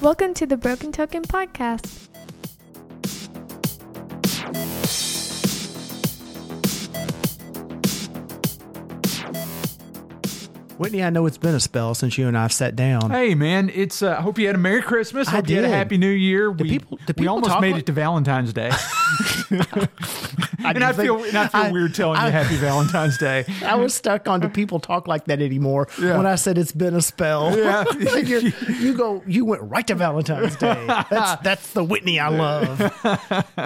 Welcome to the Broken Token Podcast. Whitney, I know it's been a spell since you and I've sat down. Hey man, it's. Uh, I hope you had a Merry Christmas. I Hope you had a did. Happy New Year. Do we people- do we almost made like- it to Valentine's Day, and I feel and I feel I- weird telling I- you Happy Valentine's Day. I was stuck on do people talk like that anymore Yeah. when I said it's been a spell. Yeah. You're- you go, you went right to Valentine's Day. That's that's the Whitney I love.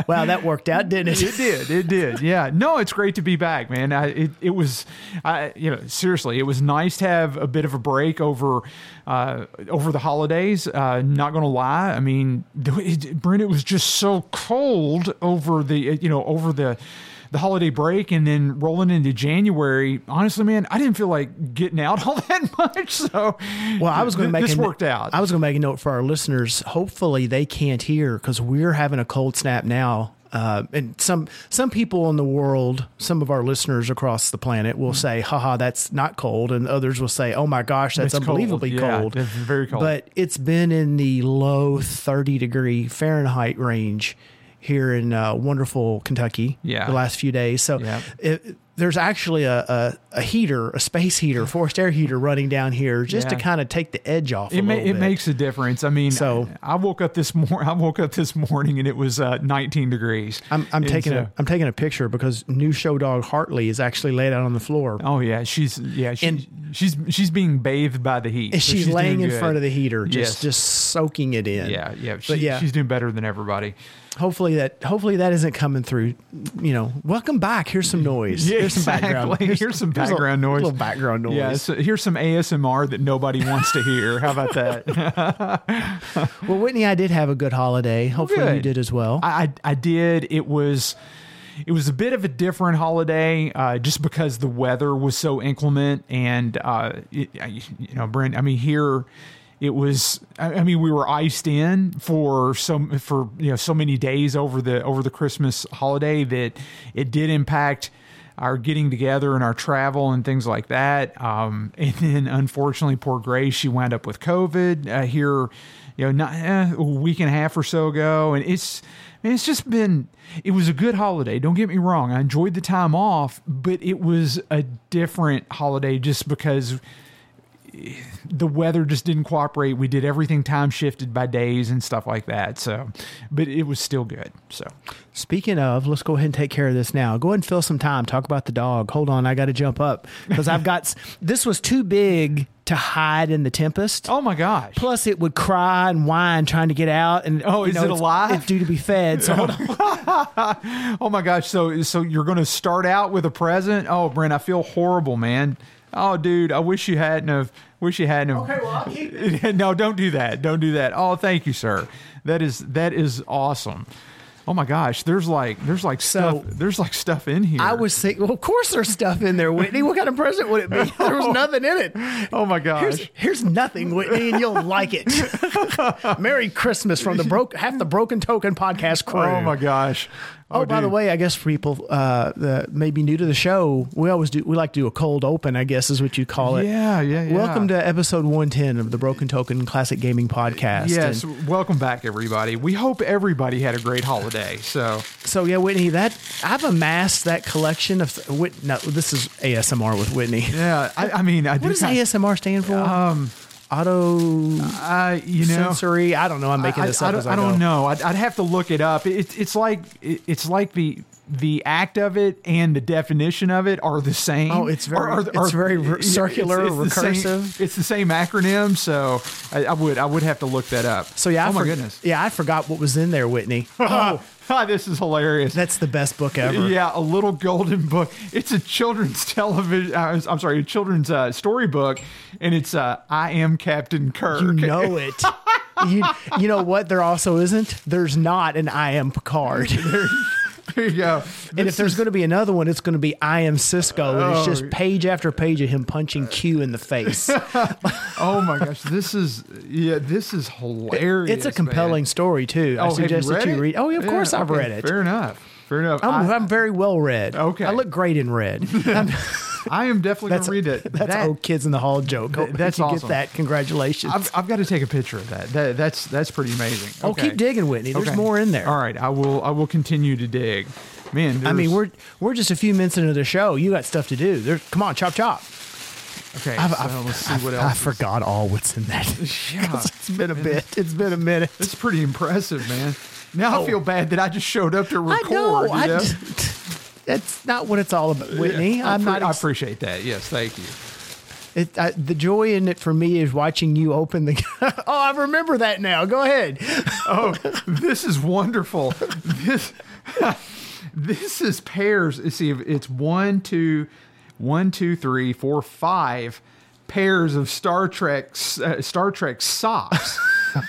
Wow, that worked out, didn't it? It did. It did. Yeah. No, it's great to be back, man. I, it, it was, I, you know, seriously, it was nice to have a bit of a break over, uh, over the holidays. Uh, not going to lie. I mean, it, Brent, it was just so cold over the, you know, over the, the holiday break and then rolling into January. Honestly, man, I didn't feel like getting out all that much. So, Well, I was going to make this a, worked out. I was going to make a note for our listeners. Hopefully, they can't hear because we're having a cold snap now. Uh, and some some people in the world, some of our listeners across the planet will say, "Haha, that's not cold," and others will say, "Oh my gosh, that's It's cold. unbelievably Yeah, cold." it's very cold. But it's been in the low thirty degree Fahrenheit range here in uh, wonderful Kentucky. Yeah. the last few days. So Yeah. it, there's actually a, a, a heater, a space heater, forced air heater running down here just to kind of take the edge off. a It, ma- it makes a difference. I mean, So- I, I woke up this mor- I woke up this morning and it was uh, 19 degrees. I'm, I'm taking so- a I'm taking a picture because new show dog Hartley is actually laid out on the floor. Oh yeah, she's yeah she, And- she's she's being bathed by the heat. and so she's, laying in good. front of the heater, just Yes. just soaking it in. yeah yeah. She, but yeah, she's doing better than everybody. Hopefully that hopefully that isn't coming through. You know, welcome back. Here's some noise. Yeah, here's some background. exactly. Here's some a- background noise. Little background noise. Yeah, so here's some ASMR that nobody wants to hear. How about that? Well, Whitney, I did have a good holiday. Hopefully, you did as well. I, I I did. It was it was a bit of a different holiday, uh, just because the weather was so inclement, and uh, it, you know, Brent. I mean, here it was. I, mean, we were iced in for so for you know so many days over the over the Christmas holiday that it did impact our getting together and our travel and things like that. Um, and then unfortunately, poor Grace, she wound up with COVID uh, here, you know, not, eh, a week and a half or so ago. And it's, it's just been, it was a good holiday. Don't get me wrong. I enjoyed the time off, but it was a different holiday just because the weather just didn't cooperate. We did everything time shifted by days and stuff like that. So, but it was still good. So, Speaking of, let's go ahead and take care of this now. Go ahead and fill some time. Talk about the dog. Hold on, I got to jump up because I've got this was too big to hide in the tempest. oh my gosh. Plus, it would cry and whine trying to get out. And Oh, is know, it it's- alive? It's due to be fed. So hold on. Oh my gosh! So so you're going to start out with a present? Oh, Brent, I feel horrible, man. Oh, dude, I wish you hadn't have. Wish you hadn't have. Okay, well, I'll keep no, don't do that. Don't do that. Oh, thank you, sir. That is that is awesome. Oh my gosh, there's like there's like So- stuff there's like stuff in here. I was thinking, well, of course there's stuff in there, Whitney. What kind of present would it be? There was nothing in it. Oh my gosh. Here's, here's nothing, Whitney, and you'll like it. Merry Christmas from the broke half the Broken Token podcast crew. oh my gosh. Oh, by the way, I guess for people uh, that may be new to the show, we always do. We like to do a cold open. I guess is what you call it. Yeah, yeah, yeah. Welcome to episode one ten of the Broken Token Classic Gaming Podcast. Yes, And welcome back, everybody. We hope everybody had a great holiday. So so yeah, Whitney, that I've amassed that collection of. Whit, no, this is ASMR with Whitney. yeah, I, I mean, I do What does kind- ASMR stand for? Um, auto uh, you know, sensory. I don't know. I'm making I, this I up I, I don't know. I'd, I'd have to look it up. It, it's like it, it's like the the act of it and the definition of it are the same. Oh, it's very- Are- are- it's are- very re- circular, the same- recursive. it's the same acronym, so I, I would I would have to look that up. So yeah, oh I my for- goodness. Yeah, I forgot what was in there, Whitney. Oh, this is hilarious. That's the best book ever. Yeah, a little golden book. It's a children's television. Uh, I'm sorry, a children's uh, storybook, and it's uh, I am Captain Kirk. You know it. you, you know what? There also isn't. There's not an I am Picard. there you go. and if there's going to be another one, it's going to be I am Sisko. And it's Oh. just page after page of him punching Q in the face. Oh my gosh, this is yeah, this is hilarious. it's a compelling man. story too. I Oh, you suggest that read you it? read. Oh, yeah, of Yeah, course I've read it. Fair enough. Fair enough. I'm, I- I'm very well read. Okay. I look great in red. I'm- definitely That's gonna read it. That's That- old kids in the hall joke. Th- that's you awesome. get that. Congratulations. I've, I've got to take a picture of that. that that's that's pretty amazing. oh, keep digging, Whitney. There's Okay. more in there. All right, I will. I will continue to dig. Man, I mean, we're we're just a few minutes into the show. You got stuff to do. There, come on, chop chop. okay. I've, so I've- let's see what else. is- forgot all what's in that. Yeah. it's been a bit. It's been a minute. It's pretty impressive, man. Now I oh. feel bad that I just showed up to record. I know. you know? d- that's not what it's all about, Whitney. I, I'm appre- not. I appreciate that. Yes, thank you. it, I, the joy in it for me is watching you open the. oh, I remember that now. Go ahead. Oh, this is wonderful. This this is pairs. See, it's one, two, one, two, three, four, five pairs of Star Trek uh, Star Trek socks.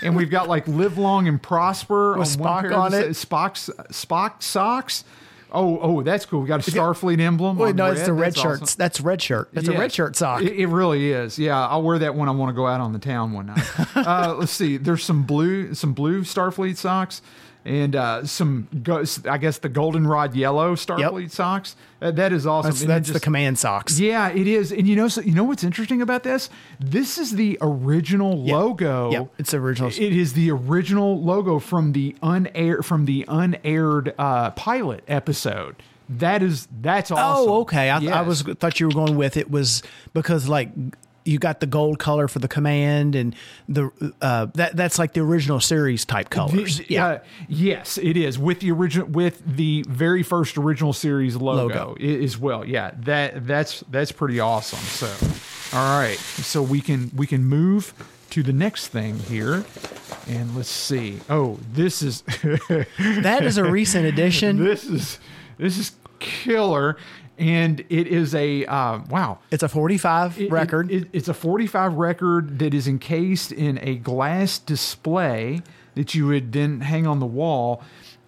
And we've got like live long and prosper With on one Spock pair on it? Spock's Spock socks. Oh, oh, that's cool. We got a Starfleet emblem. Wait, no, it's the red That's shirt. awesome. That's red shirt. That's a red shirt sock. It, it really is. Yeah, I'll wear that when I want to go out on the town one night. uh, let's see. There's some blue, some blue Starfleet socks, and uh, some, go- I guess, the goldenrod yellow Starfleet socks. Uh, that is awesome. that's that's the command socks. Yeah, it is. And you know, so, you know what's interesting about this? This is the original logo. Yep, it's original. It is the original logo from the unaired from the unaired uh, pilot episode. That is that's awesome. Oh, okay. I, I was thought you were going with it was because like you got the gold color for the command and the uh, that that's like the original series type colors. The- yeah. uh, yes, it is with the original with the very first original series logo, Logo. as well. Yeah, that that's that's pretty awesome. So, all right, so we can we can move to the next thing here, and let's see. Oh, this is that is a recent addition. this is this is killer, and it is a uh, wow. It's a 45 It- record. it- it- it's a 45 record that is encased in a glass display that you would then hang on the wall.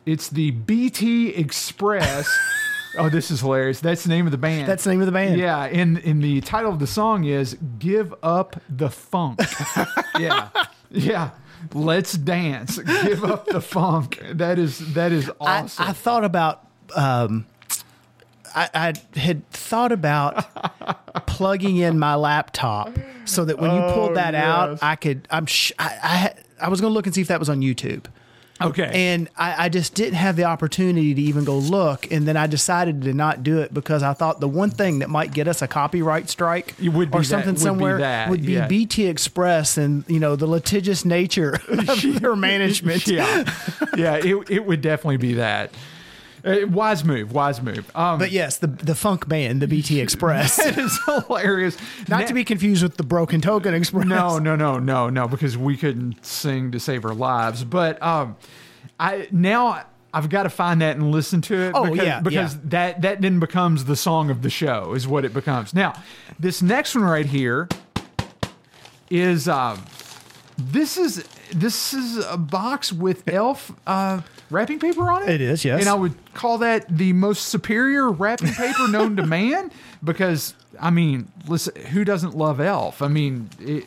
It's the BT Express. oh, this is hilarious. That's the name of the band. That's the name of the band. Yeah, and, and the title of the song is Give Up the Funk. yeah. Yeah. Let's dance. Give up the funk. That is that is I, awesome. I thought about. Um, I, I had thought about plugging in my laptop so that when you Oh, pulled that oh, yes. out, I could. I'm. Sh- I, I I was going to look and see if that was on YouTube. okay. and I, I just didn't have the opportunity to even go look and then i decided to not do it because i thought the one thing that might get us a copyright strike It would be or that- something would be somewhere that, would be yeah. bt express and you know the litigious nature of their management yeah, yeah, it, it would definitely be that. Uh, wise move, wise move. Um, but yes the the funk band the bt express it is hilarious. not Na- to be confused with the broken token express no, no, no, no, no, because we couldn't sing to save our lives. But um, I now I've got to find that and listen to it. Oh, because, yeah, because yeah. that that then becomes the song of the show, is what it becomes. Now, this next one right here is um, this is this is a box with elf uh, wrapping paper on it. It is, yes. and I would call that the most superior wrapping paper known to man because I mean, listen, who doesn't love elf? I mean. It,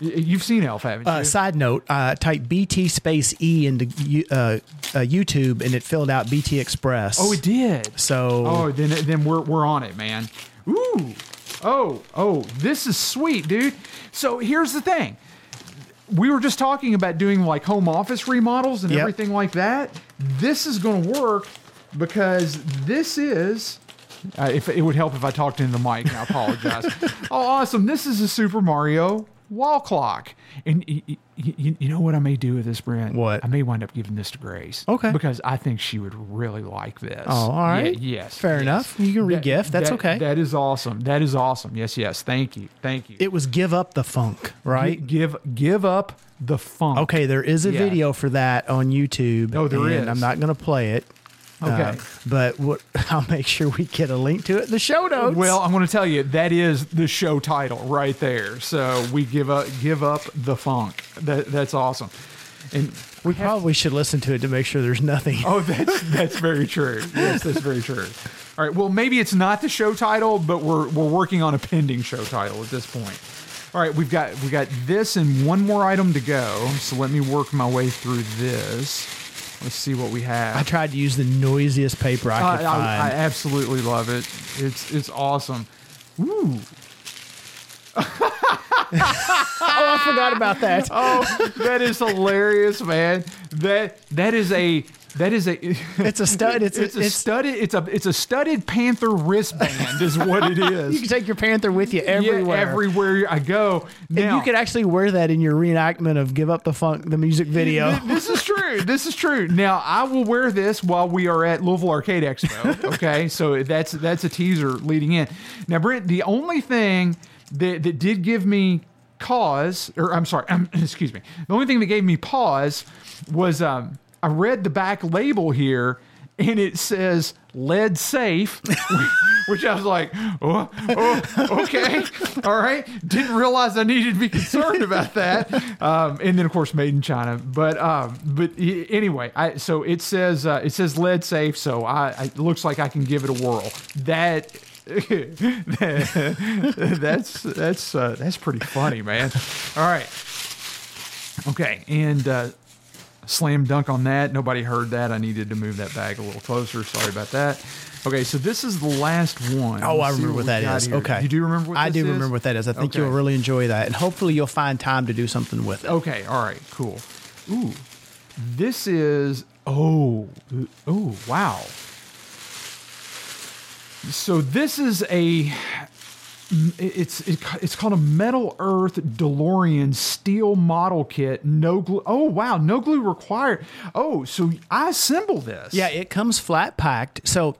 You've seen Elf, haven't you? uh, side note, uh, type BT space E into uh, uh, YouTube and it filled out BT Express. oh, it did. So Oh, then then we're we're on it, man. Ooh. Oh, oh, this is sweet, dude. So here's the thing. We were just talking about doing like home office remodels and Yep. everything like that. This is going to work because this is uh, if it would help if I talked into the mic, I apologize. oh, awesome. This is a Super Mario wall clock. And y- y- y- you know what I may do with this, Brent? What? I may wind up giving this to Grace. Okay. Because I think she would really like this. Oh, all right. Yeah, yes. Fair yes. enough. You can That- regift. That's that- okay. That is awesome. That is awesome. Yes, yes. Thank you. Thank you. it was give up the funk, right? Give give up the funk. Okay, there is a Yeah. video for that on YouTube. Oh, there and is. I'm not going to play it. Okay. Uh, but what, I'll make sure we get a link to it in the show notes. Well, I'm going to tell you that is the show title right there. So we give up give up the funk. That that's awesome. And we probably should listen to it to make sure there's nothing. oh, that's that's very true. Yes, that's very true. All right. Well, maybe it's not the show title, but we're we're working on a pending show title at this point. All right, we've got we got this and one more item to go. So let me work my way through this. Let's see what we have. I tried to use the noisiest paper I I, could I, find. I absolutely love it. It's it's awesome. Ooh. Oh, I forgot about that. Oh, that is hilarious, man. That that is a that is a It's a stud. It's, it's a, it's studded it's a it's a studded panther wristband is what it is. you can take your Panther with you everywhere. Yeah, everywhere. I go. and Now, you could actually wear that in your reenactment of "Give Up the Funk," the music video. This is true. This is true. Now I will wear this while we are at Louisville Arcade Expo. Okay, so that's that's a teaser leading in. Now, Brent, the only thing that that did give me cause, or I'm sorry, um, excuse me, the only thing that gave me pause was um, I read the back label here. And it says lead safe, which I was like, oh, oh, okay, all right. Didn't realize I needed to be concerned about that. Um, and then of course made in China. But um, but anyway, I so it says uh, it says lead safe, so I, I it looks like I can give it a whirl. That that's that's uh, that's pretty funny, man. All right, okay, and uh, slam dunk on that. Nobody heard that. I needed to move that bag a little closer. Sorry about that. Okay, so this is the last one. Oh, I remember what we that got here. Okay, you do remember what I do is? remember what that is. I think Okay. you'll really enjoy that, and hopefully you'll find time to do something with it. Okay, all right, cool. Ooh, this is oh oh wow. So this is a it's it, it's called a Metal Earth DeLorean steel model kit. No glue. Oh wow, no glue required. Oh, so I assemble this. Yeah, it comes flat packed. So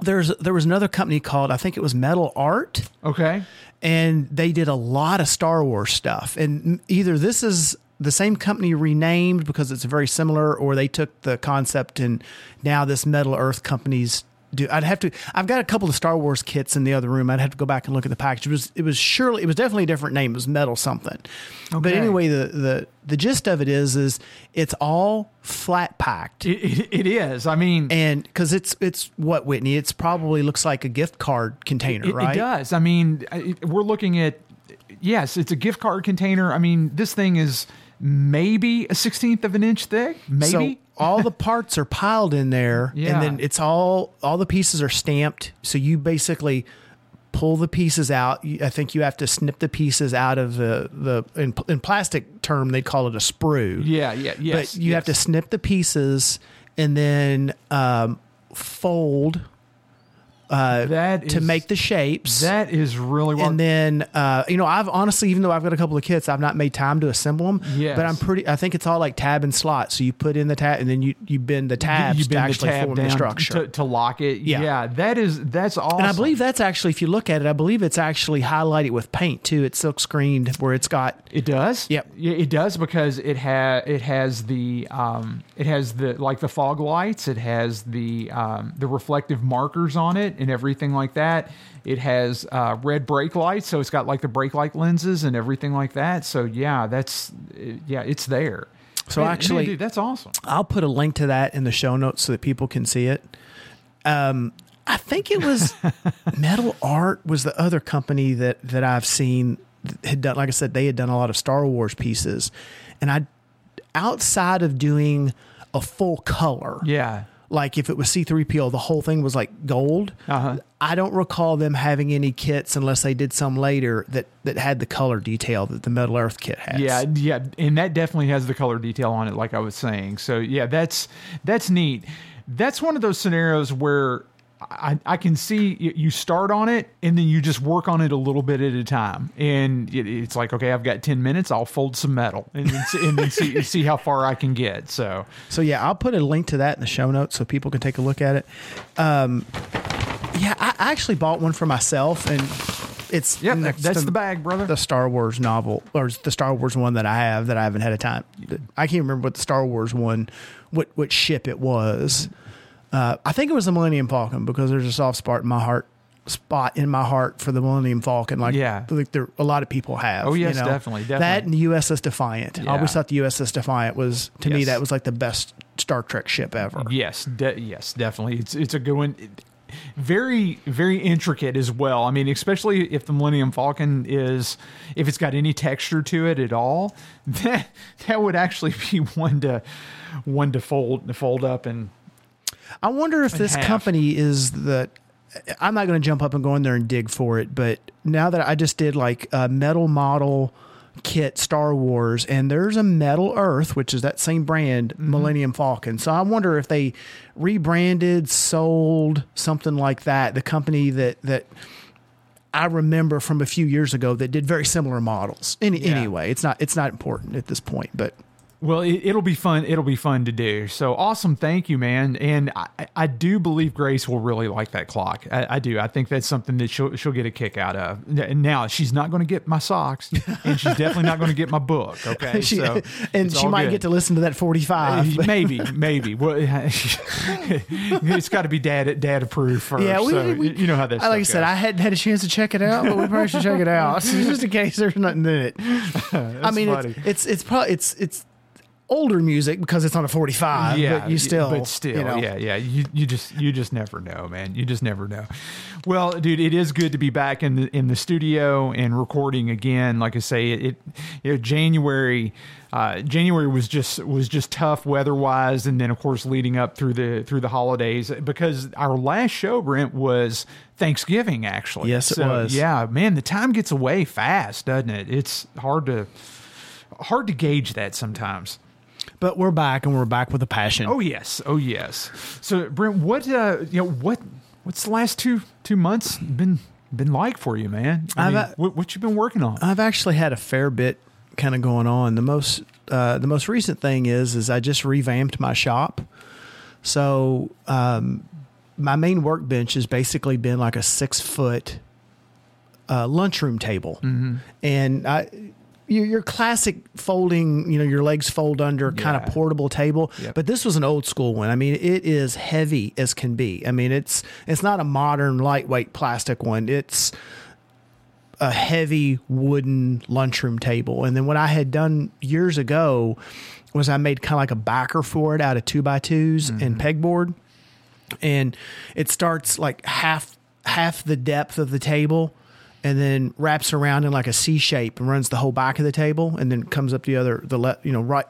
there's there was another company called I think it was Metal Art. Okay. and they did a lot of Star Wars stuff. And either this is the same company renamed because it's very similar, or they took the concept and now this Metal Earth company's do. I'd have to. I've got a couple of Star Wars kits in the other room. I'd have to go back and look at the package. It was it was surely it was definitely a different name. It was Metal something. But anyway, the the the gist of it is is it's all flat packed. It, it, it is. I mean, and because it's it's what Whitney, it's probably looks like a gift card container, It, right? it does. I mean, we're looking at yes, it's a gift card container. I mean, this thing is maybe a sixteenth of an inch thick. Maybe. So all the parts are piled in there, Yeah. and then it's all all the pieces are stamped. So you basically pull the pieces out. I think you have to snip the pieces out of the the in, in plastic term they call it a sprue. yeah, yeah, yes. but you have to snip the pieces and then um, fold that to make the shapes. that is really what. and then uh, you know I've honestly even though I've got a couple of kits I've not made time to assemble them Yes. but I'm pretty I think it's all like tab and slot so you put in the tab and then you you bend the tabs you to bend the actually tab form the structure to, to lock it. Yeah. Yeah. that is that's awesome. and I believe that's actually if you look at it I believe it's actually highlighted with paint too it's silk screened where it's got It does. Yep. Yeah, it does because it has it has the um it has the like the fog lights. It has the um the reflective markers on it and everything like that. It has uh, red brake lights, so it's got like the brake light lenses and everything like that. So yeah, that's yeah, it's there. So Man, actually- dude, that's awesome. I'll put a link to that in the show notes so that people can see it. Um, I think it was Metal Art was the other company that that I've seen had done. Like I said, they had done a lot of Star Wars pieces, and I outside of doing a full color, Yeah. Like if it was C3PO, the whole thing was like gold. Uh-huh. I don't recall them having any kits unless they did some later that that had the color detail that the Metal Earth kit has. Yeah, yeah, and that definitely has the color detail on it, like I was saying. So yeah, that's that's neat. That's one of those scenarios where I, I can see you start on it and then you just work on it a little bit at a time, and it, it's like okay, I've got ten minutes, I'll fold some metal and then see, and then see see how far I can get. So So yeah, I'll put a link to that in the show notes so people can take a look at it. Um, yeah, I actually bought one for myself, and it's yeah, next that's to the bag, brother. The Star Wars novel, or the Star Wars one that I have that I haven't had a time. I can't remember what the Star Wars one, what what ship it was. Uh, I think it was the Millennium Falcon because there's a soft spot in my heart spot in my heart for the Millennium Falcon. Like, Yeah. like there a lot of people have. Oh, yes, you know? definitely, That and the USS Defiant. I always thought the USS Defiant was to me that was like the best Star Trek ship ever. Yes, de- yes, definitely. It's it's a good one. Very very intricate as well. I mean, especially if the Millennium Falcon is if it's got any texture to it at all, that that would actually be one to one to fold to fold up and I wonder if this half. company is the I'm not going to jump up and go in there and dig for it, but now that I just did like a metal model kit Star Wars, and there's a Metal Earth, which is that same brand, mm-hmm. Millennium Falcon. So I wonder if they rebranded, sold something like that. The company that that I remember from a few years ago that did very similar models. Any, Yeah. Anyway, it's not it's not important at this point, but Well, it, it'll be fun. It'll be fun to do. So awesome. Thank you, man. And I, I do believe Grace will really like that clock. I, I do. I think that's something that she'll, she'll get a kick out of. Now, she's not going to get my socks and she's definitely not going to get my book. Okay. she, so and she might good. get to listen to that 45. but- maybe, maybe. Well, it's got to be dad dad approved first. Yeah, we, so we- you know how that. Like I said, goes. I hadn't had a chance to check it out, but we probably should check it out just in case there's nothing in it. I mean, it's, it's it's probably it's it's older music because it's on a 45. yeah, but you still, but still, you know. yeah, yeah. You you just you just never know, man. You just never know. Well, dude, it is good to be back in the in the studio and recording again. Like I say, it, you know, January. Uh, January was just was just tough weather wise, and then of course leading up through the through the holidays because our last show, Brent, was Thanksgiving. Actually, Yes, it was. Yeah, man, the time gets away fast, doesn't it? It's hard to hard to gauge that sometimes. But we're back and we're back with a passion. Oh yes, oh yes. So Brent, what uh, you know what what's the last two two months been been like for you, man? I I've, mean, what, what you been working on? I've actually had a fair bit kind of going on. The most uh, the most recent thing is is I just revamped my shop. So um, my main workbench has basically been like a six foot uh, lunchroom table, and I. Your, your classic folding, you know, your legs fold under kind of portable table, Yep. but this was an old school one. I mean, it is heavy as can be. I mean, it's it's not a modern lightweight plastic one. It's a heavy wooden lunchroom table. And then what I had done years ago was I made kind of like a backer for it out of two by 2s Mm-hmm. and pegboard. And it starts like half half the depth of the table and then wraps around in like a C shape and runs the whole back of the table and then comes up the other the left you know right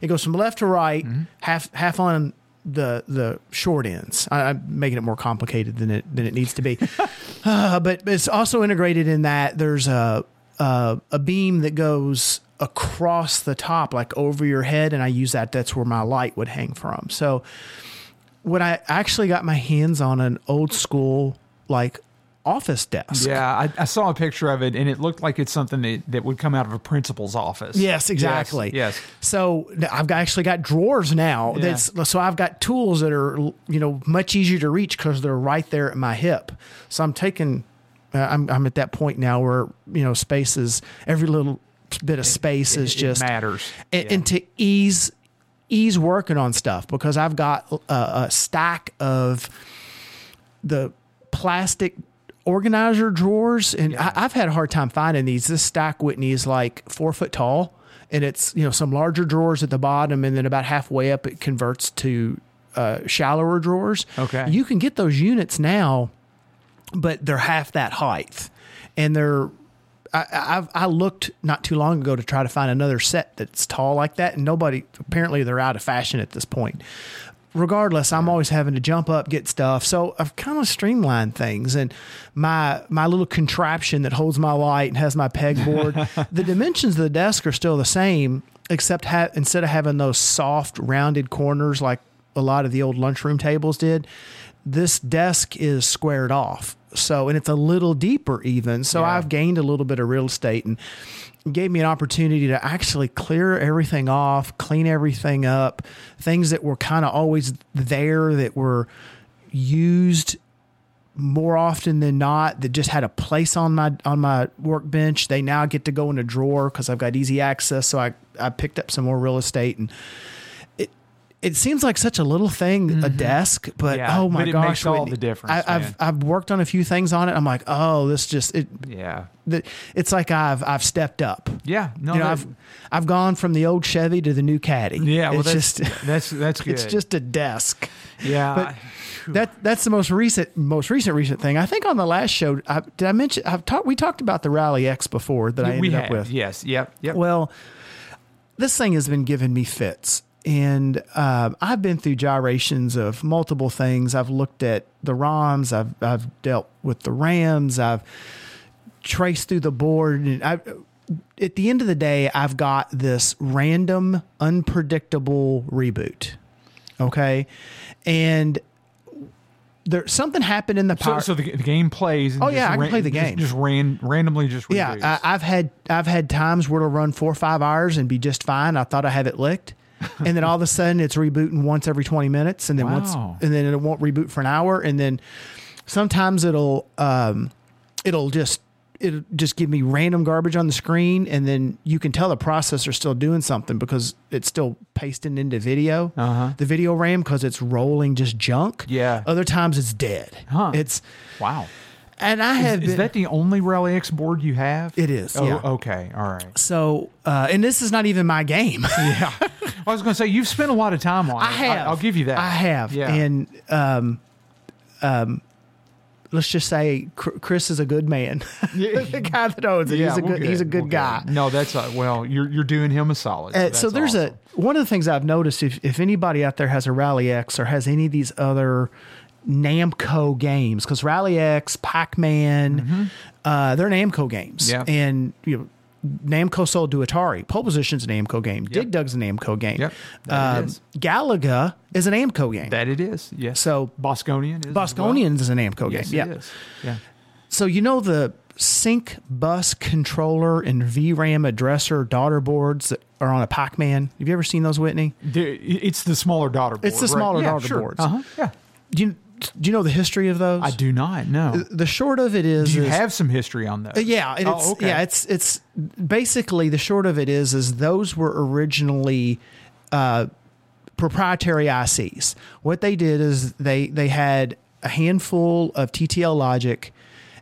it goes from left to right Mm-hmm. half half on the the short ends I, I'm making it more complicated than it than it needs to be uh, but it's also integrated in that there's a, a a beam that goes across the top, like over your head, and I use that. That's where my light would hang from. So when I actually got my hands on an old school like office desk. yeah, I, I saw a picture of it, and it looked like it's something that, that would come out of a principal's office. Yes, exactly. Yes. So I've got, actually got drawers now. Yeah. That's so I've got tools that are you know much easier to reach because they're right there at my hip. So I'm taking. Uh, I'm I'm at that point now where you know space is every little bit of space is it just matters. and, Yeah. and to ease ease working on stuff because I've got a, a stack of the plastic organizer drawers, and I, I've had a hard time finding these. This stack, Whitney, is like four foot tall, and it's you know some larger drawers at the bottom, and then about halfway up it converts to uh, shallower drawers. Okay. you can get those units now, but they're half that height, and they're. I, I've, I looked not too long ago to try to find another set that's tall like that, and nobody. Apparently, they're out of fashion at this point regardless, I'm always having to jump up, get stuff. So I've kind of streamlined things, and my my little contraption that holds my light and has my pegboard. the dimensions of the desk are still the same, except ha- instead of having those soft, rounded corners like a lot of the old lunchroom tables did, this desk is squared off. So and it's a little deeper even. So Yeah. I've gained a little bit of real estate and gave me an opportunity to actually clear everything off, clean everything up, things that were kind of always there that were used more often than not that just had a place on my on my workbench. They now get to go in a drawer because I've got easy access. So I I picked up some more real estate and it seems like such a little thing, a desk, but Mm-hmm. Yeah, oh my but it gosh, makes all the difference, I, I've I've worked on a few things on it. I'm like, oh, this just it Yeah. the, it's like I've I've stepped up. Yeah. No, you know, I've I've gone from the old Chevy to the new Caddy. yeah. Well, it's that's, just that's that's good. it's just a desk. yeah. but- That that's the most recent most recent recent thing. I think on the last show, I, did I mention I've talked we talked about the Rally X before that I ended we up have with. yes. Yep. Yep. Well, this thing has been giving me fits. And um, I've been through gyrations of multiple things. I've looked at the ROMs. I've I've dealt with the RAMs. I've traced through the board, and I. At the end of the day, I've got this random, unpredictable reboot. Okay, and there something happened in the So, power. so the, the game plays. And Oh, yeah, I can ran- play the game. Just, ran randomly. Just Yeah, reboots. I, I've had I've had times where it'll run four or five hours and be just fine. I thought I have it licked, and then all of a sudden it's rebooting once every twenty minutes, and then once and then it won't reboot for an hour, and then sometimes it'll um, it'll just it'll just give me random garbage on the screen, and then you can tell the processor's still doing something because it's still pasting into video, Uh-huh. the video RAM because it's rolling just junk. Yeah. Other times it's dead. Huh. It's wow. And I have Is been, that the only Rally X board you have? It is, Oh, yeah. okay. All right. so uh, and this is not even my game. Yeah. I was going to say you've spent a lot of time on it. I have. I, will give you that. I have. Yeah. And um, um, let's just say Chris is a good man. the guy that owns it. Yeah, he's a good. He's a good We're guy. No, that's uh, well. You're you're doing him a solid. Uh, that's so there's awesome. a one of the things I've noticed if if anybody out there has a Rally X or has any of these other Namco games because Rally X, Pac Man, uh, they're Namco games, Mm-hmm. Yeah. and you know. Namco sold to Atari. Pole Position's a Namco game. Dig Dug's a Namco game. Yep, Um, is. Galaga is a Namco game. that it is. Yes. So Bosconian is. as Bosconians is a Namco Well. Yes, game. it Yeah. is. Yeah. So you know the sync bus controller and VRAM addresser daughter boards that are on a Pac-Man. Have you ever seen those, Whitney? It's the smaller daughter board. It's the right? smaller Yeah, daughter sure. boards. Uh-huh. Yeah. Do you do you know the history of those? I do not know. The short of it is, Do you is- have some history on those? Uh, yeah, and Oh, it's okay. yeah, it's it's basically the short of it is is those were originally uh, proprietary ICs. What they did is they they had a handful of TTL logic,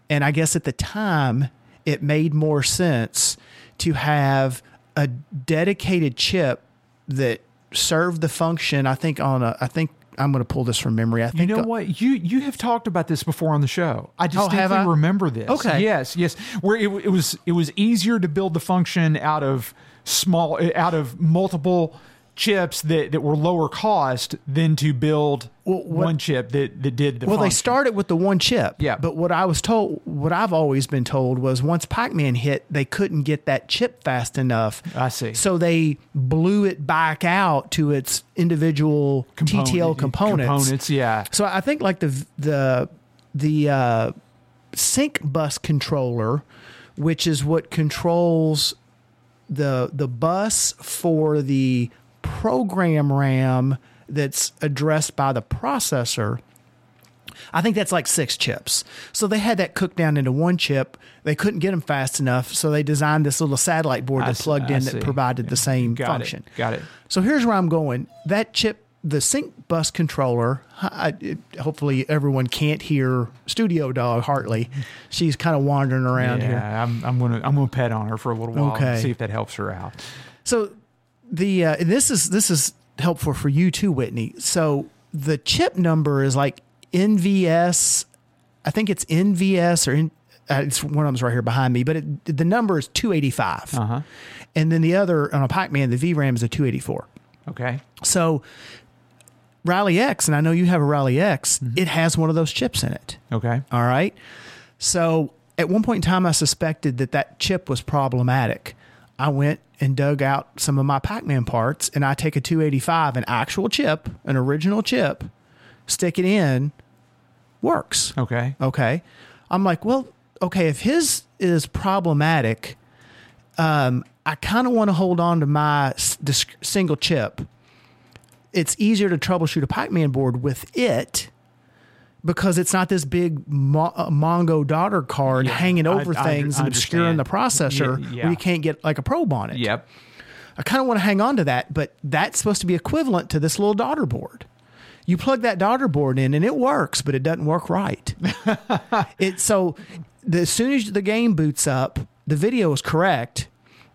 and I guess at the time it made more sense to have a dedicated chip that served the function. I think on a I think I'm going to pull this from memory. I think You know what? You you have talked about this before on the show. I distinctly Oh, have I? remember this. Okay. Yes, yes. Where it, it was it was easier to build the function out of small out of multiple chips that, that were lower cost than to build Well, what- one chip that, that did the Well, they started with the one chip. Yeah. But what I was told, what I've always been told was once Pac Man hit, they couldn't get that chip fast enough. I see. So they blew it back out to its individual Component- TTL components. Components, yeah. So I think like the the the uh, sync bus controller, which is what controls the the bus for the program RAM that's addressed by the processor. I think that's like six chips. So they had that cooked down into one chip. They couldn't get them fast enough, so they designed this little satellite board that see- plugged I in see. that provided the same Got function. It. Got it. So here's where I'm going. That chip, the sync bus controller. I, it, hopefully, everyone can't hear Studio Dog Hartley. She's kind of wandering around yeah, here. I'm, I'm gonna I'm gonna pet on her for a little while Okay. and see if that helps her out. So the uh, and this is this is helpful for you too, Whitney. So the chip number is like NVS. I think it's NVS or in, uh, it's one of them's right here behind me, but it, the number is 285. Uh huh. And then the other on a Pac-Man, the VRAM is a 284. Okay. So Rally X, and I know you have a Rally X, it has one of those chips in it. Okay. All right. So at one point in time, I suspected that that chip was problematic. I went and dug out some of my Pac Man parts, and I take a 285, an actual chip, an original chip, stick it in, works. Okay. Okay. I'm like, well, okay, if his is problematic, um, I kind of want to hold on to my s- single chip. It's easier to troubleshoot a Pac-Man board with it because it's not this big Mo- uh, Mongo daughter card Yeah, hanging over I things under- and obscuring the processor Yeah, yeah. where you can't get like a probe on it. Yep. I kind of want to hang on to that, but that's supposed to be equivalent to this little daughter board. You plug that daughter board in and it works, but it doesn't work right. it so the, as soon as the game boots up, the video is correct.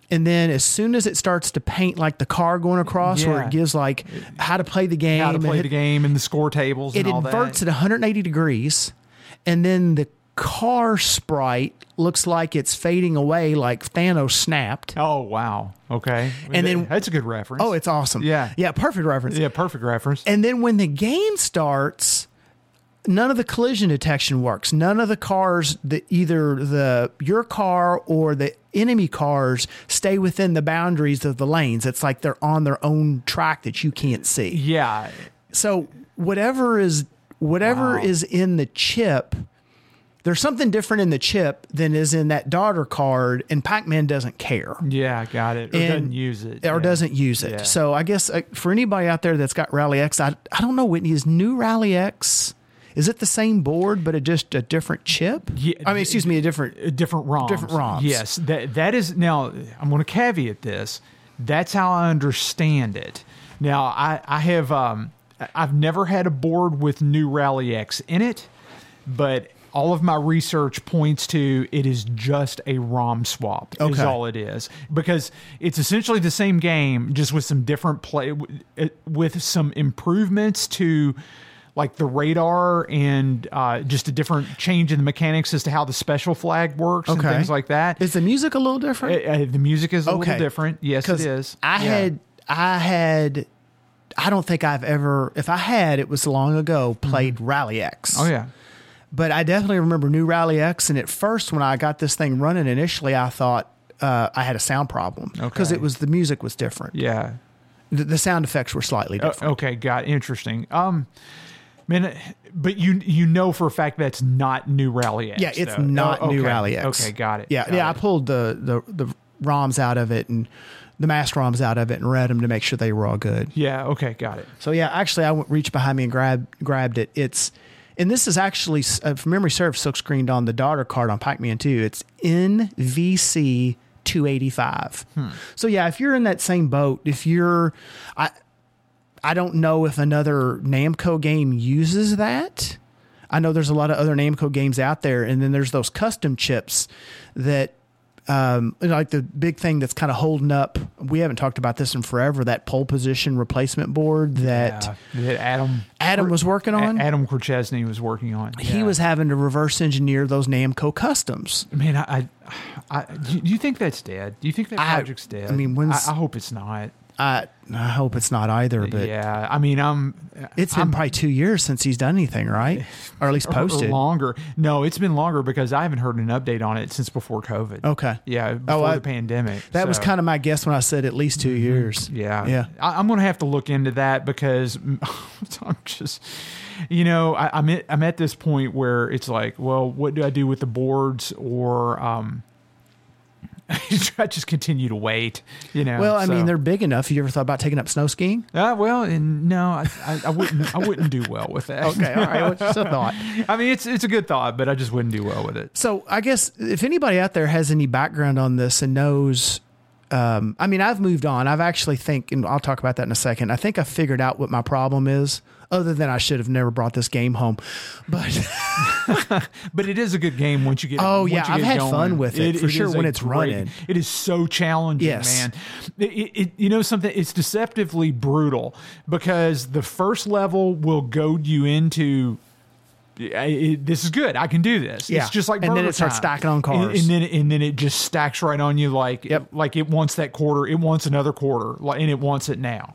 And then as soon as it starts to paint like the car going across where it gives like how to play the game, How to play the game and the score tables it and all inverts at 180 degrees and then the car sprite looks like it's fading away, like Thanos snapped. Oh wow. Okay. And then- that's a good reference. Oh, it's awesome. Yeah. yeah, perfect reference. yeah, perfect reference. And then when the game starts, none of the collision detection works. None of the cars, the either the your car or the enemy cars stay within the boundaries of the lanes. It's like they're on their own track that you can't see. yeah. So whatever is whatever Wow. is in the chip, there's something different in the chip than is in that daughter card, and Pac-Man doesn't care Yeah, got it. Or And- doesn't use it. or yeah. doesn't use it. Yeah. So I guess uh, for anybody out there that's got Rally X, I, I don't know, Whitney, is new Rally X, is it the same board, but a, just a different chip? Yeah, I mean, excuse me, a different. Different ROMs. Different ROMs. Yes, that that is now. I'm going to caveat this. That's how I understand it. Now, I I have um I've never had a board with new Rally X in it, but all of my research points to it is just a ROM swap. Is all it is because it's essentially the same game, just with some different play with some improvements to like the radar and uh, just a different change in the mechanics as to how the special flag works and things like that. Is the music a little different? Uh, uh, the music is a Okay. little different. Yes, it is. I Yeah. had, I had, I don't think I've ever, if I had, it was long ago, played Rally X. Oh yeah. But I definitely remember New Rally X. And at first, when I got this thing running initially, I thought uh, I had a sound problem because Okay. it was the music was different. Yeah. The, the sound effects were slightly Uh, different. okay, got interesting. Um, man, but you you know for a fact that's not new Rally X. yeah, it's though. not Oh, New okay. Rally X. Okay, got it. Yeah, got yeah. I pulled the, the the ROMs out of it and the master ROMs out of it and read them to make sure they were all good. Yeah. Okay, got it. So yeah, actually, I went, reached behind me and grabbed grabbed it. It's and this is actually, uh, if memory serves, silk screened on the daughter card on Pac-Man 2. It's NVC 285. So yeah, if you're in that same boat, if you're, I, I don't know if another Namco game uses that. I know there's a lot of other Namco games out there, and then there's those custom chips that, um, like the big thing that's kind of holding up. We haven't talked about this in forever. That pole position replacement board that Yeah, that Adam Adam was working on. Adam Korchesny was working on. He Yeah. was having to reverse engineer those Namco customs. Man, I, I, I do you think that's dead? Do you think that I- project's dead? I mean, when's- I, I hope it's not. I I hope it's not either, but yeah, I mean, I'm. it's been I'm, probably two years since he's done anything, right? Or at least posted. longer. No, it's been longer because I haven't heard an update on it since before COVID. Okay. Yeah, before I- the pandemic. That was kind of my guess when I said at least 2 years. Yeah, Yeah. I, I'm going to have to look into that because I'm just, you know, I, I'm at, I'm at this point where it's like, well, what do I do with the boards, or um, I just continue to wait. You know. Well, I so- mean, they're big enough. You ever thought about taking up snow skiing? Uh, well, and no, I, I, I wouldn't. I wouldn't do well with that. Okay, all right. What's just a thought? I mean, it's it's a good thought, but I just wouldn't do well with it. So I guess if anybody out there has any background on this and knows, um, I mean, I've moved on. I've actually think, and I'll talk about that in a second. I think I figured out what my problem is. Other than I should have never brought this game home, but But it is a good game once you get. It. Oh, yeah, I've had going. fun with it, for sure, when it's running. It is so challenging, Yes. man. It, it, it- you know something? It's deceptively brutal because the first level will goad you into. I- it- this is good. I can do this. Yeah. It's just like And then it starts Time. stacking on And- cars. and, then and then it just stacks right on you like Yep. like it wants that quarter. It wants another quarter, like, and it wants it now.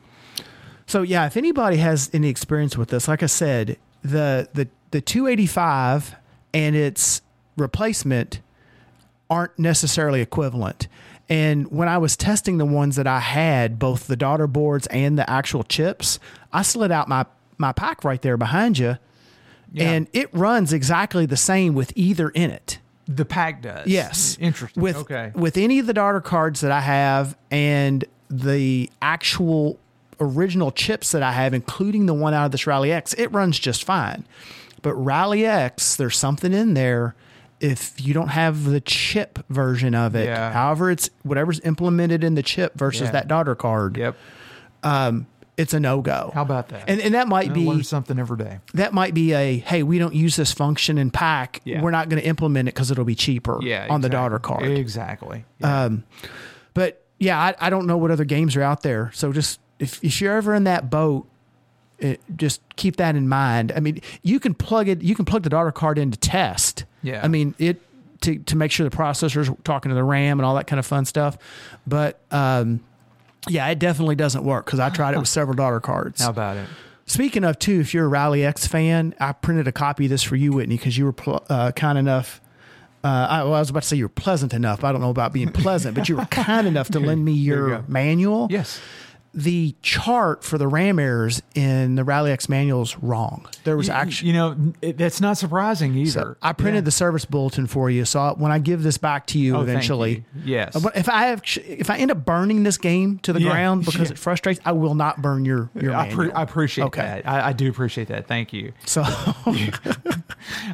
So yeah, if anybody has any experience with this, like I said, the the the 285 and its replacement aren't necessarily equivalent. And when I was testing the ones that I had, both the daughter boards and the actual chips, I slid out my my Pac right there behind you, Yeah. and it runs exactly the same with either in it. The Pac does. Yes. Interesting. With okay. with any of the daughter cards that I have and the actual original chips that I have, including the one out of this Rally X, it runs just fine. But Rally X, there's something in there. If you don't have the chip version of it, Yeah. however it's whatever's implemented in the chip versus Yeah. that daughter card, Yep. Um, it's a no go. How about that? And and that might I be learn something every day. that might be a hey, we don't use this function in Pac. Yeah. We're not going to implement it because it'll be cheaper Yeah. on the daughter card. Exactly. Yeah. Um, but yeah, I, I don't know what other games are out there. So just if, if you're ever in that boat, it, just keep that in mind. I mean, you can plug it, you can plug the daughter card into test Yeah. I mean it to to make sure the processor's talking to the RAM and all that kind of fun stuff. But um, yeah, it definitely doesn't work because I tried it with several daughter cards. How about it? Speaking of too, if you're a Rally X fan, I printed a copy of this for you, Whitney, because you were pl- uh, kind enough. Uh, I, well, I was about to say you were pleasant enough. I don't know about being pleasant, but you were kind enough to lend me There you your manual. Yes. The chart for the RAM errors in the Rally X manual is wrong. There was actually. you know, it, that's not surprising either. So I printed Yeah. the service bulletin for you. So when I give this back to you Oh, eventually, you. Yes. If I have, if I end up burning this game to the Yeah, ground because yeah. it frustrates, I will not burn your your I, pre- manual. I appreciate Okay. that. I, I do appreciate that. Thank you. so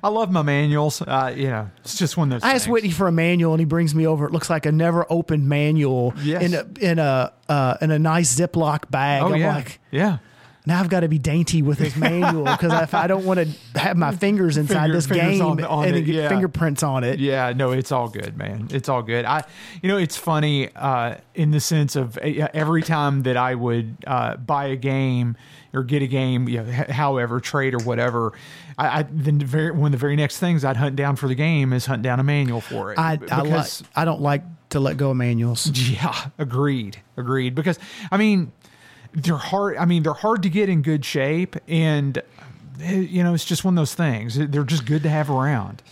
I love my manuals. Uh, you know, it's just one of those. I asked. Whitney for a manual, and he brings me over. It looks like a never opened manual Yes. in a in a uh, in a nice Ziploc bag. Oh I'm yeah, like, yeah. now I've got to be dainty with this manual because if I don't want to have my fingers inside Finger- this fingers game on- on and it, get yeah. fingerprints on it. Yeah, no, it's all good, man. It's all good. I, you know, it's funny uh, in the sense of uh, every time that I would uh, buy a game or get a game, you know, however, trade or whatever, I, I then very one of the very next things I'd hunt down for the game is hunt down a manual for it. I I, like, I don't like to let go of manuals. Yeah, agreed, agreed. Because I mean, they're hard. I mean, they're hard to get in good shape, and eh, you know, it's just one of those things. They're just good to have around.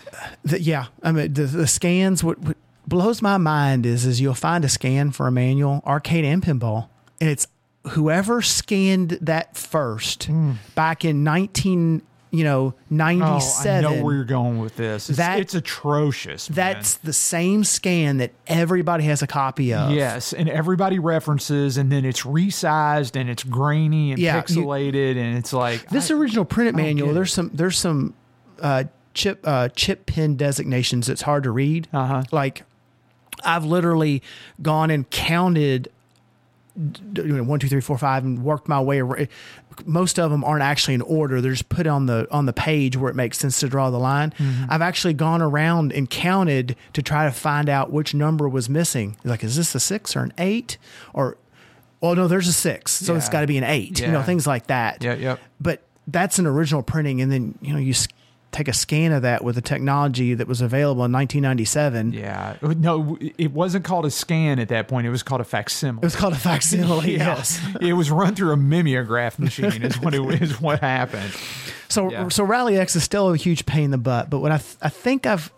The- yeah, I mean the, the scans. What, what blows my mind is is you'll find a scan for a manual, arcade and pinball, and it's whoever scanned that first back in nineteen, you know, ninety Hmm. Oh, I know where you're going with this. It's, That- it's atrocious. man. That's the same scan that everybody has a copy of. Yes, and everybody references, and then it's resized and it's grainy and Yeah, you- pixelated, and it's like This I- original printed I manual, there's some there's some uh, chip uh, chip pin designations that's hard to read. Uh-huh. Like I've literally gone and counted you know, one, two, three, four, five, and worked my way. around. Most of them aren't actually in order; they're just put on the on the page where it makes sense to draw the line. Mm-hmm. I've actually gone around and counted to try to find out which number was missing. Like, is this a six or an eight? Or, well, no, there's a six, so it's got to be an eight. You know, things like that yeah, yep. but that's an original printing and then you know you take a scan of that with the technology that was available in 1997 Yeah, no, it wasn't called a scan at that point. It was called a facsimile. it was called a facsimile Yeah. yes it was run through a mimeograph machine. Is what it is. What happened? so Yeah. so rally x is still a huge pain in the butt but what i th- i think i've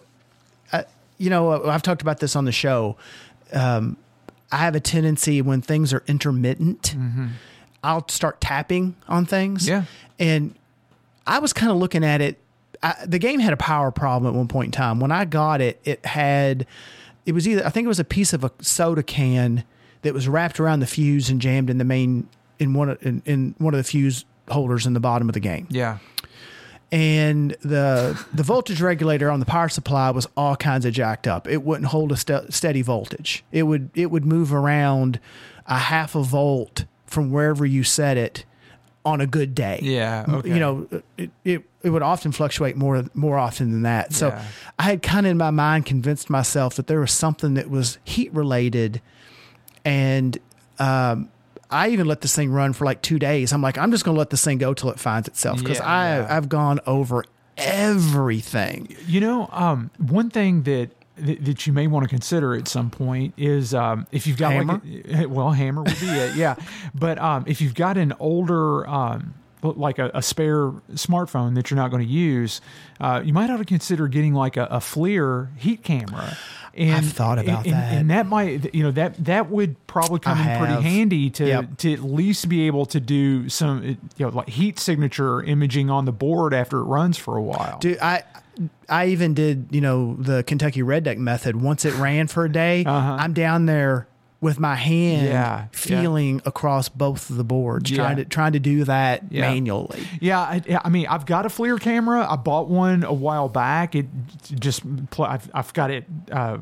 I, you know i've talked about this on the show um i have a tendency when things are intermittent i'll start tapping on things Mm-hmm. Yeah. and I was kind of looking at it. I, the game had a power problem at one point in time. When I got it, it had, it was either, I think it was a piece of a soda can that was wrapped around the fuse and jammed in the main, in one of, in, in one of the fuse holders in the bottom of the game. Yeah, And the, the voltage regulator on the power supply was all kinds of jacked up. It wouldn't hold a ste- steady voltage. It would, it would move around a half a volt from wherever you set it on a good day yeah. Okay. you know, it, it, it would often fluctuate more more often than that. So Yeah. I had kind of in my mind convinced myself that there was something that was heat related, and um, I even let this thing run for like two days. I'm like, I'm just going to let this thing go till it finds itself because Yeah, I yeah. I've gone over everything. You know, um, one thing that that that you may want to consider at some point is um, if you've got Hammer? like a, well, hammer would be it, yeah. But um, if you've got an older um, like a, a spare smartphone that you're not going to use, uh, you might ought to consider getting like a, a FLIR heat camera. And, I've thought about and, that. and that might you know that that would probably come I in pretty have. handy to Yep. to at least be able to do some you know like heat signature imaging on the board after it runs for a while. Dude, I I even did you know the Kentucky Red Deck method. Once it ran for a day, Uh-huh. I'm down there with my hand Yeah, yeah. feeling across both of the boards, Yeah. trying to trying to do that Yeah. manually. Yeah, I, I mean, I've got a FLIR camera. I bought one a while back. It just, I've, I've got it. Uh,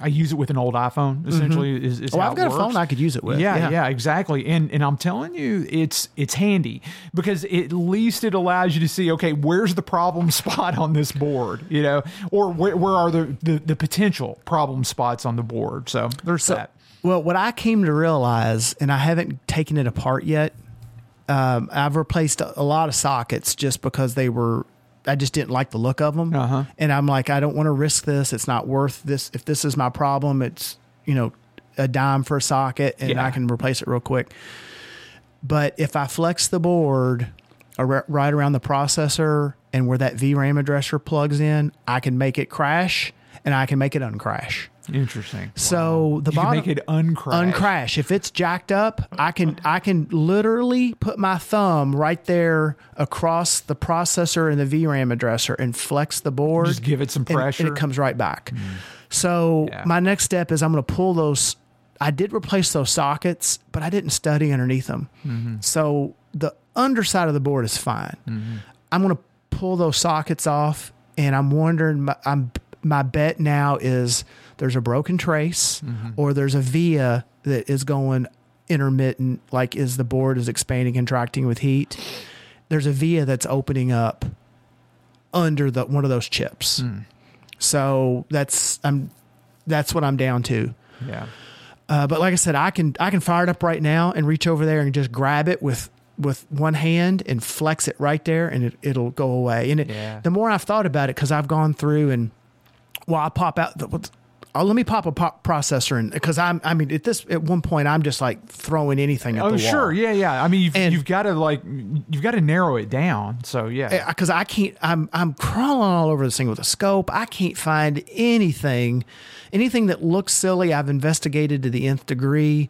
I use it with an old iPhone. Essentially, is, is Oh, how I've got a phone I could use it with. Yeah, yeah, exactly. And and I'm telling you, it's it's handy because at least it allows you to see, okay, where's the problem spot on this board, you know, or where, where are the, the the potential problem spots on the board. So there's that. Well, what I came to realize, and I haven't taken it apart yet, um, I've replaced a, lot of sockets just because they were I just didn't like the look of them. Uh-huh. And I'm like, I don't want to risk this. It's not worth this. If this is my problem, it's you know a dime for a socket, and Yeah. I can replace it real quick. But if I flex the board right around the processor and where that VRAM addresser plugs in, I can make it crash and I can make it uncrash. Interesting. So the you can bottom make it uncrash. uncrash. If it's jacked up, I can I can literally put my thumb right there across the processor and the VRAM addresser and flex the board. Just give it some and- and pressure. Mm. it comes right back. So Yeah. my next step is I'm going to pull those. I did replace those sockets, but I didn't study underneath them. Mm-hmm. So the underside of the board is fine. I'm going to pull those sockets off, and I'm wondering. My, I'm my bet now is there's a broken trace, Mm-hmm. or there's a via that is going intermittent, like is the board is expanding, contracting with heat. There's a via that's opening up under the one of those chips. Hmm. So that's I'm that's what I'm down to. Yeah. Uh, but like I said, I can I can fire it up right now and reach over there and just grab it with with one hand and flex it right there, and it, it'll go away. And it, Yeah. the more I've thought about it, because I've gone through and well, I pop out. The, oh, let me pop a pop processor in because I'm. I mean, at this at one point, I'm just like throwing anything. At Oh, the sure. wall. Yeah, yeah. I mean, you've, And- you've got to like, you've got to narrow it down. So yeah. Eh, because I can't. I'm I'm crawling all over this thing with a scope. I can't find anything, anything that looks silly. I've investigated to the nth degree.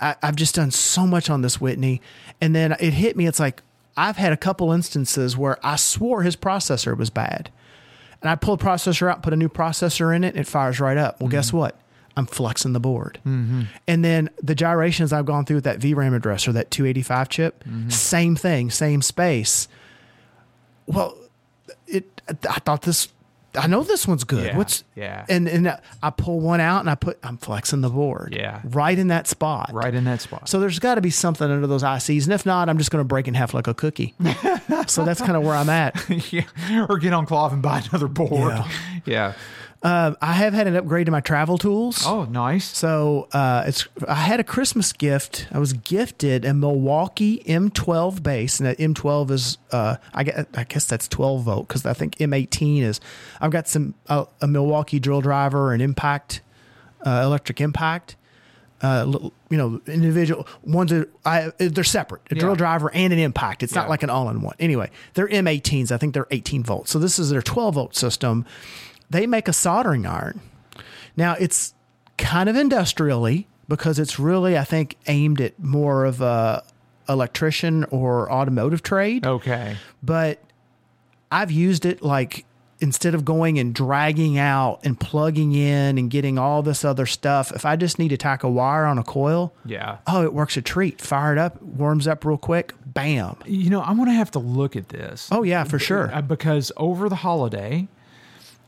I, I've just done so much on this Whitney, and then it hit me. It's like I've had a couple instances where I swore his processor was bad, and I pull the processor out, put a new processor in it, and it fires right up. Well, guess mm-hmm. what? I'm flexing the board. Mm-hmm. And then the gyrations I've gone through with that VRAM addresser, that 285 chip, mm-hmm. same thing, same space. Well, it. I thought this. I know this one's good. Yeah, What's yeah. And and I pull one out and I put. I'm flexing the board. Yeah. Right in that spot. right in that spot. So there's got to be something under those ICs, and if not, I'm just going to break in half like a cookie. so that's kind of where I'm at. yeah. Or get on KLOV and buy another board. Yeah. Yeah. Um, I have had an upgrade to my travel tools. Oh, nice. So uh, it's I had a Christmas gift. I was gifted a Milwaukee M12 base, and that M12 is uh, I guess, I guess that's 12 volt because I think M18 is. I've got some uh, a Milwaukee drill driver and impact uh, electric impact. Uh, you know, individual ones are I they're separate. A drill driver and an impact. It's Yeah. not like an all-in-one. Anyway, they're M18s. I think they're 18 volts. So this is their 12 volt system. They make a soldering iron. Now it's kind of industrially because it's really, I think, aimed at more of a electrician or automotive trade. Okay. But I've used it like instead of going and dragging out and plugging in and getting all this other stuff, if I just need to tack a wire on a coil, Yeah. oh, it works a treat. Fire it up, warms up real quick, bam. You know, I'm going to have to look at this. Oh yeah, for sure. Uh, because over the holiday,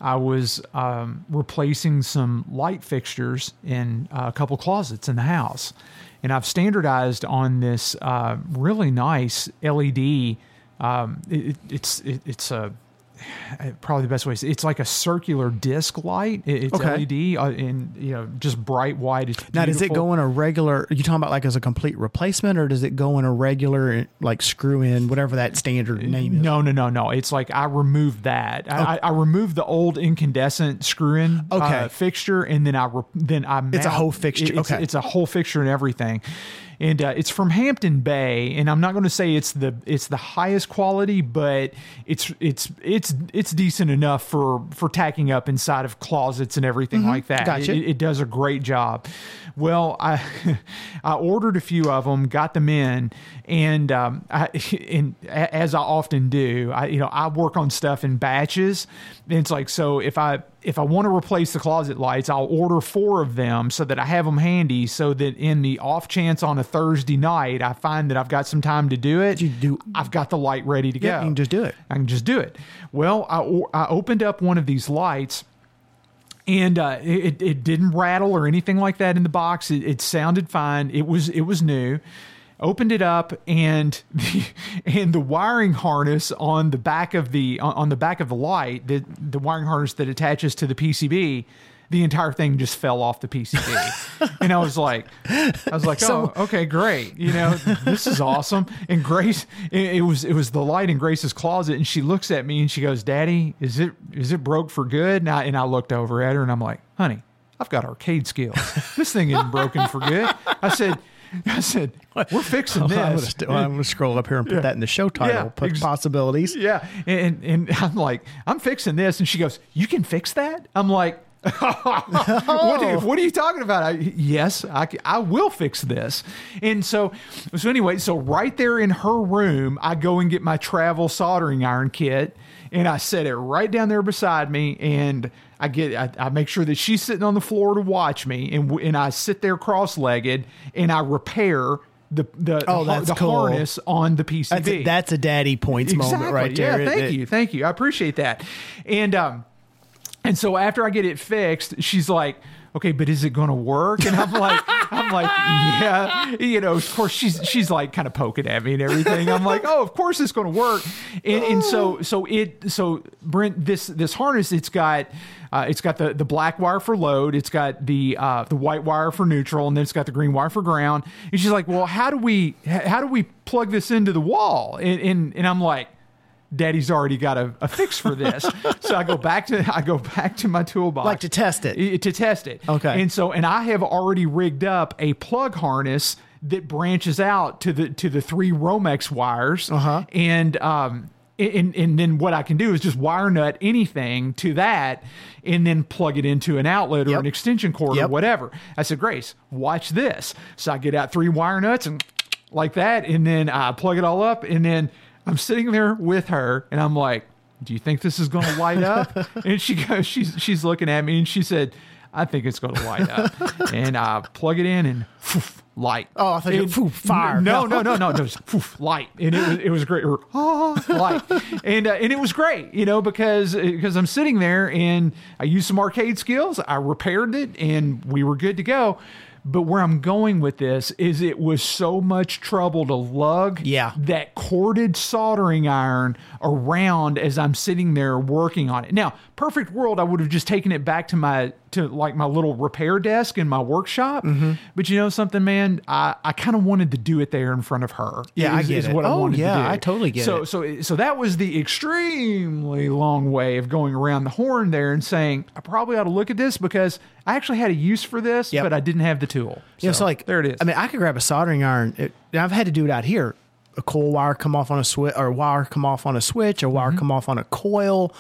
I was um, replacing some light fixtures in uh, a couple closets in the house, and I've standardized on this uh, really nice LED. Um, it, it- it's it, it's a probably the best way. to say- It's like a circular disc light. It's Okay. LED uh, and you know just bright white. It's Now, does it go in a regular? Are you talking about like as a complete replacement, or does it go in a regular like screw in, whatever that standard name is? No, no, no, no. It's like I removed that. I, I, I removed the old incandescent screw-in Okay. uh, fixture, and then I re- then I It's a whole fixture. It's, Okay. it's a whole fixture and everything. And uh, it's from Hampton Bay, and I'm not going to say it's the it's the highest quality, but it's it's it's it's decent enough for for tacking up inside of closets and everything like that. Mm-hmm. Gotcha. It, it does a great job. Well, I I ordered a few of them, got them in, and um, I, and as I often do, I you know I work on stuff in batches. And it's like so if I if I want to replace the closet lights, I'll order four of them so that I have them handy, so that in the off chance on a Thursday night I find that I've got some time to do it, You do- I've got the light ready to Yeah, go. you can just do it. I can just do it. Well, I, I opened up one of these lights and uh, it, it didn't rattle or anything like that in the box. It, it sounded fine. It was it was new. Opened it up and the, and the wiring harness on the back of the on the back of the light, the the wiring harness that attaches to the PCB, the entire thing just fell off the PCB. and I was like, I was like, So- oh, okay, great. You know, this is awesome. And Grace, it, it was it was the light in Grace's closet, and she looks at me and she goes, "Daddy, is it is it broke for good?" And I, and I looked over at her and I'm like, "Honey, I've got arcade skills. This thing isn't broken for good." I said. I said, "We're fixing I'm gonna, this." I'm gonna scroll up here and put that in the show title. Yeah, put ex- possibilities. Yeah. And, and I'm like, I'm fixing this. And she goes, You can fix that? I'm like, what, are you, what are you talking about? I, yes, I, I will fix this. And so, so anyway, so right there in her room, I go and get my travel soldering iron kit and I set it right down there beside me. And I get, I, I make sure that she's sitting on the floor to watch me. And, and I sit there cross legged and I repair the, the, Oh, that's the cool. harness on the PCB That's a, that's a daddy points moment right there. yeah, thank it- you, thank you. I appreciate that. And um, and so after I get it fixed, she's like, "Okay, but is it going to work?" And I'm like, "I'm like, yeah." You know, of course she's she's like kind of poking at me and everything. I'm like, "Oh, of course it's going to work." And, and so so it so Brent this this harness it's got. Uh, it's got the, the black wire for load. It's got the uh, the white wire for neutral, and then it's got the green wire for ground. And she's like, "Well, how do we how do we plug this into the wall?" And and, and I'm like, Daddy's already got a, a fix for this. so I go back to I go back to my toolbox Like to test it. To test it. Okay. And so and I have already rigged up a plug harness that branches out to the to the three Romex wires. Uh-huh. And um and, and then what I can do is just wire nut anything to that and then plug it into an outlet or Yep. an extension cord or whatever. I said, Grace, watch this. So I get out three wire nuts and like that, and then I plug it all up, and then I'm sitting there with her, and I'm like, "Do you think this is going to light up?" and she goes, she's she's looking at me, and she said, "I think it's going to light up." and I plug it in, and poof, light. Oh, I thought you And- fire. No, no, no, no, no. It was poof, light, and it was it was great. Or, ah, light, and uh, and it was great, you know, because because I'm sitting there and I used some arcade skills. I repaired it, and we were good to go. But where I'm going with this is it was so much trouble to lug Yeah. that corded soldering iron around as I'm sitting there working on it. Now, perfect world, I would have just taken it back to my to like my little repair desk in my workshop. Mm-hmm. But you know something, man, I, I kind of wanted to do it there in front of her. Yeah, I is, get is it. what I Oh, wanted yeah, to do. I totally get so, it. So so so that was the extremely long way of going around the horn there and saying I probably ought to look at this because I actually had a use for this, Yep. but I didn't have the tool. Yeah, so like there it is. I mean, I could grab a soldering iron. It, I've had to do it out here. A coil wire come off on a switch, or a wire come off on a switch, or Mm-hmm. wire come off on a coil,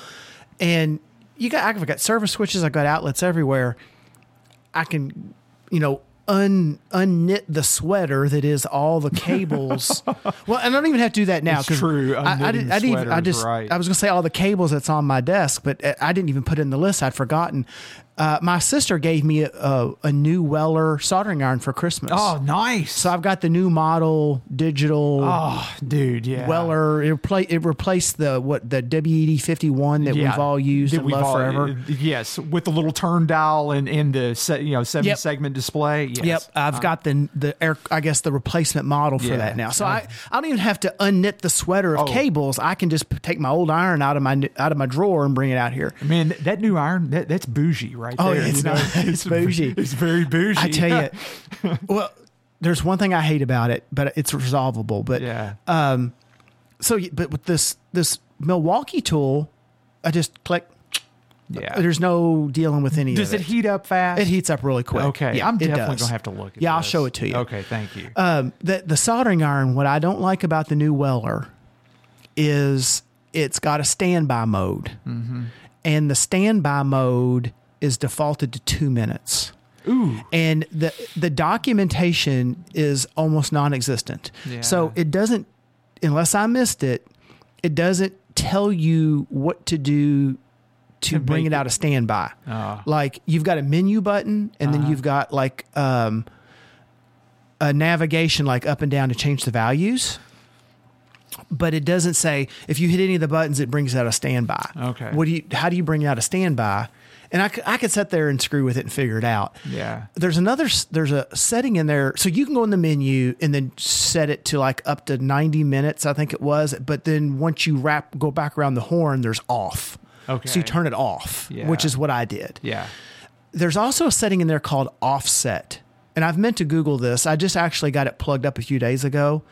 and you got I've got service switches. I've got outlets everywhere. I can, you know, un unknit the sweater that is all the cables. well, and I don't even have to do that now. It's true, I, I, didn't, I didn't. even- I just. right. I was gonna say all the cables that's on my desk, but uh, I didn't even put it in the list. I'd forgotten. Uh, my sister gave me a, a, a new Weller soldering iron for Christmas. oh, nice. So I've got the new model digital oh, dude, yeah. Weller. It, repla- it replaced the what the WED fifty one that Yeah, we've all used that and loved all- forever. Yes, with the little turn dial and, and the se, you know seven Yep. segment display. Yes. Yep, I've got the the air. I guess the replacement model for Yeah. that now. So I, I don't even have to unknit the sweater of Oh. cables. I can just take my old iron out of my out of my drawer and bring it out here. Man, that new iron, that, that's bougie right Oh, there. it's you know? not- it's bougie. It's very bougie. I tell you, well, there's one thing I hate about it, but it's resolvable. But yeah. Um, so, but with this this Milwaukee tool, I just click. yeah. There's no dealing with any Does of it heat up fast? It heats up really quick. Okay. Yeah, I'm definitely does. to have to look at Yeah, I'll show it to you. Okay, thank you. Um, the the soldering iron. What I don't like about the new Weller is it's got a standby mode, Mm-hmm. and the standby mode is defaulted to two minutes. Ooh. and the the documentation is almost non-existent. Yeah. So it doesn't, unless I missed it, it doesn't tell you what to do to, To bring it out of standby. Ah. Like you've got a menu button, and then Uh-huh. you've got like um, a navigation like up and down to change the values. But it doesn't say if you hit any of the buttons, it brings out a standby. Okay. What do you? How do you bring out a standby? And I could sit there and screw with it and figure it out Yeah. there's another there's a setting in there so you can go in the menu and then set it to like up to 90 minutes i think it was but then once you wrap go back around the horn there's off Okay. so you turn it off Yeah. which is what i did Yeah. there's also a setting in there called offset. And I've meant to Google this. I just actually got it plugged up a few days ago.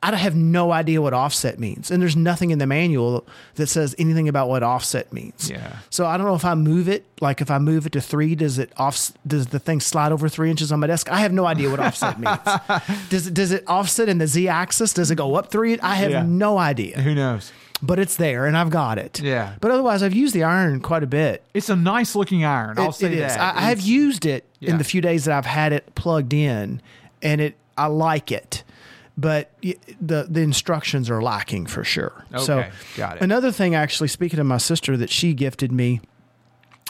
I have no idea what offset means. And there's nothing in the manual that says anything about what offset means. Yeah. So I don't know if I move it, like if I move it to three, does it off, does the thing slide over three inches on my desk? I have no idea what offset means. Does it, does it offset in the Z axis? Does it go up three? I have Yeah. no idea, Who knows? but it's there and I've got it. Yeah. But otherwise, I've used the iron quite a bit. It's a nice looking iron. I'll say that. I, I have used it Yeah. in the few days that I've had it plugged in, and it I like it, but the the instructions are lacking for sure. so Okay, got it. another thing, actually, speaking of my sister, that she gifted me.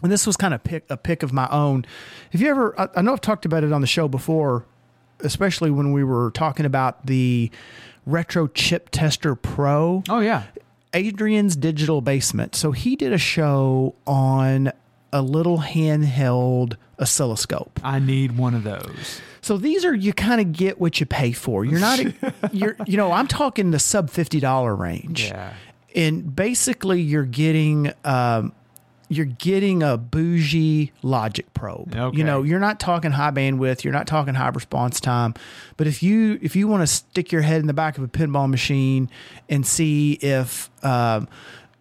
And this was kind of pick, a pick of my own. Have you ever? I, I know I've talked about it on the show before, especially when we were talking about the Retro Chip Tester Pro. Oh yeah. Adrian's Digital Basement. So he did a show on a little handheld oscilloscope. I need one of those. So these are you kind of get what you pay for. You're not you're you know, I'm talking the sub $50 range. Yeah. And basically you're getting um you're getting a bougie logic probe. Okay. You know, you're not talking high bandwidth, you're not talking high response time, but if you if you want to stick your head in the back of a pinball machine and see if um,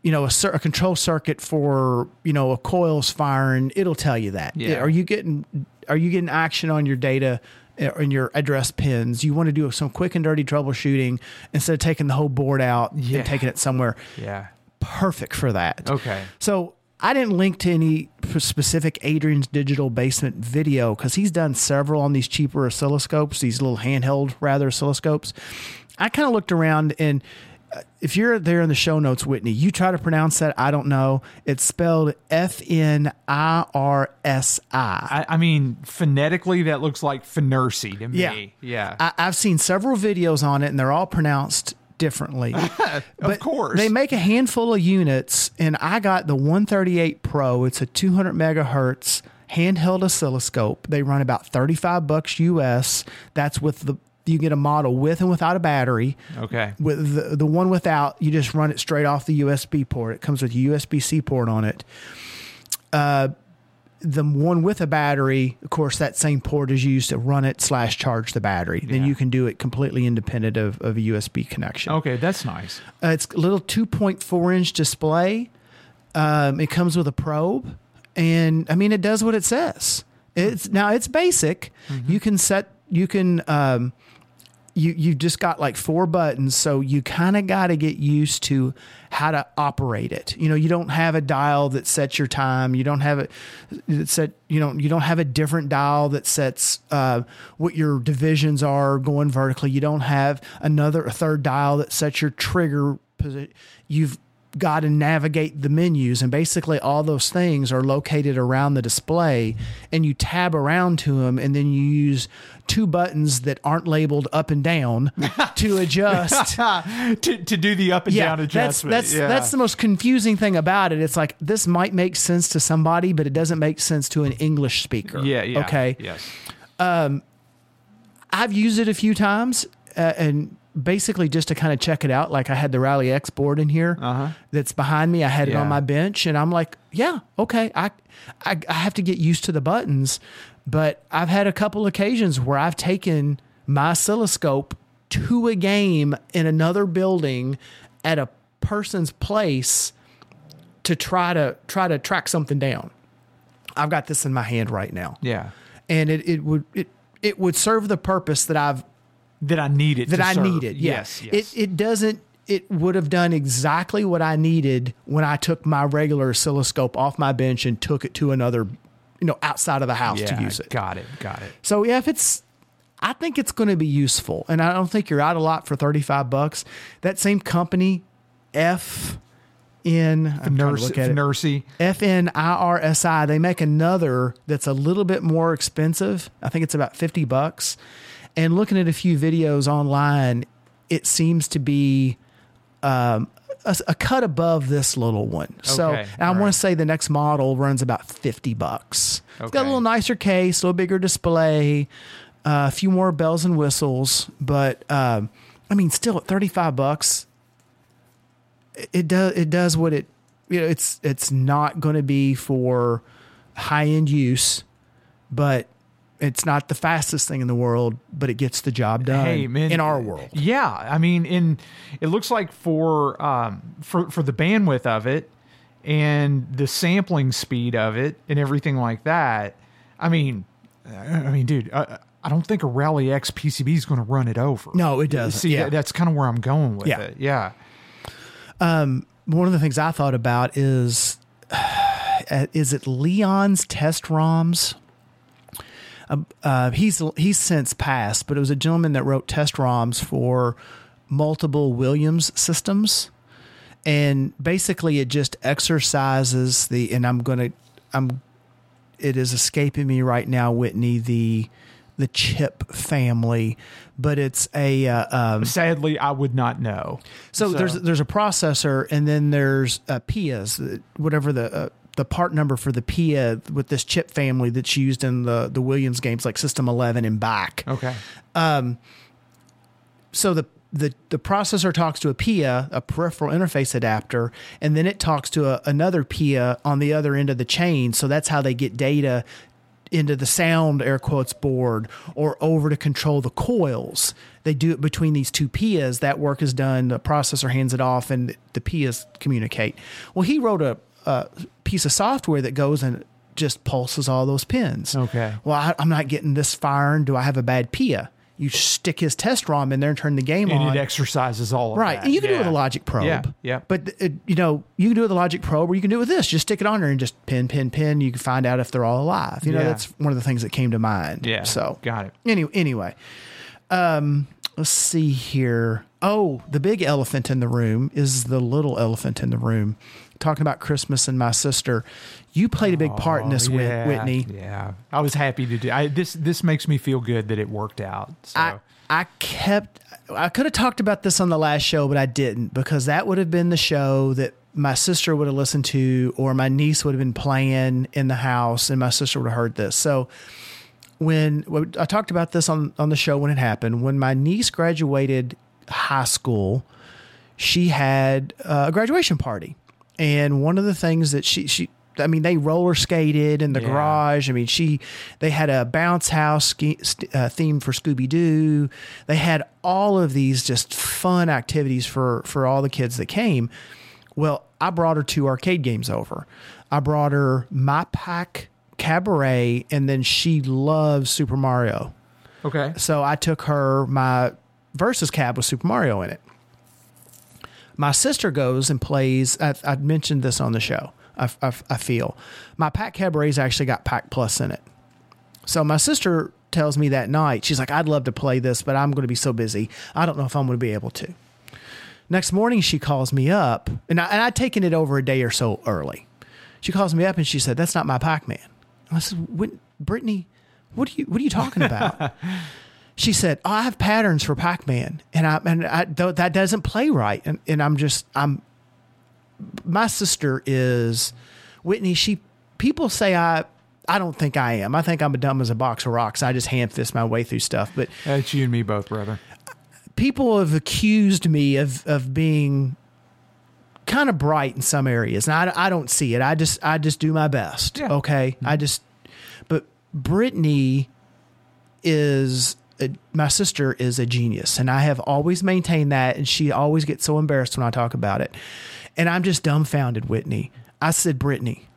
you know a, a control circuit for you know a coil's firing, it'll tell you that. Yeah. Are you getting are you getting action on your data? uh, In your address pins, you want to do some quick and dirty troubleshooting instead of taking the whole board out Yeah. and taking it somewhere Yeah. perfect for that. Okay. So I didn't link to any specific Adrian's digital basement video because he's done several on these cheaper oscilloscopes, these little handheld rather oscilloscopes. I kind of looked around and if you're there in the show notes, Whitney, you try to pronounce that. I don't know. It's spelled F N I R S I. I mean, phonetically, that looks like Finercy to me. Yeah. Yeah. I, I've seen several videos on it, and they're all pronounced differently. of course. They make a handful of units, and I got the 138 Pro. It's a 200 megahertz handheld oscilloscope. They run about 35 bucks US. That's with the you get a model with and without a battery. okay. With the, the one without, you just run it straight off the USB port. It comes with a USB C port on it. Uh, the one with a battery, of course, that same port is used to run it slash charge the battery. Then Yeah. you can do it completely independent of, of a USB connection. Okay, that's nice. Uh, it's a little 2.4 inch display. Um, it comes with a probe, and I mean, it does what it says. It's now it's basic. You can set. You can. Um, you you've just got like four buttons, so you kind of got to get used to how to operate it. You know, you don't have a dial that sets your time. You don't have it that set. You know, you don't have a different dial that sets uh, what your divisions are going vertically. You don't have another a third dial that sets your trigger position. You've got to navigate the menus and basically all those things are located around the display and you tab around to them and then you use two buttons that aren't labeled up and down to adjust to, to do the up and down adjustment. that's yeah. that's the most confusing thing about it it's like this might make sense to somebody but it doesn't make sense to an english speaker yeah, yeah. okay Yes. Um, I've used it a few times, uh, and basically just to kind of check it out. Like I had the Rally X board in here Uh-huh. that's behind me. I had it on my bench, and I'm like, yeah, okay. I, I I have to get used to the buttons, but I've had a couple occasions where I've taken my oscilloscope to a game in another building at a person's place to try to try to track something down. I've got this in my hand right now Yeah. and it, it would it it would serve the purpose that I've That I needed. that to I serve. needed. Yeah. Yes. Yes. It it doesn't it would have done exactly what I needed when I took my regular oscilloscope off my bench and took it to another you know outside of the house yeah, to use it. Got it. Got it. So yeah, if it's I think it's going to be useful and I don't think you're out a lot for 35 bucks. That same company F in I'm trying to Nurse, at it. Nursey. FNIRSI, they make another that's a little bit more expensive. I think it's about 50 bucks. And looking at a few videos online, it seems to be um, a, a cut above this little one. so Okay, I want right. to say the next model runs about 50 bucks. It's got a little nicer case, a little bigger display, uh, a few more bells and whistles. But um, I mean, still at 35 bucks, it does it does what it you know it's it's not going to be for high end use, but it's not the fastest thing in the world, but it gets the job done Hey man, in our world. Yeah, I mean, in it looks like for um for for the bandwidth of it and the sampling speed of it and everything like that. I mean, I mean, dude, I, I don't think a Rally X PCB is going to run it over. No, it doesn't. See, yeah. that- that's kind of where I'm going with Yeah. it. Yeah. one of the things I thought about is uh, is it Leon's test ROMs? Uh, uh, he's he's since passed, but it was a gentleman that wrote test ROMs for multiple Williams systems, and basically it just exercises the. And I'm gonna I'm it is escaping me right now, Whitney the the chip family, but it's a uh, um, Sadly, I would not know. so, there's there's a processor, and then there's uh, PIAs, whatever the uh, the part number for the PIA with this chip family that's used in the the Williams games, like System 11 and back. Okay. Um, so the the the processor talks to a PIA, a peripheral interface adapter, and then it talks to a, another PIA on the other end of the chain. So that's how they get data into the sound air quotes board or over to control the coils. They do it between these two PIAs. That work is done. The processor hands it off, and the PIAs communicate. Well, he wrote a, a piece of software that goes and just pulses all those pins. Okay. Well, I, I'm not getting this firing. Do I have a bad PIA? You stick his test ROM in there and turn the game And on. And it exercises all of Right. that. And you can do it with a logic probe. Yeah, yeah. But, it, you know, you can do it with a logic probe or you can do it with this. Just stick it on there and just pin, pin, pin. You can find out if they're all alive. You know, Yeah. that's one of the things that came to mind. Yeah. So, got it. anyway, anyway, um, let's see here. Oh, the big elephant in the room is the little elephant in the room. Talking about Christmas and my sister. You played a big part in this, Oh, yeah, Whitney. Yeah, I was happy to do. I, this this makes me feel good that it worked out. So I I kept I could have talked about this on the last show, but I didn't because that would have been the show that my sister would have listened to or my niece would have been playing in the house and my sister would have heard this. So when when- I talked about this on on the show when it happened, when my niece graduated high school, she had uh, a graduation party. And one of the things that she she I mean they roller skated in the Yeah. garage. I mean she they had a bounce house ski, uh, theme for Scooby Doo. They had all of these just fun activities for for all the kids that came. Well, I brought her two arcade games over. I brought her My Pac Cabaret and then she loves Super Mario. okay. So I took her my versus cab with Super Mario in it. My sister goes and plays. I, I mentioned this on the show. I, I, I feel my Pac Cabaret's actually got Pac Plus in it. So my sister tells me that night, she's like, I'd love to play this, but I'm going to be so busy. I don't know if I'm going to be able to. Next morning, she calls me up, and, I, and I'd taken it over a day or so early. She calls me up and she said, That's not my Pac Man. I said, Brittany, what are you, what are you talking about? she said, oh, I have patterns for Pac Man, and I and I, th- that doesn't play right, and and I'm just I'm. My sister is Whitney. She people say I. I don't think I am. I think I'm a dumb as a box of rocks. I just hand fist my way through stuff. But That's you and me both, brother. people have accused me of of being kind of bright in some areas, and I, I don't see it. I just I just do my best. Yeah. Okay, I just. But Brittany is my sister is a genius, and I have always maintained that, and she always gets so embarrassed when I talk about it, and I'm just dumbfounded. Whitney, I said, Brittany,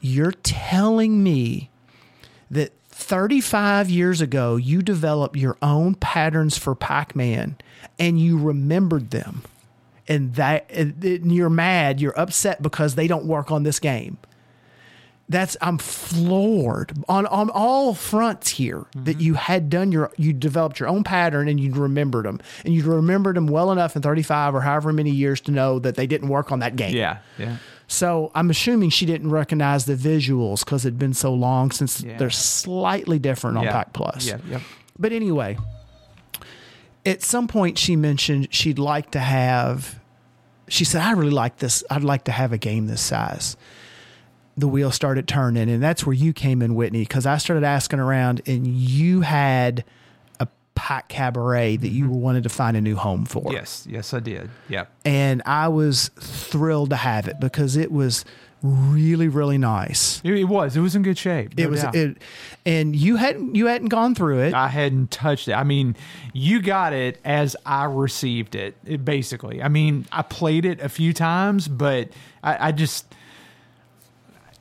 you're telling me that 35 years ago you developed your own patterns for Pac-Man and you remembered them. And that and you're mad you're upset because they don't work on this game that's I'm floored on on all fronts here that you had done your you developed your own pattern and you remembered them and you remembered them well enough in 35 or however many years to know that they didn't work on that game Yeah, yeah. so I'm assuming she didn't recognize the visuals because it'd been so long since Yeah. they're slightly different on yeah. Pac Plus. Yeah, yep. But anyway, at some point she mentioned she'd like to have. She said, "I really like this. I'd like to have a game this size." The wheel started turning, and that's where you came in, Whitney, because I started asking around, and you had a Pac cabaret that you mm-hmm. wanted to find a new home for Yes, yes, I did. Yep. and I was thrilled to have it because it was really, really nice. It, it was. It was in good shape. It no was doubt. it, and you hadn't you hadn't gone through it. I hadn't touched it. I mean, you got it as I received it, it basically. I mean, I played it a few times, but I, I just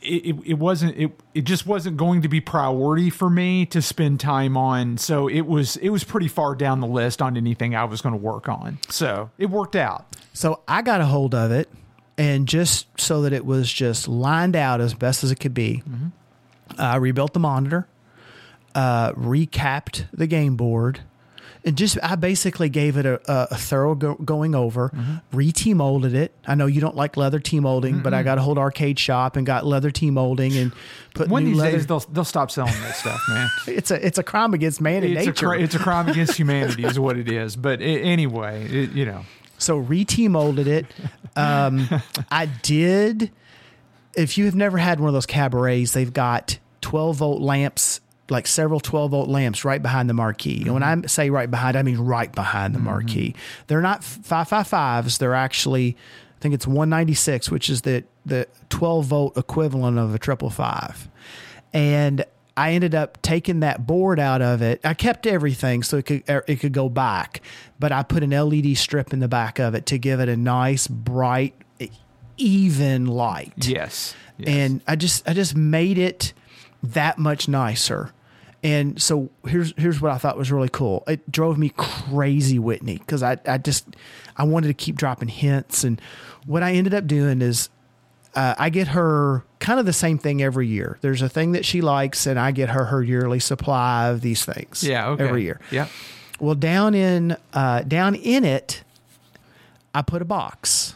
it, it, wasn't it, it just wasn't going to be priority for me to spend time on. So it was it was pretty far down the list on anything I was going to work on. So it worked out. So I got a hold of it, and just so that it was just lined out as best as it could be, I rebuilt the monitor, uh, recapped the game board, and just I basically gave it a, a, thorough go- going over, re T molded it. I know you don't like leather T molding, but I got a hold arcade shop and got leather T molding and put One new these leather. days they'll they'll stop selling that stuff, man. it's a it's a crime against man and It's a, nature. it's a crime against humanity, is what it is. But i anyway, it, you know, So re-T molded it. Um, I did. If you have never had one of those cabarets, they've got 12 volt lamps, like several 12 volt lamps right behind the marquee. And when I say right behind, I mean right behind the marquee. They're not 555s. They're actually, I think it's 196, which is the, the 12 volt equivalent of a triple five. And I ended up taking that board out of it. I kept everything so it could er, it could go back, but I put an LED strip in the back of it to give it a nice bright even light. yes, yes. And I just I just made it that much nicer. And so here's here's what I thought was really cool. It drove me crazy, Whitney, because I, I just I wanted to keep dropping hints. And what I ended up doing is uh, I get her kind of the same thing every year. There's a thing that she likes, and I get her her yearly supply of these things. yeah, okay. every year. Yeah. Well, down in uh, down in it, I put a box,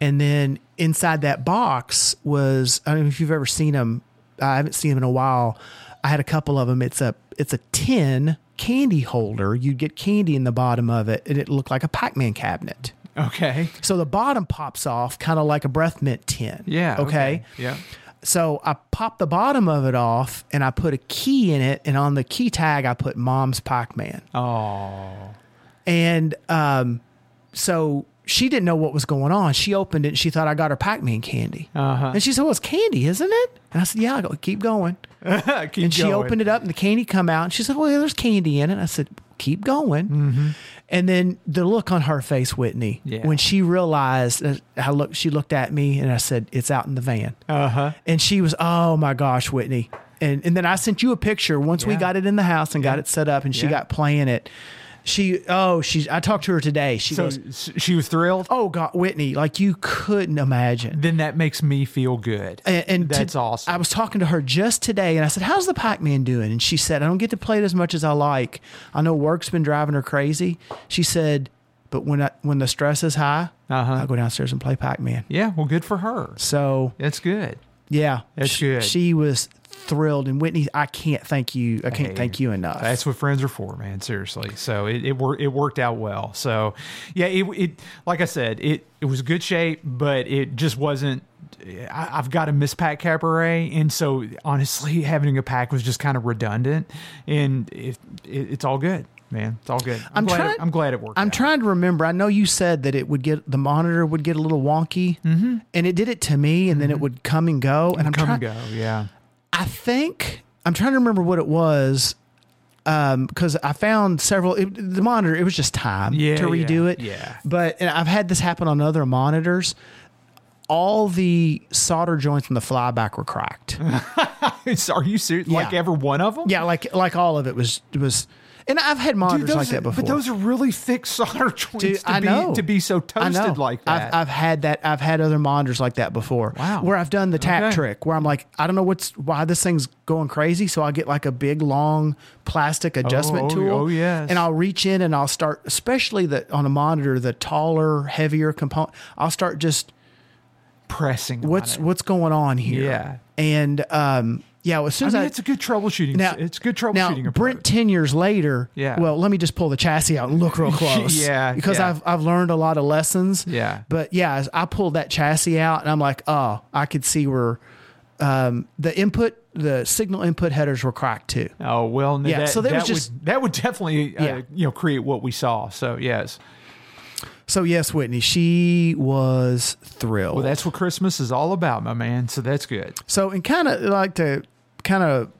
and then inside that box was I don't know if you've ever seen them. I haven't seen them in a while. I had a couple of them. It's a it's a tin candy holder. You'd get candy in the bottom of it, and it looked like a Pac-Man cabinet. Okay. So the bottom pops off, kind of like a breath mint tin. Yeah. Okay. Yeah. So I popped the bottom of it off, and I put a key in it, and on the key tag I put Mom's Pac-Man. Oh. And um, so she didn't know what was going on. She opened it and she thought I got her Pac Man candy. Uh-huh. And she said, Well, it's candy, isn't it? And I said, Yeah, I go, keep going. Keep and she opened it up and the candy come out. And she said, Well, yeah, there's candy in it. I said, Keep going. And then the look on her face, Whitney, Yeah. when she realized, uh, I looked, she looked at me and I said, It's out in the van. Uh huh. And she was, Oh my gosh, Whitney. And, and then I sent you a picture once we got it in the house and got it set up and she got playing it. She, oh, she's, I talked to her today. She So goes, she was thrilled. Oh God, Whitney, like you couldn't imagine. Then that makes me feel good. And, and to- that's awesome. I was talking to her just today, and I said, "How's the Pac-Man doing?" And she said, "I don't get to play it as much as I like. I know work's been driving her crazy." She said, "But when I, when the stress is high, Uh-huh. I go downstairs and play Pac-Man." yeah. Well, good for her. So That's good. yeah, That's sh- good. She was thrilled, and Whitney, I can't thank you. I can't Hey, thank you enough. That's what friends are for, man. Seriously. So it it, wor- it worked out well. So yeah, it, it like I said, it it was good shape, but it just wasn't. I, I've got a Miss Pac Cabaret, and so honestly, having a Pac was just kind of redundant, and it, it it's all good, man. It's all good. I'm, I'm glad. trying- it, I'm glad it worked. I'm out. trying to remember. I know you said that it would get the monitor would get a little wonky, mm-hmm. and it did it to me, and then it would come and go. And I'm Come trying. and go. Yeah. I think I'm trying to remember what it was um, because I found several. It, the monitor, it was just time Yeah, to redo yeah, it. yeah. But and I've had this happen on other monitors. All the solder joints in the flyback were cracked. Are you serious? Like every one of them? yeah, like like all of it was was. And I've had monitors Dude, like that before. But those are really thick solder joints Dude, to I be know. to be so toasted like that. I've, I've had that. I've had other monitors like that before. Wow. Where I've done the tap Okay. trick, where I'm like, I don't know what's why this thing's going crazy, so I get like a big long plastic adjustment oh, tool. oh, yes. And I'll reach in and I'll start, especially the on a monitor, the taller, heavier component. I'll start just pressing. what's what's going on here. Yeah. And um, yeah, well, as soon I as mean, I, it's a good troubleshooting. now it's good troubleshooting. Now, approach. Brent, ten years later, Yeah. Well, let me just pull the chassis out and look real close. Yeah, because yeah. I've I've learned a lot of lessons. Yeah. but yeah, as I pulled that chassis out, and I'm like, oh, I could see where um, the input, the signal input headers were cracked too. Oh well, Yeah, That, so there was that just- would, that would definitely uh, Yeah. you know create what we saw. So yes, So yes, Whitney, she was thrilled. Well, that's what Christmas is all about, my man. So that's good. So, and kind of like to kind of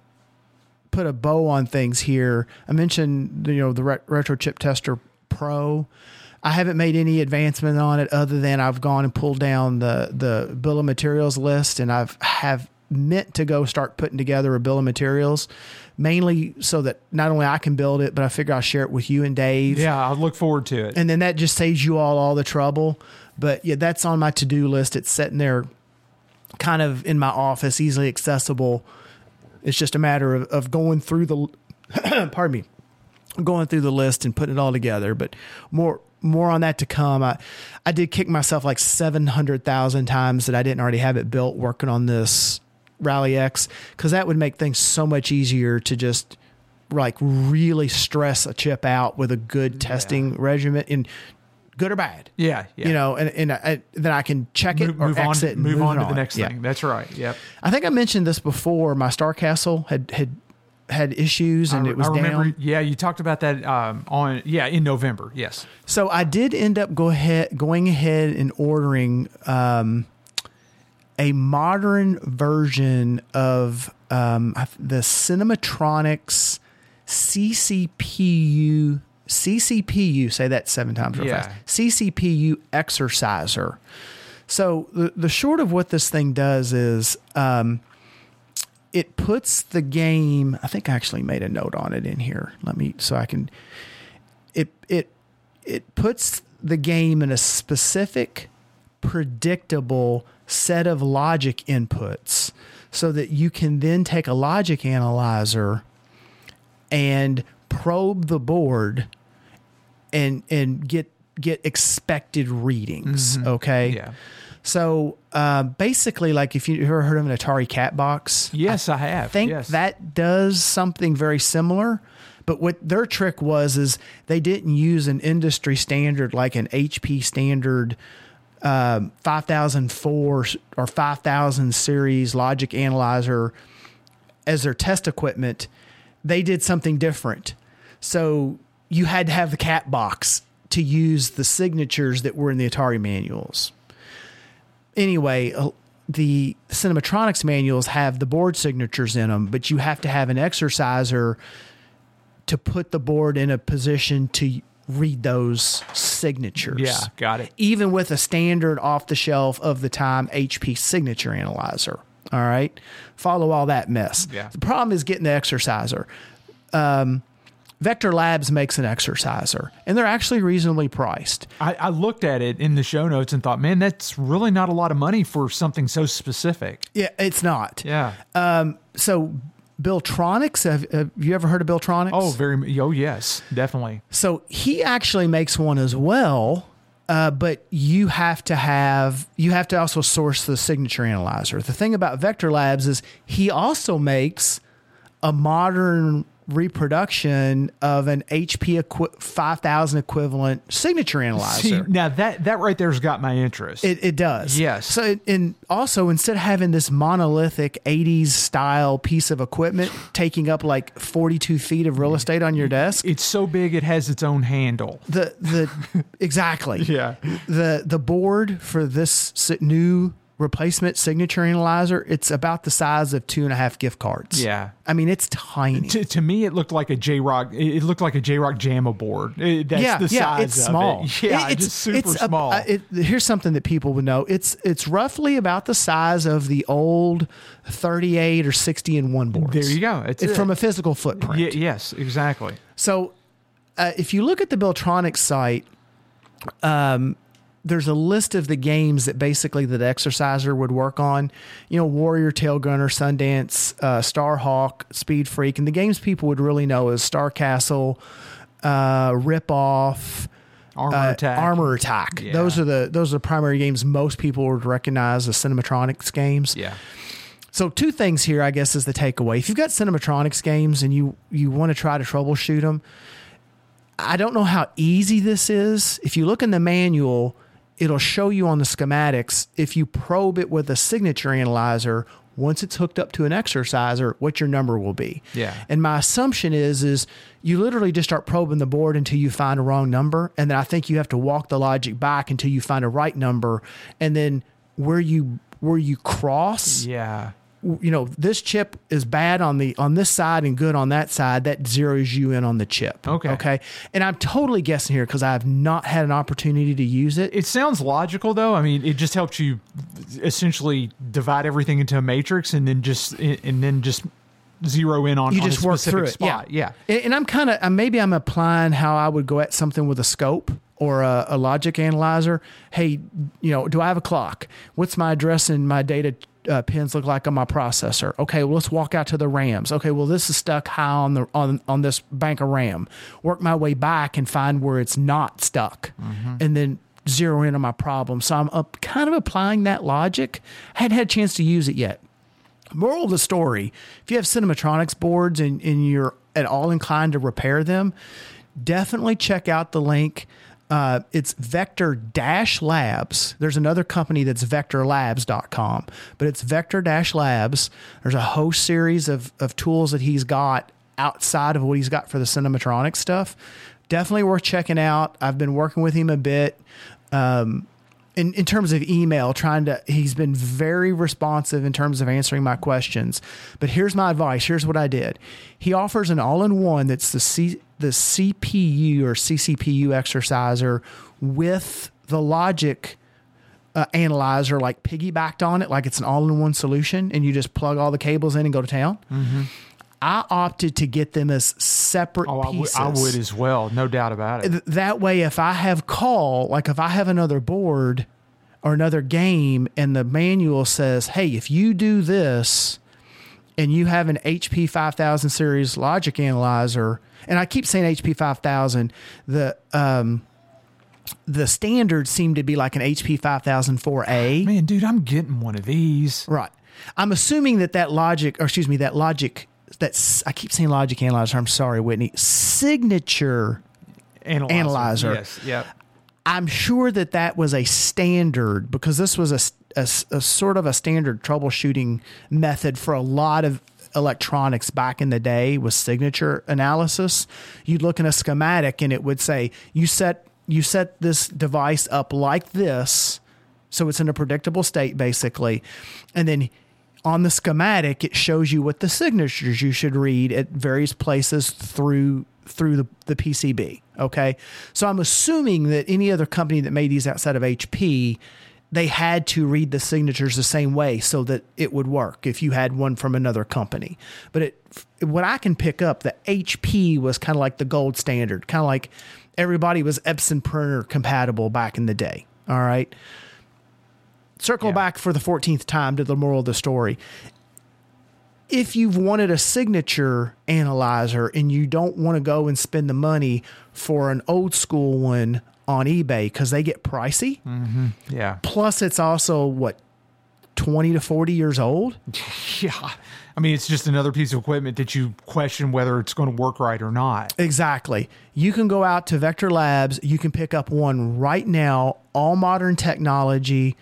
put a bow on things here. I mentioned you know the Ret- Retro Chip Tester Pro. I haven't made any advancement on it other than I've gone and pulled down the the bill of materials list, and I've have meant to go start putting together a bill of materials, mainly so that not only I can build it, but I figure I'll share it with you and Dave. Yeah, I look forward to it. and then that just saves you all all the trouble. But yeah, that's on my to do list. It's sitting there, kind of in my office, easily accessible. It's just a matter of, of going through the, pardon me, going through the list and putting it all together. But more more on that to come. I I did kick myself like seven hundred thousand times that I didn't already have it built working on this Rally X because that would make things so much easier to just like really stress a chip out with a good testing regimen in good or bad. yeah, yeah. You know, and, and I, then I can check it move, or move on, exit and move, on it to the next Yeah. thing. That's right. Yep. I think I mentioned this before. My Star Castle had had had issues and I, it was I remember. down. Yeah, you talked about that um, on yeah in November. Yes. So I did end up go ahead going ahead and ordering um, a modern version of um, the Cinematronics CCPU CCPU. Say that seven times real Yeah. fast. CCPU Exerciser. So the the short of what this thing does is. Um, it puts the game. I think I actually made a note on it in here. Let me so I can. It it it puts the game in a specific, predictable set of logic inputs, so that you can then take a logic analyzer and probe the board and and get get expected readings. Okay. Mm-hmm. Yeah. So uh, basically, like if you ever heard of an Atari cat box, Yes, I, have. Think yes. that does something very similar. But what their trick was is they didn't use an industry standard like an HP standard um, 5004 or 5000 series logic analyzer as their test equipment. They did something different. So you had to have the cat box to use the signatures that were in the Atari manuals anyway, uh, the Cinematronics manuals have the board signatures in them, but you have to have an exerciser to put the board in a position to read those signatures. Yeah, got it. Even with a standard off the shelf of the time HP signature analyzer. All right. Follow all that mess. Yeah. The problem is getting the exerciser. Um, Vector Labs makes an exerciser, and they're actually reasonably priced. I, I looked at it in the show notes and thought, man, that's really not a lot of money for something so specific. Yeah, it's not. Yeah. So Billtronics, have, have you ever heard of Billtronics? oh, very. Oh, yes, definitely. so he actually makes one as well, uh, but you have to have you have to also source the signature analyzer. The thing about Vector Labs is he also makes a modern reproduction of an HP equi- 5000 equivalent signature analyzer. See, now that that right there's got my interest. It, it does. Yes. So, it- and also instead of having this monolithic 80s style piece of equipment taking up like 42 feet of real estate on your desk, it's so big it has its own handle. the, the, exactly. Yeah. The, the board for this new replacement signature analyzer, it's about the size of two and a half gift cards. Yeah. I mean, it's tiny. To, to me, it looked like a JROK. It looked like a JROK Jamma board. It- that's yeah, the yeah, size it's of small. It. Yeah, It- just super a- small. uh, it, here's something that people would know. It's it's roughly about the size of the old 38 or 60 in one boards. There you go. It's It's it. from a physical footprint. Ye- yes, exactly. So, uh, if you look at the Beltronics site, um, there's a list of the games that basically that exerciser would work on. You know, Warrior, Tail Gunner, Sundance, uh, Starhawk, Speed Freak, and the games people would really know is Star Castle, uh, Rip Off. Armor uh, attack. Armor Attack. Yeah. Those are the those are the primary games most people would recognize as Cinematronics games. Yeah. So two things here, I guess, is the takeaway. If you've got Cinematronics games and you you want to try to troubleshoot them, I don't know how easy this is. If you look in the manual, it'll show you on the schematics if you probe it with a signature analyzer once it's hooked up to an exerciser what your number will be Yeah. and my assumption is is you literally just start probing the board until you find a wrong number and then i think you have to walk the logic back until you find a right number and then where you where you cross Yeah. You know this chip is bad on the on this side and good on that side. That zeroes you in on the chip. Okay. okay? And i'm totally guessing here because i have not had an opportunity to use it. It sounds logical though. I mean, it just helps you essentially divide everything into a matrix and then just and then just zero in on, you on just a work specific through it. spot. yeah. And, and i'm kind of uh, maybe i'm applying how i would go at something with a scope or a, a logic analyzer. Hey you know do i have a clock? What's my address and my data uh, pins look like on my processor. Okay well let's walk out to the rams. Okay well this is stuck high on the on on this bank of ram. Work my way back and find where it's not stuck and then zero in on my problem. So i'm up kind of applying that logic. I hadn't had a chance to use it yet. Moral of the story: If you have Cinematronics boards and, and you're at all inclined to repair them, definitely check out the link. Uh, it's Vector Dash Labs. There's another company that's VectorLabs.com, but it's Vector Dash Labs. There's a host series of of tools that he's got outside of what he's got for the Cinematronics stuff. Definitely worth checking out. I've been working with him a bit. Um, in, in terms of email, trying to, he's been very responsive in terms of answering my questions. But here's my advice. Here's what I did. He offers an all in one that's the C, the CPU or CCPU exerciser with the logic uh, analyzer like piggybacked on it, like it's an all in one solution, and you just plug all the cables in and go to town. I opted to get them as separate Oh, I would, pieces I would as well, no doubt about it. th- that way if i have call like if i have another board or another game and the manual says hey if you do this and you have an hp 5000 series logic analyzer and i keep saying hp 5000 the um the standards seem to be like an hp 5004a Man, dude, I'm getting one of these. Right. I'm assuming that that logic, or excuse me, that logic, that's I keep saying logic analyzer. I'm sorry, Whitney. Signature. Analyzer. Analyzer. Yes. Yeah. I'm sure that that was a standard because this was a, a, a sort of a standard troubleshooting method for a lot of electronics back in the day was signature analysis. You'd look in a schematic and it would say you set you set this device up like this, so it's in a predictable state basically, and then on the schematic it shows you what the signatures you should read at various places through through the, the PCB. Okay. So I'm assuming that any other company that made these outside of HP, they had to read the signatures the same way so that it would work if you had one from another company. But it, what I can pick up, the HP was kind of like the gold standard, kind of like everybody was Epson printer compatible back in the day. All right. Circle Yeah. back for the 14th time to the moral of the story if you've wanted a signature analyzer and you don't want to go and spend the money for an old school one on eBay because they get pricey, Yeah. plus it's also what 20 to 40 years old. Yeah. I mean, it's just another piece of equipment that you question whether it's going to work right or not. Exactly. You can go out to Vector Labs, you can pick up one right now, all modern technology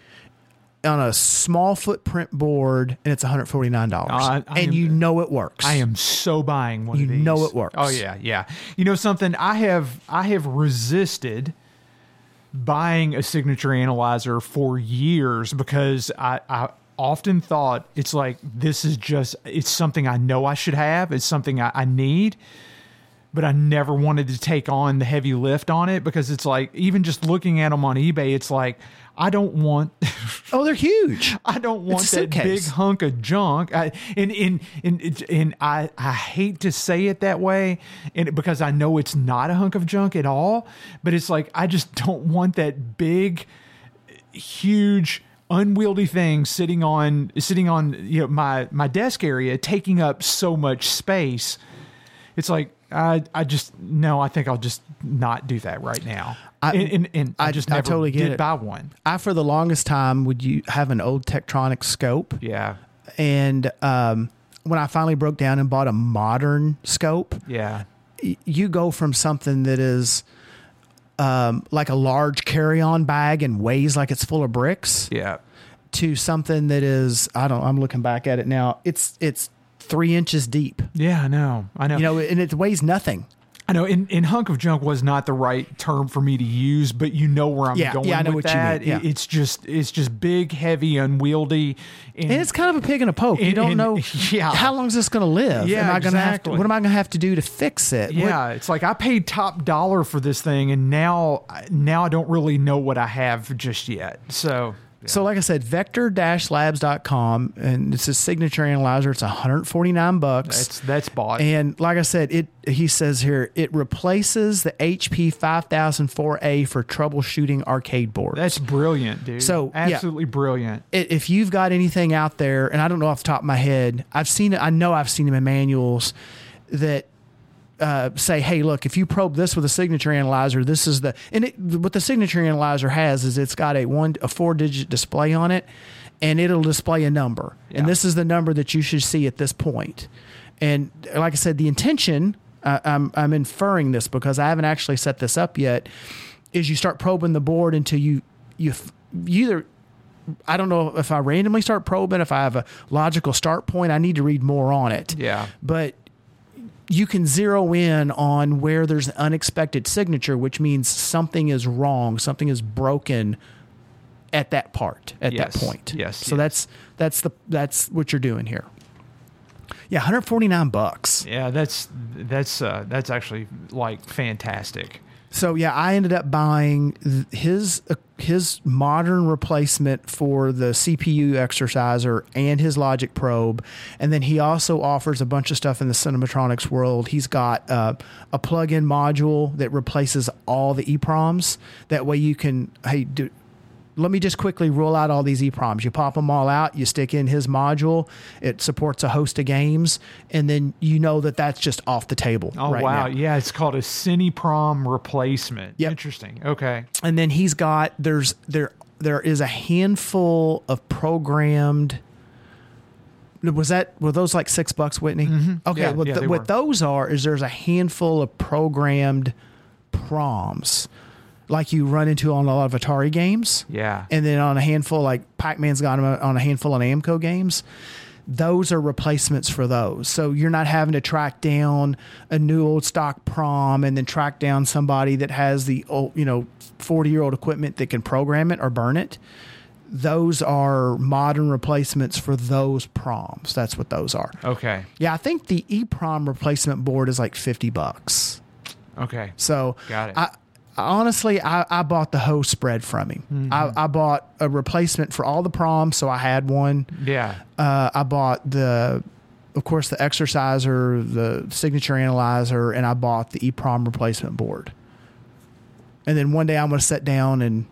on a small footprint board and it's $149 Uh, I and am- you know it works. I am so buying one You of these. know it works. Oh yeah, yeah. You know something? I have I have resisted buying a signature analyzer for years because I, I often thought it's like this is just it's something I know I should have. It's something I, I need. But I never wanted to take on the heavy lift on it because it's like even just looking at them on eBay, it's like I don't want Oh, they're huge. I don't want that big hunk of junk. I, and and and and I I hate to say it that way, and because I know it's not a hunk of junk at all. But it's like I just don't want that big, huge, unwieldy thing sitting on sitting on you know my my desk area, taking up so much space. It's like I I just no. I think I'll just not do that right now. I- and, and, and I, I- just I never totally get did it. buy one. I, for the longest time, would you have an old Tektronix scope? Yeah, And um, when I finally broke down and bought a modern scope, yeah. y- you go from something that is um, like a large carry-on bag and weighs like it's full of bricks Yeah. to something that is I don't I'm looking back at it now. It's it's three inches deep. Yeah, I know. I know. You know, and it weighs nothing. I know. In, in hunk of junk was not the right term for me to use, but you know where I'm Yeah, going yeah, I know with what you mean, that. yeah. It's just it's just big, heavy, unwieldy, and, And it's kind of a pig in a poke. you don't and- know yeah. how long is this going to live. Yeah, Am I to have to, exactly. what am I going to have to do to fix it? What- yeah, it's like I paid top dollar for this thing, and now now I don't really know what I have just yet. So So, like I said, vector-labs.com, and it's a signature analyzer. It's 149 bucks. that's that's bought. and like I said, it he says here it replaces the HP 5004A for troubleshooting arcade boards. that's brilliant, dude. So, yeah. absolutely brilliant. I- if you've got anything out there, and I don't know off the top of my head, I've seen it. I know I've seen them in manuals that uh, say, "Hey, look, if you probe this with a signature analyzer, this is the." And it, what the signature analyzer has is it's got a one a four digit display on it, and it'll display a number, Yeah. and this is the number that you should see at this point. And like I said, the intention. Uh, I'm I'm inferring this because I haven't actually set this up yet. Is you start probing the board until you you you either I don't know if I randomly start probing, if I have a logical start point, I need to read more on it. Yeah. But you can zero in on where there's an unexpected signature, which means something is wrong, something is broken at that part, at Yes. that point. Yes, So yes. that's that's the that's what you're doing here. Yeah, 149 bucks. Yeah, that's that's uh, that's actually like fantastic. So yeah, I ended up buying his uh, his modern replacement for the CPU exerciser and his logic probe, and then he also offers a bunch of stuff in the Cinematronics world. He's got uh, a plug-in module that replaces all the EPROMs. That way, you can hey do. Let me just quickly roll out all these EPROMs. You pop them all out, you stick in his module. It supports a host of games, and then you know that that's just off the table. Oh right wow, now. yeah, it's called a Cineprom replacement. Yep. Interesting. Okay. and then he's got there's there there is a handful of programmed was that were those like six bucks whitney okay Mm-hmm. Yeah, what, yeah, the- what those are is there's a handful of programmed proms like you run into on a lot of atari games Yeah. and then on a handful like pac-man's got them uh, on a handful of namco games those are replacements for those so you're not having to track down a new old stock prom and then track down somebody that has the old you know 40 year old equipment that can program it or burn it those are modern replacements for those proms that's what those are okay. yeah i think the eprom replacement board is like 50 bucks Okay. so Got it. I, honestly, I, I bought the whole spread from him. Mm-hmm. I, I bought a replacement for all the proms, so I had one. Yeah. Uh, I bought the, of course, the exerciser, the signature analyzer, and I bought the EPROM replacement board. And then one day I'm going to sit down and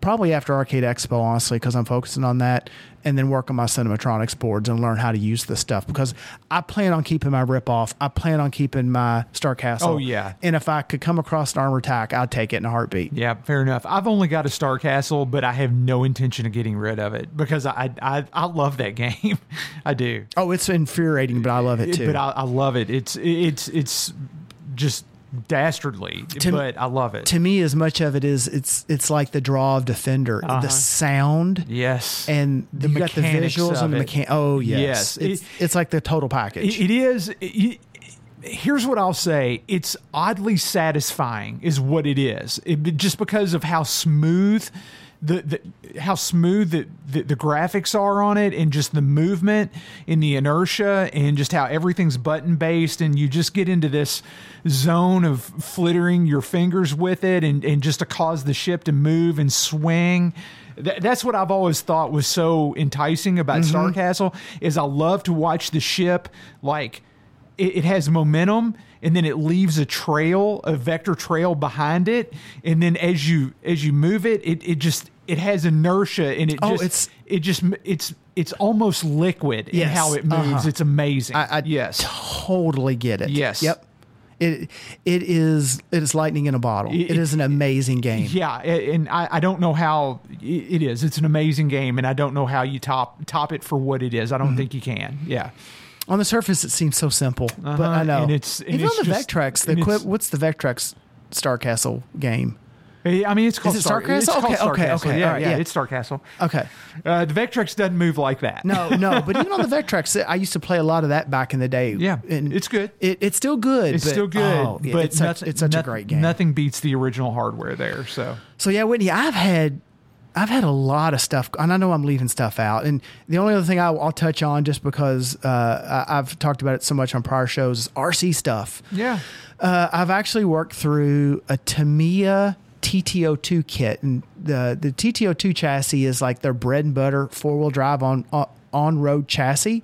probably after Arcade Expo, honestly, because I'm focusing on that, and then work on my Cinematronics boards and learn how to use this stuff because I plan on keeping my rip off. I plan on keeping my Star Castle. Oh, yeah. And if I could come across an armor tack, I'd take it in a heartbeat. Yeah, fair enough. I've only got a Star Castle, but I have no intention of getting rid of it because I I, I love that game. I do. Oh, it's infuriating, but I love it too. But I, I love it. It's it's it's just dastardly, To- but I love it. to me, as much of it is, it's it's like the draw of Defender, Uh-huh. the sound. yes, And The you got the visuals and the it. mechan. Oh yes, Yes. It's, It- it's like the total package. It- it is. it- here's what I'll say: it's oddly satisfying, is what it is. It, just because of how smooth. The, the how smooth the, the, the graphics are on it and just the movement and the inertia and just how everything's button based and you just get into this zone of flittering your fingers with it and, and just to cause the ship to move and swing. Th- that's what I've always thought was so enticing about mm-hmm. Star Castle is I love to watch the ship like it, it has momentum and then it leaves a trail, a vector trail behind it, and then as you as you move it, it, it just it has inertia and it Oh, just it's- it just it's it's almost liquid in how it moves. uh-huh. It's amazing. I, I yes. totally get it. Yes. Yep. It it is it is lightning in a bottle. It- it is an amazing game. Yeah, and I, I don't know how it is. It's an amazing game, and I don't know how you top top it for what it is. I don't Mm-hmm. think you can. Yeah, On the surface, it seems so simple, but Uh-huh, I know. and it's- and even it's on the just- Vectrex. The equi- what's the Vectrex Star Castle game? I mean, it's called it Star, Star Castle? It's Okay, Star okay, Castle. okay, Yeah, right, yeah, yeah. it's Star Castle. Okay. Uh, the Vectrex doesn't move like that. No, no, but even on the Vectrex, I used to play a lot of that back in the day. Yeah, and it's good. It, it's still good. It's but- still good, oh, yeah, but it's such, nothing- it's such a great game. Nothing beats the original hardware there. So So yeah, Whitney, I've had I've had a lot of stuff, and I know I'm leaving stuff out. And the only other thing I'll, I'll touch on, just because uh, I- I've talked about it so much on prior shows, is RC stuff. yeah, Uh, I've actually worked through a Tamiya TT-02 kit, and the the TT-02 chassis is like their bread and butter four wheel drive on on road chassis.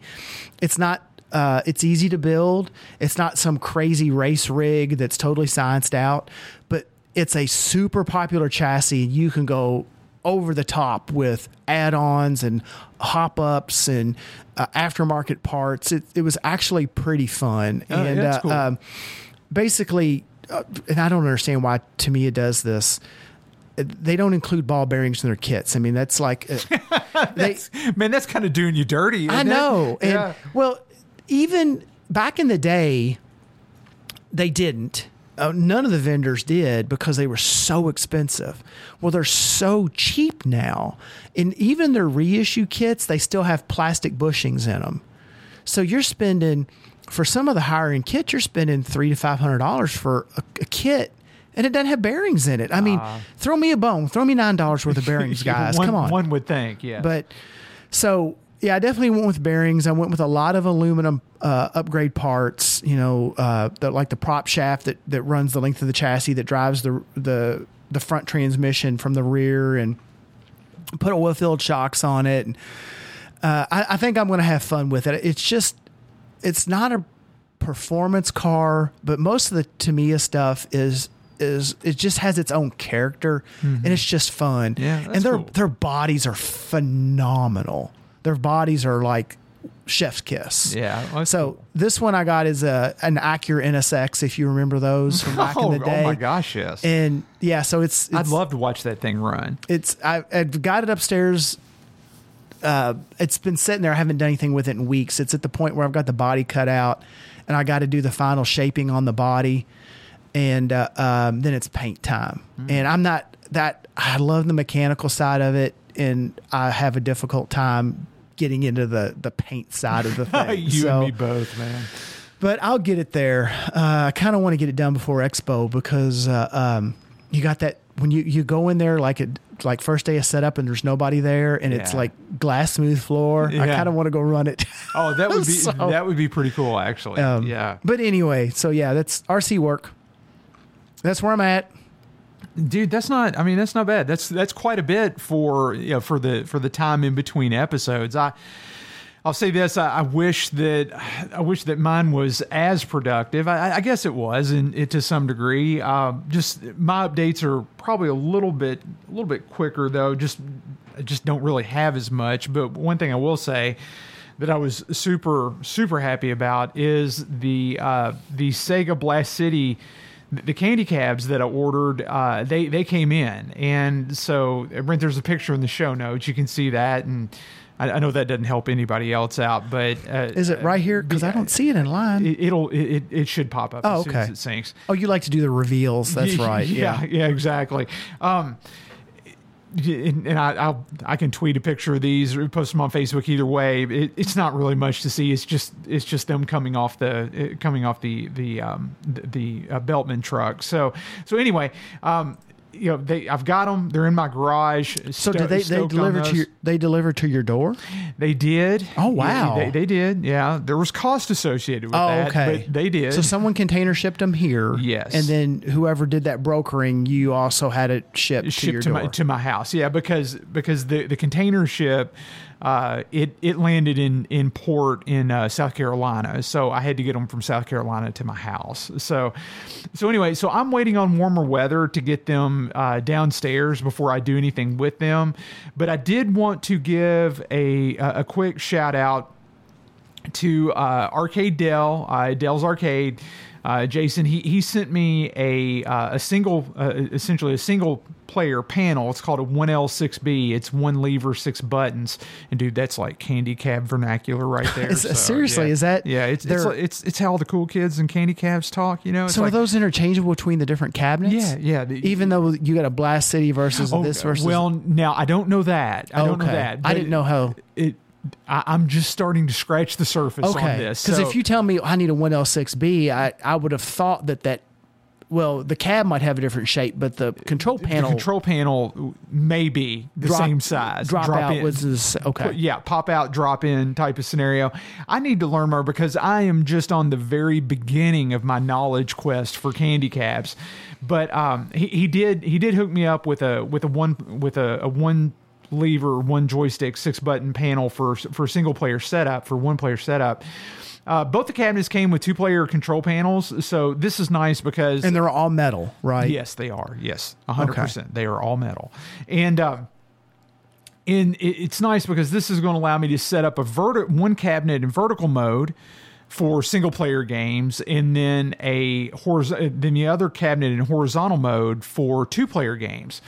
It's not. Uh, it's easy to build. It's not some crazy race rig that's totally scienced out, but it's a super popular chassis. And you can go over the top with add-ons and hop-ups and uh, aftermarket parts. It, it was actually pretty fun. Oh, and that's uh, cool. um, basically, uh, and I don't understand why Tamiya does this. uh, They don't include ball bearings in their kits. I mean, that's like uh, they. man, that's kind of doing you dirty. I isn't it? know, and yeah. well, even back in the day, they didn't. Uh, none of the vendors did because they were so expensive. Well, they're so cheap now, and even their reissue kits, they still have plastic bushings in them. So you're spending for some of the higher end kits, you're spending three to five hundred dollars for a, a kit, and it doesn't have bearings in it. I mean, throw me a bone, throw me nine dollars worth of bearings, guys. one, Come on, One would think, yeah. but so yeah, I definitely went with bearings. I went with a lot of aluminum uh, upgrade parts. You know, uh, the, like the prop shaft that that runs the length of the chassis that drives the the the front transmission from the rear, and put oil filled shocks on it. And uh, I, I think I'm going to have fun with it. It's just it's not a performance car, but most of the Tamiya stuff is is it just has its own character and it's just fun. Mm-hmm. Yeah, and their cool. their bodies are phenomenal. Their bodies are like chef's kiss. Yeah, So this one I got is a an Acura NSX if you remember those from back oh, in the day. oh my gosh, yes. And yeah, so it's, it's I'd love to watch that thing run. it's I, I've got it upstairs. Uh, it's been sitting there. I haven't done anything with it in weeks. It's at the point where I've got the body cut out, and I got to do the final shaping on the body, and uh, um, then it's paint time. And I'm not that. I love the mechanical side of it, and I have a difficult time getting into the the paint side of the thing. you So- and me both, man. but I'll get it there. Uh, I kind of want to get it done before Expo because uh, um, you got that when you, you go in there like it like first day of setup and there's nobody there and it's like glass smooth floor. I kind of want to go run it. Oh, that would be So- that would be pretty cool, actually. Um, yeah, But anyway, so yeah, that's RC work. That's where I'm at. Dude, that's not. I mean, that's not bad. That's that's quite a bit for you know for the for the time in between episodes. I. I'll say this: I, I wish that I wish that mine was as productive. I, I guess it was, and it to some degree. Uh, just my updates are probably a little bit a little bit quicker though. Just I just don't really have as much. But one thing I will say that I was super super happy about is the uh, the Sega Blast City the candy cabs that I ordered, uh, they they came in, and so Brent, there's a picture in the show notes. You can see that, and I, I know that doesn't help anybody else out, but uh, Is it right here? Because I don't see it in line. it, it'll it, it should pop up Oh, as soon as okay. it syncs. oh, you like to do the reveals. That's right. yeah, Yeah. yeah, exactly. Um, and I I'll, I can tweet a picture of these or post them on Facebook. Either way, it, it's not really much to see. It's just it's just them coming off the uh, coming off the the um, the, the uh, Beltman truck. So so anyway, um, you know they I've got them. They're in my garage. So did they they deliver to your they deliver to your door? They did. Oh, Yeah, wow. they, they did. Yeah, there was cost associated with Oh, that. okay. But they did. So someone container shipped them here. Yes. And then whoever did that brokering, you also had it shipped, to your to door. my to my house. Yeah, because because the the container ship, uh, it it landed in in port in uh, South Carolina, so I had to get them from South Carolina to my house. So so anyway, so I'm waiting on warmer weather to get them uh, downstairs before I do anything with them. But I did want to give a a, quick shout out to uh, Arcade Dell, uh, Dell's Arcade. Uh, Jason, he, he sent me a uh, a single, uh, essentially a single player panel. It's called a 1L6B. It's one lever, six buttons. And dude, that's like candy cab vernacular right there. Is- seriously, yeah. is that- Yeah, it's it's, it's it's how all the cool kids and candy cabs talk. You know, it's So like, are those interchangeable between the different cabinets? Yeah, yeah. The- Even though you got a Blast City versus Oh, this versus well, now I don't know that. I don't know Okay. that. I didn't know how. It, I, I'm just starting to scratch the surface on Okay, this. because So- if you tell me I need a 1L6B, I I would have thought that that well the cab might have a different shape, but the control panel the control panel may be the drop- same size. Drop, out in. was this, okay. yeah, pop out, drop in type of scenario. I need to learn more because I am just on the very beginning of my knowledge quest for candy cabs. But um, he, he did he did hook me up with a with a one with a, a one lever, one joystick, six button panel for for single player setup for one player setup. Uh, both the cabinets came with two player control panels, so this is nice because And they're all metal, right? Yes, they are. Yes, hundred percent. They are all metal, and um, and it's nice because this is going to allow me to set up a verti- one cabinet in vertical mode for single player games, and then a horiz- then the other cabinet in horizontal mode for two player games.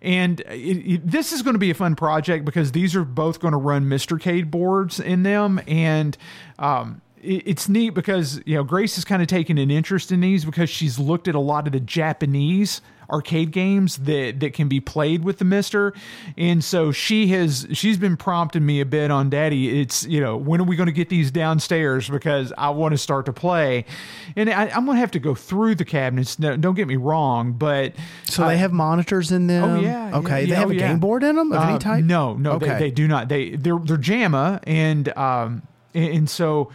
And it, it- this is going to be a fun project because these are both going to run MiSTercade boards in them, and um, it- it's neat because you know Grace has kind of taken an interest in these because she's looked at a lot of the Japanese arcade games that that can be played with the MiSTer, and so she has she's been prompting me a bit on Daddy. It's you know when are we going to get these downstairs because I want to start to play, and I, I'm going to have to go through the cabinets. No, don't get me wrong, but So they have monitors in them. Oh yeah. Okay. yeah, they yeah, have oh, a yeah. game board in them of Uh, any type. No, no, Okay. they, they do not. They they're they're JAMMA and um and, and so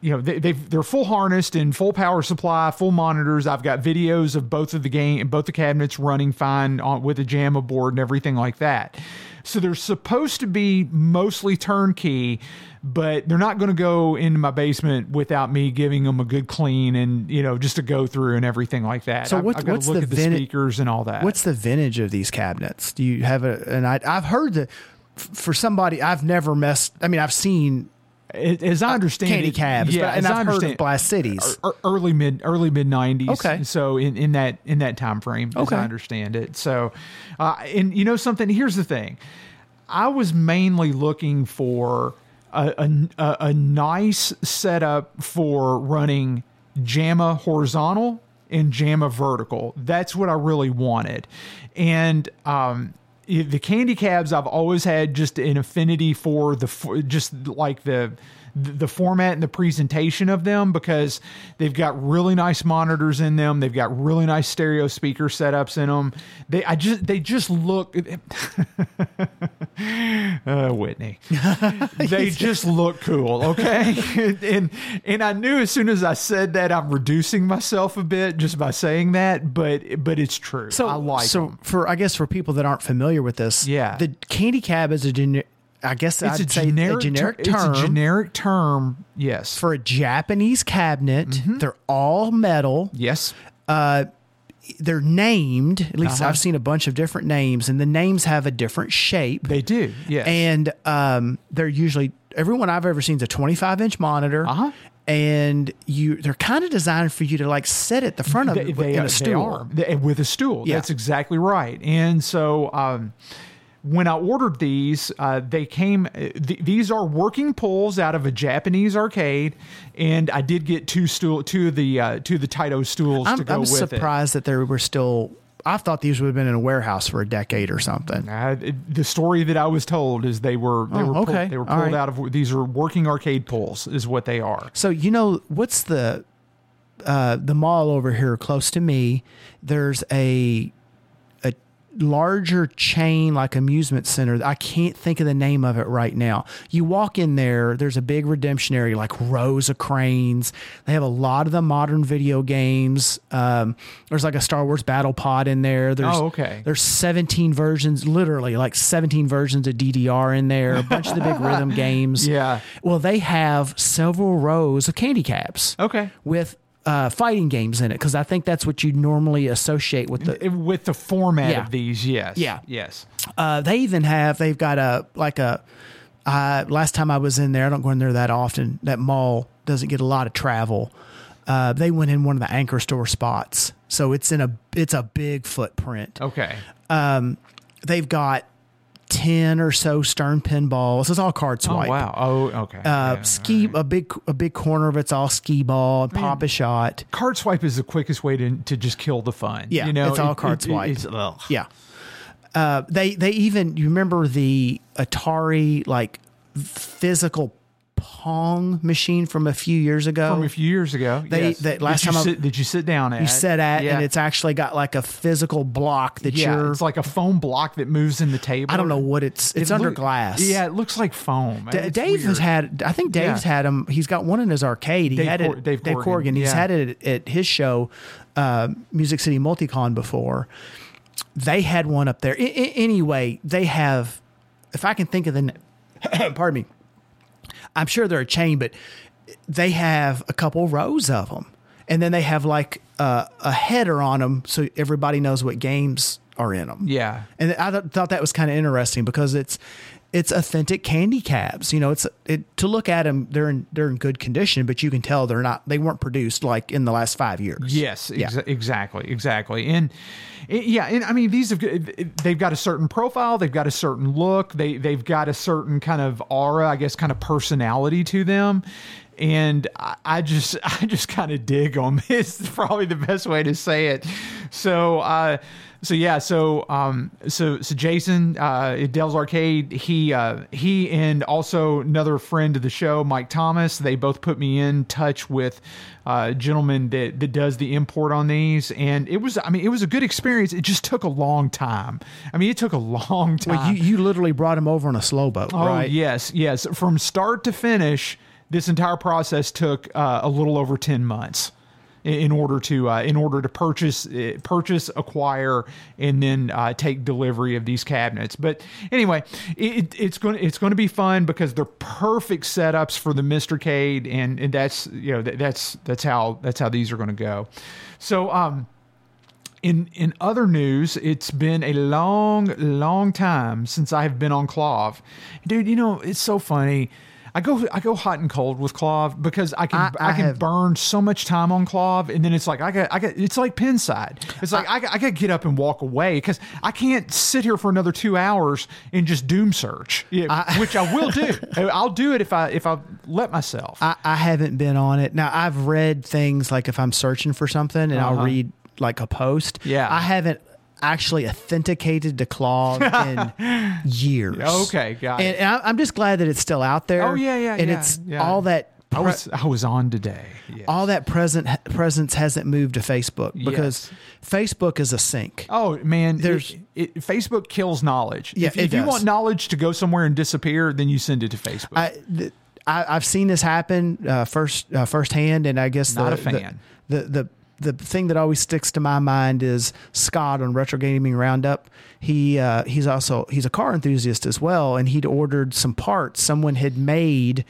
you know they they've, they're full harnessed and full power supply, full monitors. I've got videos of both of the game, both the cabinets running fine on with a JAMMA board and everything like that. So they're supposed to be mostly turnkey, but they're not going to go into my basement without me giving them a good clean and you know just to go through and everything like that. So I've got to what's look the at the vin- speakers and all that. What's the vintage of these cabinets? Do you have a? And I, I've heard that for somebody I've never messed. I mean, I've seen as I understand candy it, cabs, yeah, and as I I've heard understand, of Blast Cities. early mid early mid nineties. Okay. so in, in that in that time frame, as Okay. I understand it. So, uh, and you know something. Here's the thing. I was mainly looking for a, a, a, nice setup for running JAMMA horizontal and JAMMA vertical. That's what I really wanted. And um, the candy cabs I've always had just an affinity for the just like the the format and the presentation of them because they've got really nice monitors in them. They've got really nice stereo speaker setups in them. They I just they just look uh, Whitney. they just look cool, okay? and and I knew as soon as I said that I'm reducing myself a bit just by saying that, but but it's true. So I like so them. for I guess for people that aren't familiar with this, Yeah. the candy cab is a I guess It's I'd a say generic, a generic ter- term It's a generic term. Yes. for a Japanese cabinet. Mm-hmm. They're all metal. yes. They're named. At least Uh-huh. I've seen a bunch of different names, and the names have a different shape. They do. Yes. and um, they're usually everyone I've ever seen is a 25 inch monitor. Uh-huh. And you, they're kind of designed for you to like sit at the front of they, it they, in a they stool. are. With a stool. Yeah. That's exactly right. And so um, when I ordered these, uh, they came. uh, Th- these are working pulls out of a Japanese arcade, and I did get two stool, two of the uh, two of the Taito stools I'm, to go I'm with it. surprised that they were still. I thought these would have been in a warehouse for a decade or something. Uh, it- the story that I was told is they were they Oh, were pulled, okay. they were pulled right. out of these are working arcade pulls is what they are. So you know what's the uh, the mall over here close to me? There's a larger chain like amusement center. I can't think of the name of it right now. You walk in there, there's a big redemption area, like rows of cranes. They have a lot of the modern video games. Um, there's like a Star Wars battle pod in there. There's Oh, okay. There's 17 versions, literally like 17 versions of DDR in there. A bunch of the big rhythm games. Yeah. Well, they have several rows of candy cabs. Okay. with uh, fighting games in it because I think that's what you normally associate with the. With the format Yeah. of these, yes, Yeah. yes. Uh, they even have they've got a like a Uh, last time I was in there, I don't go in there that often. That mall doesn't get a lot of travel. Uh, they went in one of the anchor store spots, so it's in a it's a big footprint. Okay. Um, They've got ten or so Stern pinballs. It's all card swipe. Oh swipe. wow. Oh okay. Uh, Yeah, ski right. a big a big corner of it's all ski ball and pop a shot. Card swipe is the quickest way to to just kill the fun. Yeah, you know, it's all card swipe. it's- Yeah. Uh, they they even you remember the Atari like physical Pong machine from a few years ago. From a few years ago. They- yes. that last did you time I- did you sit down at? you set at yeah. and it's actually got like a physical block that yeah, you're. it's like a foam block that moves in the table. I don't know what it's. It's It under look- glass. Yeah, it looks like foam. D- Dave has had. I think Dave's Yeah. had him. He's got one in his arcade. He Dave had Cor- it. Dave Corrigan, Corrigan. He's had it at his show, uh, Music City Multicon before. They had one up there. I- I- anyway, they have. If I can think of the. pardon me. I'm sure they're a chain, but they have a couple rows of them, and then they have like uh, a header on them, so everybody knows what games are in them. Yeah. And I th- thought that was kind of interesting because it's it's authentic candy cabs. You know, it's it to look at them, they're in they're in good condition, but you can tell they're not they weren't produced like in the last five years. Yes, Yeah. exactly, exactly, and it- yeah, and I mean these have they've got a certain profile, they've got a certain look, they they've got a certain kind of aura, I guess, kind of personality to them, and I, I just I just kind of dig them. It's probably the best way to say it. So. uh so yeah, so um, so so Jason uh, at Dell's Arcade, he uh, he and also another friend of the show, Mike Thomas, they both put me in touch with uh, a gentleman that that does the import on these, and it was I mean it was a good experience. It just took a long time. I mean it took a long time. Well, you you literally brought him over on a slow boat, oh right? yes, yes, from start to finish, this entire process took uh, a little over ten months in- order to uh, in order to purchase uh, purchase acquire and then uh, take delivery of these cabinets but anyway it, it's going it's going to be fun because they're perfect setups for the MiSTercade and and that's you know that, that's that's how that's how these are going to go so um in in other news, it's been a long, long time since I have been on KLOV. Dude, you know, it's so funny. I go I go hot and cold with KLOV because I can I- I, I can have- burn so much time on KLOV and then it's like I got I got it's like Pinside. It's like I, got- I got to get up and walk away because I can't sit here for another two hours and just doom search, yeah, which I will do. I'll do it if I if I let myself. I, I haven't been on it. Now I've read things like if I'm searching for something and I'll Uh-huh. read like a post. Yeah. I haven't actually authenticated to KLOV in years. Okay, got it. and, and I- I'm just glad that it's still out there. Oh, yeah, yeah, And yeah, it's yeah. all that. I was I was on today. Yes. all that present presence hasn't moved to Facebook because Facebook is a sink. Oh man, There's- it, it, Facebook kills knowledge. Yeah, if, if you want knowledge to go somewhere and disappear, then you send it to Facebook. I, th- I I've seen this happen uh, first uh, firsthand, and I guess Not the, a fan. The, the the the thing that always sticks to my mind is Scott on Retro Gaming Roundup. He uh, he's also he's a car enthusiast as well, and he'd ordered some parts someone had made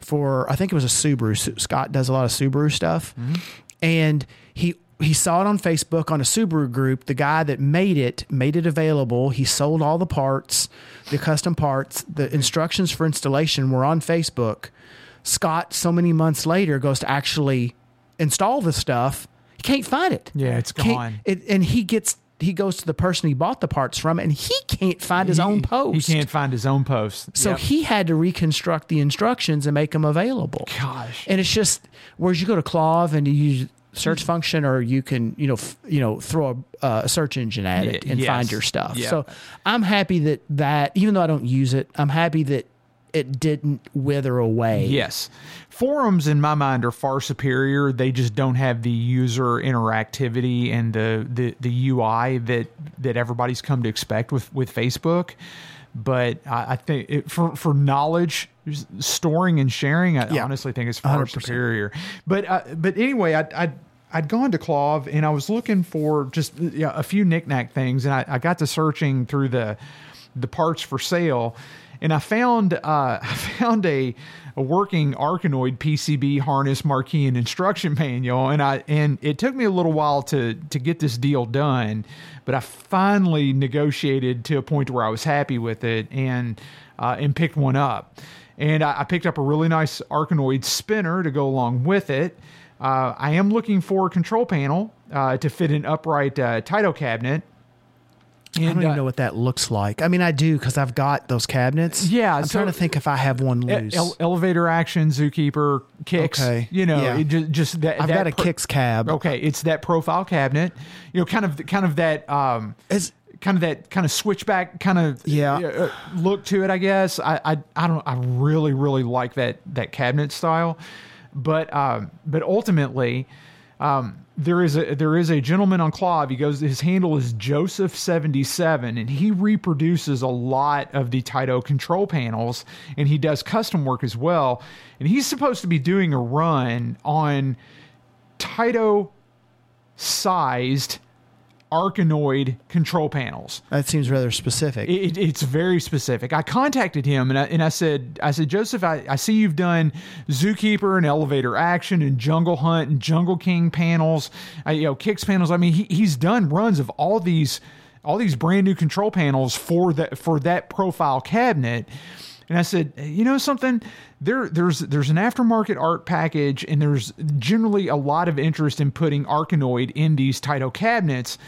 for I think it was a Subaru. Scott does a lot of Subaru stuff, Mm-hmm. and he he saw it on Facebook on a Subaru group. The guy that made it made it available. He sold all the parts, the custom parts. The instructions for installation were on Facebook. Scott, so many months later, goes to actually install the stuff. He can't find it. Yeah, it's Can't- gone. It, and he gets he goes to the person he bought the parts from, and he can't find his own post. He can't find his own post. So Yep. he had to reconstruct the instructions and make them available. Gosh. And it's just whereas you go to KLOV and you use search function, or you can you know f- you know throw a, uh, search engine at it and yes. find your stuff. Yeah. So I'm happy that that even though I don't use it, I'm happy that it didn't wither away. Yes. Forums in my mind are far superior. They just don't have the user interactivity and the, the, the UI that that everybody's come to expect with, with Facebook. But I, I think it, for for knowledge storing and sharing, I Yeah. honestly think it's far 100%. superior. But uh, but anyway, I I. I'd gone to KLOV and I was looking for just yeah, a few knickknack things, and I, I got to searching through the the parts for sale, and I found uh, I found a, a working Arkanoid PCB harness marquee and instruction manual, and I and it took me a little while to to get this deal done, but I finally negotiated to a point where I was happy with it, and uh, and picked one up. And I, I picked up a really nice Arkanoid spinner to go along with it. Uh, I am looking for a control panel uh, to fit an upright uh, Taito cabinet. I don't even uh, know what that looks like. I mean, I do because I've got those cabinets. Yeah, I'm so- trying to think if I have one loose. ele- elevator action, zookeeper, Qix. Okay, You know, yeah. it just, just that. I've that got a pro- Qix cab. Okay, it's that profile cabinet. You know, kind of, kind of that. Um, Is kind of that kind of switchback kind of Yeah. uh, look to it. I guess I, I I don't I really really like that that cabinet style, but um, but ultimately. Um, there is a there is a gentleman on KLOV. He goes. His handle is Joseph seventy seven, and he reproduces a lot of the Taito control panels, and he does custom work as well. And he's supposed to be doing a run on Taito sized Arkanoid control panels. that seems rather specific. It, it's very specific. I contacted him and I, and I said, I said, Joseph, I, I see you've done Zookeeper and Elevator Action and Jungle Hunt and Jungle King panels, uh, you know, Qix panels. I mean, he, he's done runs of all these, all these brand new control panels for that for that profile cabinet. And I said, eh, you know something, there there's there's an aftermarket art package, and there's generally a lot of interest in putting Arkanoid in these Taito cabinets.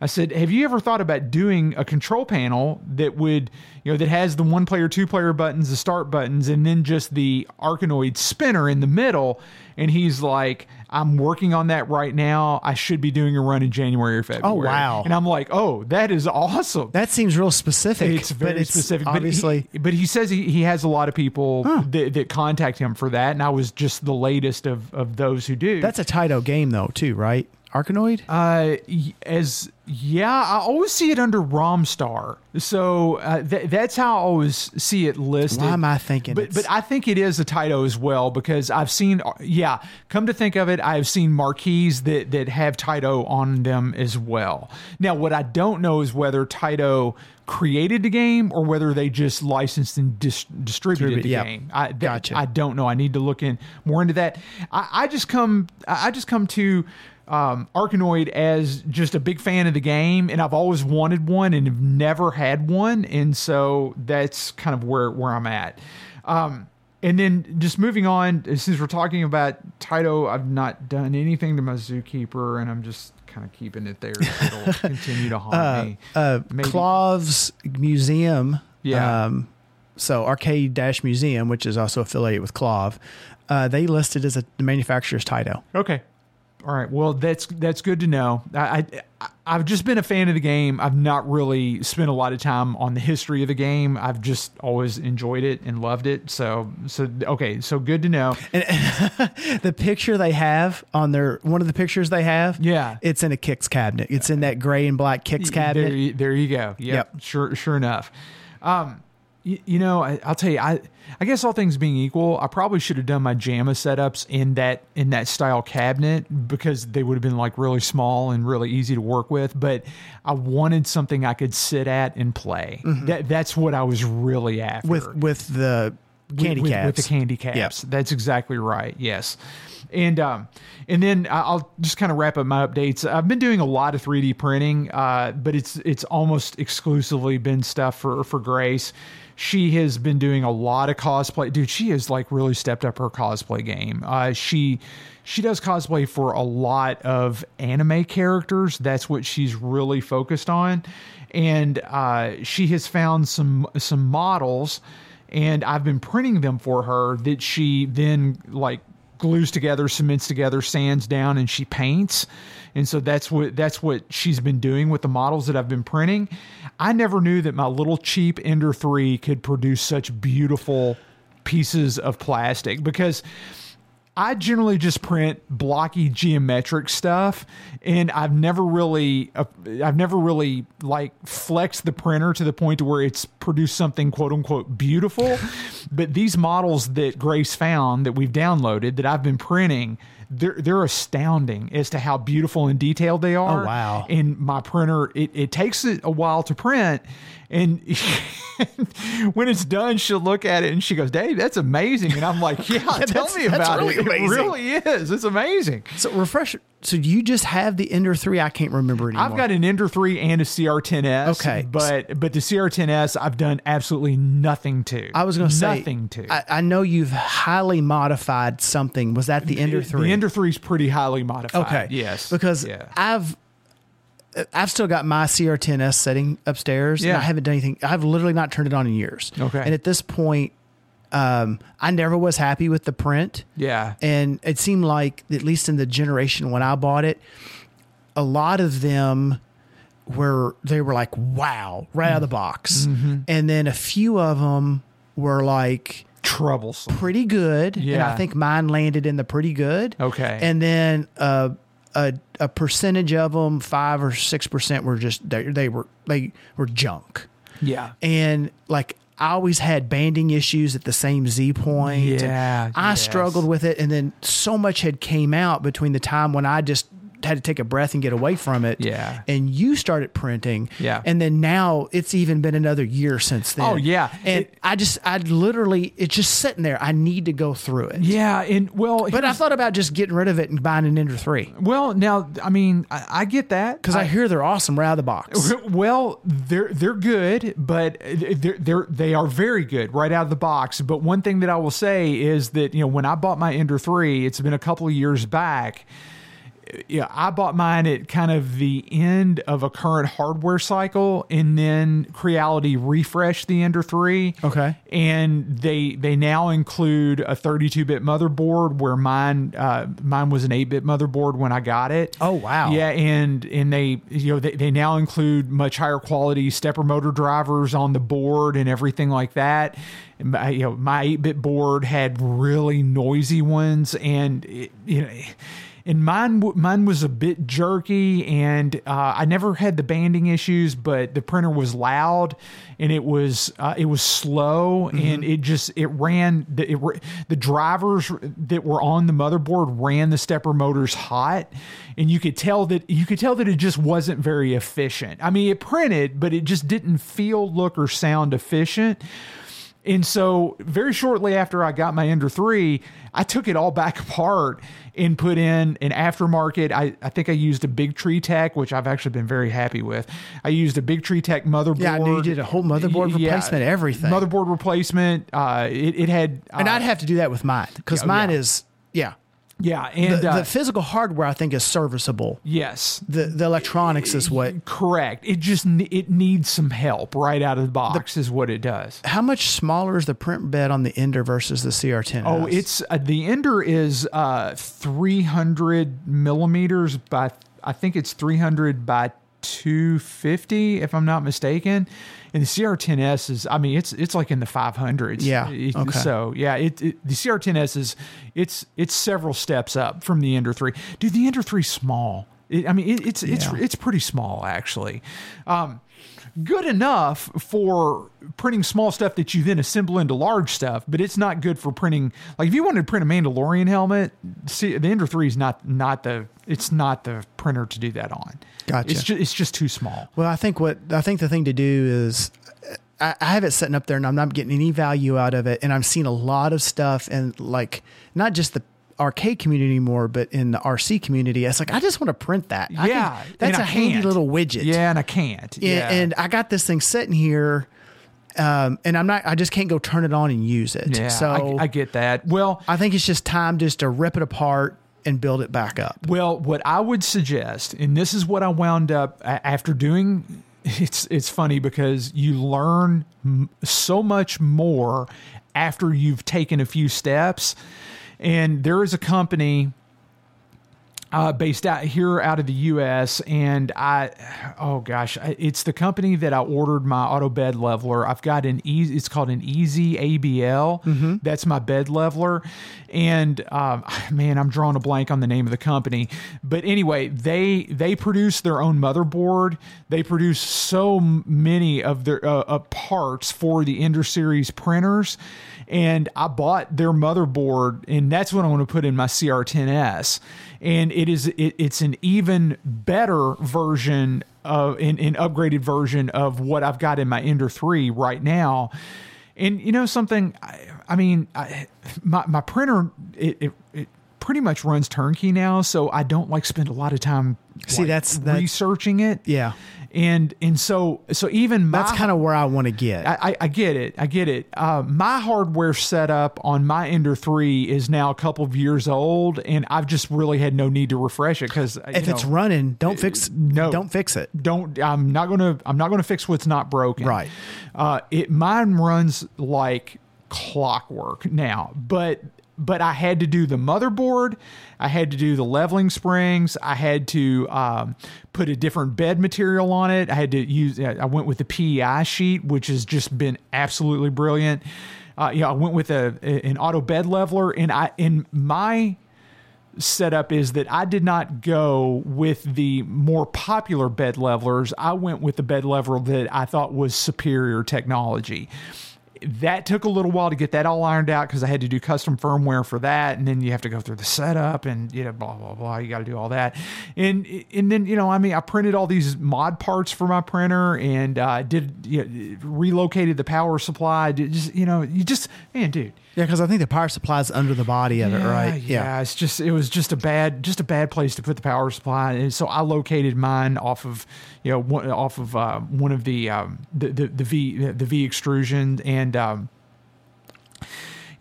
I said, "Have you ever thought about doing a control panel that would, you know, that has the one player, two player buttons, the start buttons, and then just the Arkanoid spinner in the middle?" And he's like, "I'm working on that right now. I should be doing a run in January or oh, February." Oh wow. And I'm like, "Oh, that is awesome." that seems real specific. It's very it's specific. Obviously, but he, but he says he, he has a lot of people that, that contact him for that, and I was just the latest of, of those who do. that's a Taito game though, too, right? Arkanoid. uh, as yeah, I always see it under Romstar, so uh, th- that's how I always see it listed. Why am I thinking But but I think it is a Taito as well because I've seen yeah. Come to think of it, I've seen marquees that that have Taito on them as well. Now, what I don't know is whether Taito created the game or whether they just licensed and dis- distributed Distribute- the yeah. game. I, that- Gotcha. I don't know. I need to look in more into that. I, I just come. I just come to um, Arkanoid as just a big fan of the game, and I've always wanted one and have never had one, and so that's kind of where where I'm at. Um, and then just moving on, since we're talking about Taito, I've not done anything to my Zookeeper, and I'm just kind of keeping it there. It'll continue to haunt me. uh, Maybe- Museum. Yeah. Um, so Arcade Dash Museum, which is also affiliated with KLOV, uh, they listed as a the manufacturer's Taito. Okay. All right. Well, that's that's good to know. I, I I've just been a fan of the game. I've not really spent a lot of time on the history of the game. I've just always enjoyed it and loved it. So so okay. So good to know. And, The picture they have on their one of the pictures they have, Yeah. it's in a Qix cabinet. It's in that gray and black Qix cabinet. There, you- there you go. Yep. Yep. Sure. Sure enough. Um, you, you know, I, I'll tell you, I I guess all things being equal, I probably should have done my JAMMA setups in that in that style cabinet because they would have been like really small and really easy to work with. But I wanted something I could sit at and play. That that's what I was really after with with the candy with, cabs. with the candy cabs. That's exactly right. Yes. And um, and then I'll just kind of wrap up my updates. I've been doing a lot of 3D printing, uh, but it's it's almost exclusively been stuff for for Grace. She has been doing a lot of cosplay. Dude, she has like really stepped up her cosplay game. Uh, she she does cosplay for a lot of anime characters. That's what she's really focused on, and uh, she has found some some models and I've been printing them for her that she then like glues together, cements together, sands down, and she paints. And so that's what that's what she's been doing with the models that I've been printing. I never knew that my little cheap Ender 3 could produce such beautiful pieces of plastic because I generally just print blocky geometric stuff, and I've never really, uh, I've never really like flexed the printer to the point to where it's produced something quote unquote beautiful. but these models that Grace found that we've downloaded that I've been printing, they're they're astounding as to how beautiful and detailed they oh, are. Oh, wow. And my printer, it, it takes it a while to print, and when it's done, she'll look at it and she goes, "Dave, that's amazing." And I'm like, "Yeah, tell that's- me about really it. amazing. It really is. It's amazing." So refresh so you just have the Ender three. I can't remember anymore. I've got an Ender 3 and a CR10S. Okay. But but the CR10S I've done absolutely nothing to. I was going to say nothing to. I, I know you've highly modified something. Was that the Ender three? The Ender 3 is pretty highly modified. Okay. Yes. Because yeah. I've I've still got my CR10S setting upstairs. And Yeah. I haven't done anything. I've literally not turned it on in years. Okay. And at this point, um, I never was happy with the print. yeah. And it seemed like, at least in the generation when I bought it, a lot of them were they were like, "Wow!" right out of the box, Mm-hmm. and then a few of them were like Troublesome. pretty good. And Yeah. I think mine landed in the pretty good. Okay. And then uh, a a percentage of them, five or six percent, were just they, they were they were junk. Yeah. And like I always had banding issues at the same Z point. Yeah, I yes. struggled with it, and then so much had came out between the time when I just had to take a breath and get away from it. Yeah. And you started printing. Yeah. And then now it's even been another year since then. Oh, yeah. And It- I just I literally it's just sitting there. I need to go through it. Yeah. And well, But I thought about just getting rid of it and buying an Ender 3 well, now, I mean, I, I get that. because I, hear they're awesome right out of the box. Well, they're they're good, but they're they're they are very good right out of the box. But one thing that I will say is that you know when I bought my Ender three, it's been a couple of years back. Yeah, I bought mine at kind of the end of a current hardware cycle, and then Creality refreshed the Ender three. Okay. and they they now include a 32-bit motherboard, where mine uh, mine was an 8-bit motherboard when I got it. Oh, wow. Yeah, and and they you know they, they now include much higher quality stepper motor drivers on the board and everything like that. My, you know, my 8-bit board had really noisy ones, and it, you know. And mine, mine was a bit jerky, and uh, I never had the banding issues, but the printer was loud, and it was uh, it was slow, and it just it ran the it, the drivers that were on the motherboard ran the stepper motors hot, and you could tell that you could tell that it just wasn't very efficient. I mean, it printed, but it just didn't feel, look, or sound efficient. And so, very shortly after I got my Ender 3, I took it all back apart and put in an aftermarket. I, I think I used a Big Tree Tech, which I've actually been very happy with. I used a Big Tree Tech motherboard. Yeah, I knew you did a whole motherboard Yeah, replacement, everything. Motherboard replacement. Uh, it, it had. Uh, and I'd have to do that with mine because Yeah, mine yeah. is yeah. Yeah, and The, uh, the physical hardware I think is serviceable. yes, The the electronics is what. correct. It just it needs some help right out of the box, is what it does. How much smaller is the print bed on the Ender versus the CR10? Oh, it's uh, the Ender is uh, 300 millimeters by I think it's 300 by 250 if I'm not mistaken. And the CR10S is I mean it's it's like in the 500s. Yeah, It- okay. So yeah, it, it the CR10S is it's it's several steps up from the Ender 3. Dude, the Ender 3 small. It, I mean it, it's it's it's pretty small actually. Um, good enough for printing small stuff that you then assemble into large stuff, but it's not good for printing. Like if you wanted to print a Mandalorian helmet, see the Ender Three is not not the it's not the printer to do that on. Gotcha. It's just it's just too small. Well, I think what I think the thing to do is I, I have it sitting up there and I'm not getting any value out of it, and I'm seeing a lot of stuff and like not just the arcade community more, but in the RC community, it's like I just want to print that. I Yeah, can- that's a handy little widget. Yeah, and I can't. Yeah, Yeah, and I got this thing sitting here, um, and I'm not. I just can't go turn it on and use it. yeah, so I, I get that. Well, I think it's just time just to rip it apart and build it back up. Well, what I would suggest, and this is what I wound up after doing. It's it's funny because you learn m- so much more after you've taken a few steps. And there is a company uh, based out here out of the U.S. And I, oh gosh, it's the company that I ordered my auto bed leveler. I've got an easy, it's called an Easy ABL. That's my bed leveler. And um, man, I'm drawing a blank on the name of the company. But anyway, they they produce their own motherboard. They produce so many of their uh, uh, parts for the Ender Series printers and I bought their motherboard, and that's what I want to put in my CR10S. And it is it, it's an even better version of an, an upgraded version of what I've got in my Ender 3 right now. And you know something, I, I mean, I, my my printer it, it it pretty much runs turnkey now, so I don't like spend a lot of time. See, like, that's- that's- researching it. Yeah. And and so so even my, That's kind of where I want to get. I, I- I get it. I get it. Uh, my hardware setup on my Ender 3 is now a couple of years old, and I've just really had no need to refresh it because if it's running, don't fix. no. don't fix it. don't I'm not gonna I'm not gonna fix what's not broken. Right. Uh, it mine runs like clockwork now, but but I had to do the motherboard, I had to do the leveling springs, I had to um, put a different bed material on it. I had to use I went with the PEI sheet, which has just been absolutely brilliant. Uh, know, I went with a an auto bed leveler, and I in my setup is that I did not go with the more popular bed levelers. I went with the bed leveler that I thought was superior technology. That took a little while to get that all ironed out because I had to do custom firmware for that, and then you have to go through the setup and you know blah blah blah. You got to do all that, and and then you know I mean I printed all these mod parts for my printer and uh, did you know, relocated the power supply. Just you know you just man dude Yeah, because I think the power supply is under the body of it, yeah, right? Yeah. it's just it was just a bad just a bad place to put the power supply, and so I located mine off of you know one, off of uh, one of the, um, the the the V the V extrusion, and um,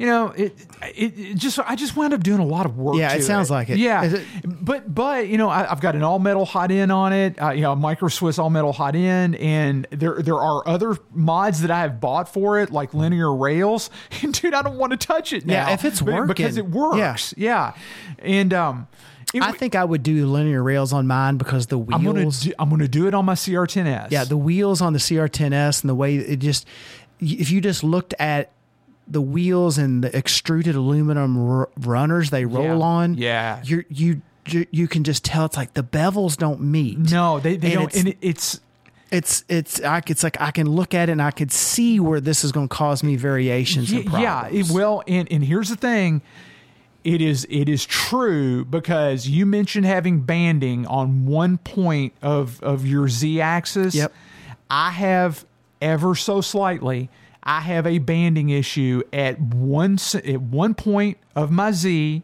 you know it, it it just I just wound up doing a lot of work. Yeah, it sounds like it. Yeah, it- but but you know I, I've got an all metal hot end on it. Uh, you know, a micro Swiss all metal hot end, and there there are other mods that I have bought for it, like linear rails. And dude, I don't want to touch it now. Yeah, if it's But- because it works. works. Yeah, and um, it, I think I would do linear rails on mine because the wheels. I'm gonna do, I'm gonna do it on my CR10s. yeah, the wheels on the CR10S and the way it just, if you just looked at the wheels and the extruded aluminum r- runners they roll Yeah. on, Yeah. you you you can just tell it's like the bevels don't meet. no, they they And don't, it's- and it's It's it's I, it's like I can look at it and I could see where this is going to cause me variations. and yeah, yeah. It, well, and and here's the thing. It is it is true because you mentioned having banding on one point of of your z axis. Yep. I have ever so slightly. I have a banding issue at one at one point of my z,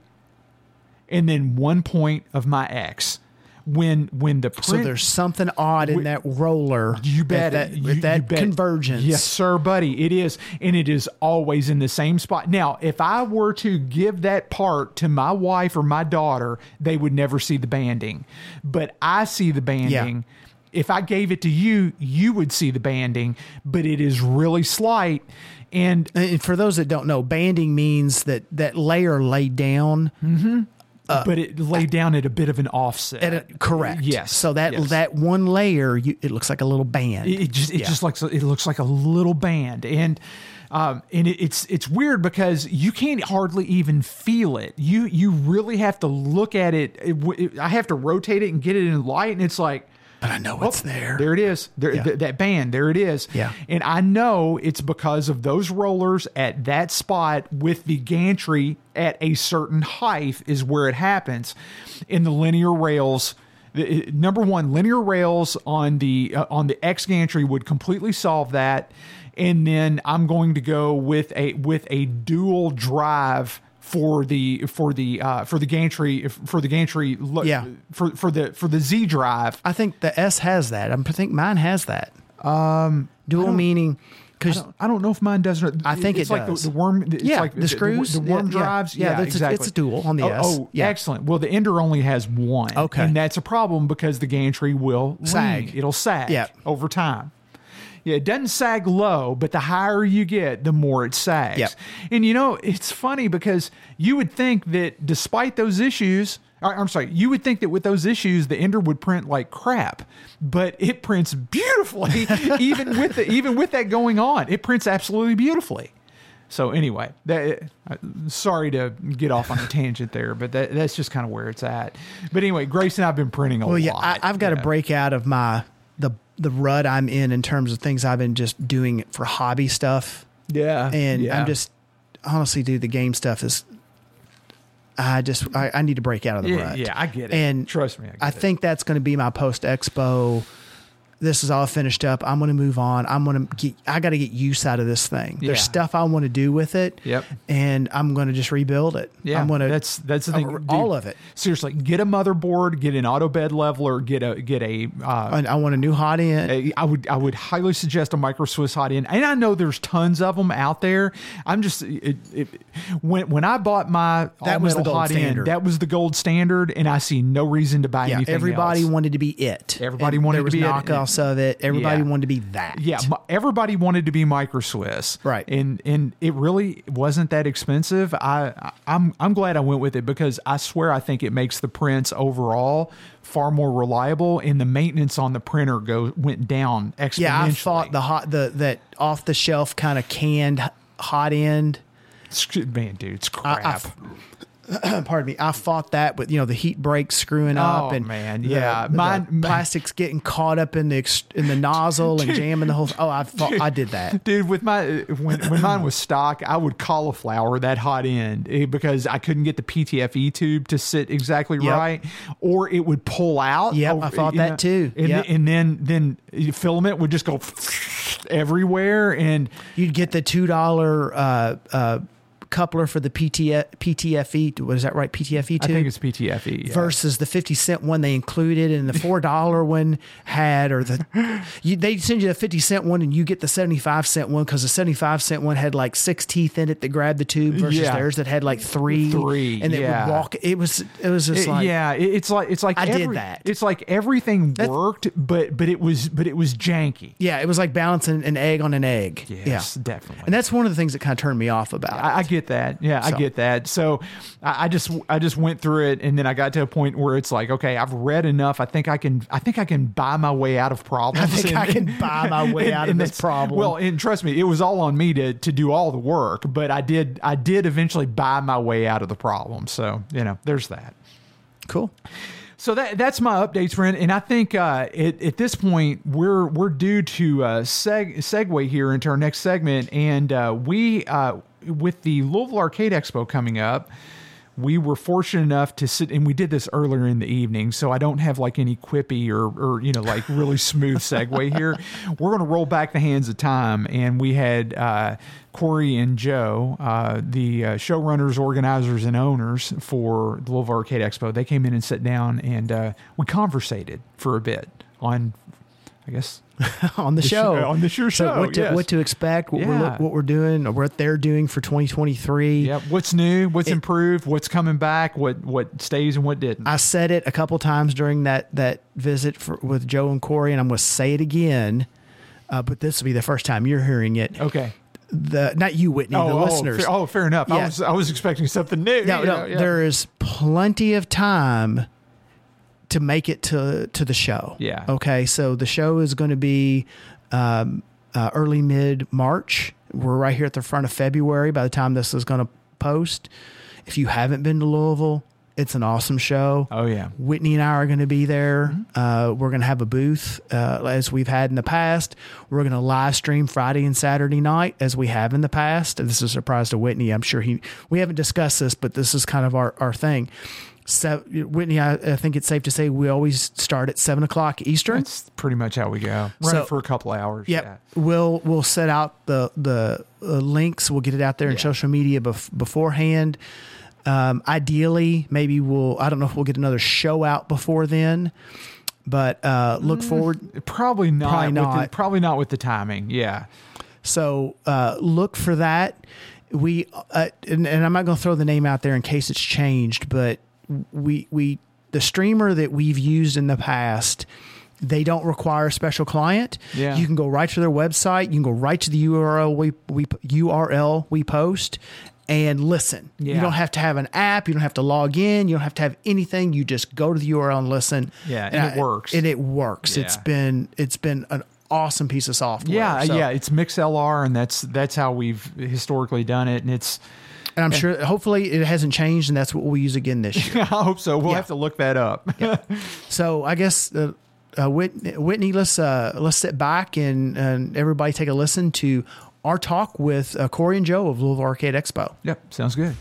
and then one point of my x. When when the print, So there's something odd in that roller. You bet that. You- that you bet. convergence. Yes, sir, buddy. It is, and it is always in the same spot. Now, if I were to give that part to my wife or my daughter, they would never see the banding. But I see the banding. If I gave it to you, you would see the banding, but it is really slight. And And for those that don't know, banding means that that layer laid down but it laid down at a bit of an offset. a, correct. Yes. So that yes. that one layer, you, it looks like a little band. It, it just it Yeah. just looks it looks like a little band, and um, and it, it's it's weird because you can't hardly even feel it. You you really have to look at. It it- I have to rotate it and get it in light, and it's like. But I know it's there. There it is. There, Yeah. th- that band. There it is. Yeah. And I know it's because of those rollers at that spot with the gantry at a certain height is where it happens. In the linear rails, the, number one, linear rails on the uh, on the X gantry would completely solve that. And then I'm going to go with a with a dual drive for the for the uh, for the gantry for the gantry lo- Yeah. for for the for the Z drive I think the S has that. I think mine has that. Um, dual meaning because don't, I don't know if mine does. or not. I think it's it like does. The, the worm. It's Yeah, like the screws. the, worm Yeah, yeah. drives. Yeah, Yeah, it's a- exactly. it's a dual on the oh, S. Oh, Yeah. excellent. Well, the Ender only has one. Okay. and that's a problem because the gantry will Sag. lean. It'll sag. Yeah. over time. Yeah, it doesn't sag low, but the higher you get, the more it sags. Yep. And you know, it's funny because you would think that despite those issues, I'm sorry, you would think that with those issues, the Ender would print like crap, but it prints beautifully, even with the, even with that going on. It prints absolutely beautifully. So anyway, that, uh, sorry to get off on a tangent there, but that, that's just kind of where it's at. But anyway, Grace and I've been printing a well, lot. yeah, I, I've got to break out of my the the rut I'm in in terms of things I've been just doing for hobby stuff, Yeah, and yeah. I'm just honestly, dude, the game stuff is. I just I, I need to break out of the Yeah, rut. yeah, I get it. And Trust me, I get I think that's going to be my post expo this is all finished up. I'm going to move on. I'm going to get, I got to get use out of this thing. Yeah. There's stuff I want to do with it. Yep. And I'm going to just rebuild it. Yeah, I'm going to, that's that's the thing. dude. all of it. Seriously, get a motherboard, get an auto bed leveler, get a get a. Uh, I, I want a new hot end. I would I would highly suggest a micro Swiss hot end, and I know there's tons of them out there. I'm just it, it, when when I bought my That was the gold hot standard. end, that was the gold standard, and I see no reason to buy yeah. anything. Everybody else. wanted to be it. Everybody And wanted to be it. Knockoffs of it. Everybody Yeah. wanted to be that. Yeah, everybody wanted to be micro Swiss, Right. And and it really wasn't that expensive. I I- I'm I'm glad I went with it because I swear I think it makes the prints overall far more reliable, and the maintenance on the printer go went down exponentially. Yeah. I thought the hot, the, that off the shelf kind of canned hot end. Man, dude, it's I- I crap. f- pardon me. I fought that with you know the heat breaks screwing up Oh, and man, the- yeah. the Mine- mine- plastics getting caught up in the in the nozzle and jamming the whole. Oh, I thought I did that. Dude, with my when when mine was stock, I would cauliflower that hot end eh, because I couldn't get the PTFE tube to sit exactly Yep. right, or it would pull out. Yeah, I thought that too. And, Yep. and then then filament would just go everywhere, and You'd get the two dollar uh, uh, coupler for the PT, PTFE. What is that right? PTFE I think it's PTFE yeah. versus the 50 cent one they included and the $4 one had or the you, they send you the 50 cent one and you get the 75 cent one because the 75 cent one had like six teeth in it that grabbed the tube versus Yeah. theirs that had like three Three, and they yeah. would walk it was it was just It- like yeah, it's like it's like I did that. It's like everything worked, but but it was but it was janky. yeah it was like balancing an egg on an egg Yes, yeah definitely. and that's one of the things that kind of turned me off about I, I it. Get that. Yeah, I get that. So I, I just I just went through it, and then I got to a point where it's like, okay, I've read enough. I think I can I think I can buy my way out of problems. I think I can buy my way out of this problem. Well, and trust me, it was all on me to to do all the work, but I did I did eventually buy my way out of the problem. So you know, there's that. cool So that that's my updates, friend. And I think uh, at, at this point we're we're due to uh, seg- segue here into our next segment, and uh, we uh, with the Louisville Arcade Expo coming up. We were fortunate enough to sit, and we did this earlier in the evening, so I don't have like any quippy or, or you know, like really smooth segue here. We're going to roll back the hands of time, and we had uh, Corey and Joe, uh, the uh, showrunners, organizers, and owners for the Louisville Arcade Expo. They came in and sat down, and uh, we conversated for a bit on, I guess, on the, The show show- on the sure So show, what to, yes. what to expect what we're Yeah. what we're doing or what they're doing for 2023 yeah, what's new, what's improved, what's coming back, what what stays and what didn't. I said it a couple times during that that visit for, with Joe and Corey, and I'm going to say it again. Uh, but this will be the first time you're hearing it. okay. The not you, Whitney, the oh, listeners. fair, oh, fair enough. I was I was expecting something new. no, no, yeah. there is plenty of time to make it to to the show. Yeah. Okay, so the show is going to be um, uh, early mid March. We're right here at the front of February. By the time this is going to post, if you haven't been to Louisville, it's an awesome show. Oh yeah. Whitney and I are going to be there. Mm-hmm. Uh, we're going to have a booth uh, as we've had in the past. We're going to live stream Friday and Saturday night as we have in the past. This is a surprise to Whitney. I'm sure he. We haven't discussed this, but this is kind of our our thing. So, Whitney, I, I think it's safe to say we always start at seven o'clock Eastern. That's pretty much how we go. Run So- it for a couple hours. Yep. Yeah. We'll we'll set out the the uh, links. We'll get it out there in social media bef- beforehand. Um, ideally, maybe we'll. I don't know if we'll get another show out before then, but uh, look forward. Probably not. Probably with the- not. probably not with the timing. Yeah. So uh, look for that. We uh, and, and I'm not going to throw the name out there in case it's changed, but we we the streamer that we've used in the past. They don't require a special client. Yeah. You can go right to their website. You can go right to the URL we, we URL we post and listen. Yeah. You don't have to have an app. You don't have to log in. You don't have to have anything. You just go to the URL and listen. Yeah, and it I- works. And it works. It's Yeah. been it's been an awesome piece of software. Yeah. So- Yeah. It's MixLR, and that's that's how we've historically done it, and it's. And I'm sure, hopefully, it hasn't changed, and that's what we'll use again this year. I hope so. We'll Yeah. have to look that up. so I guess, uh, uh, Whitney, Whitney, let's uh, let's sit back and, and everybody take a listen to our talk with uh, Corey and Joe of Louisville Arcade Expo. yep. Sounds good.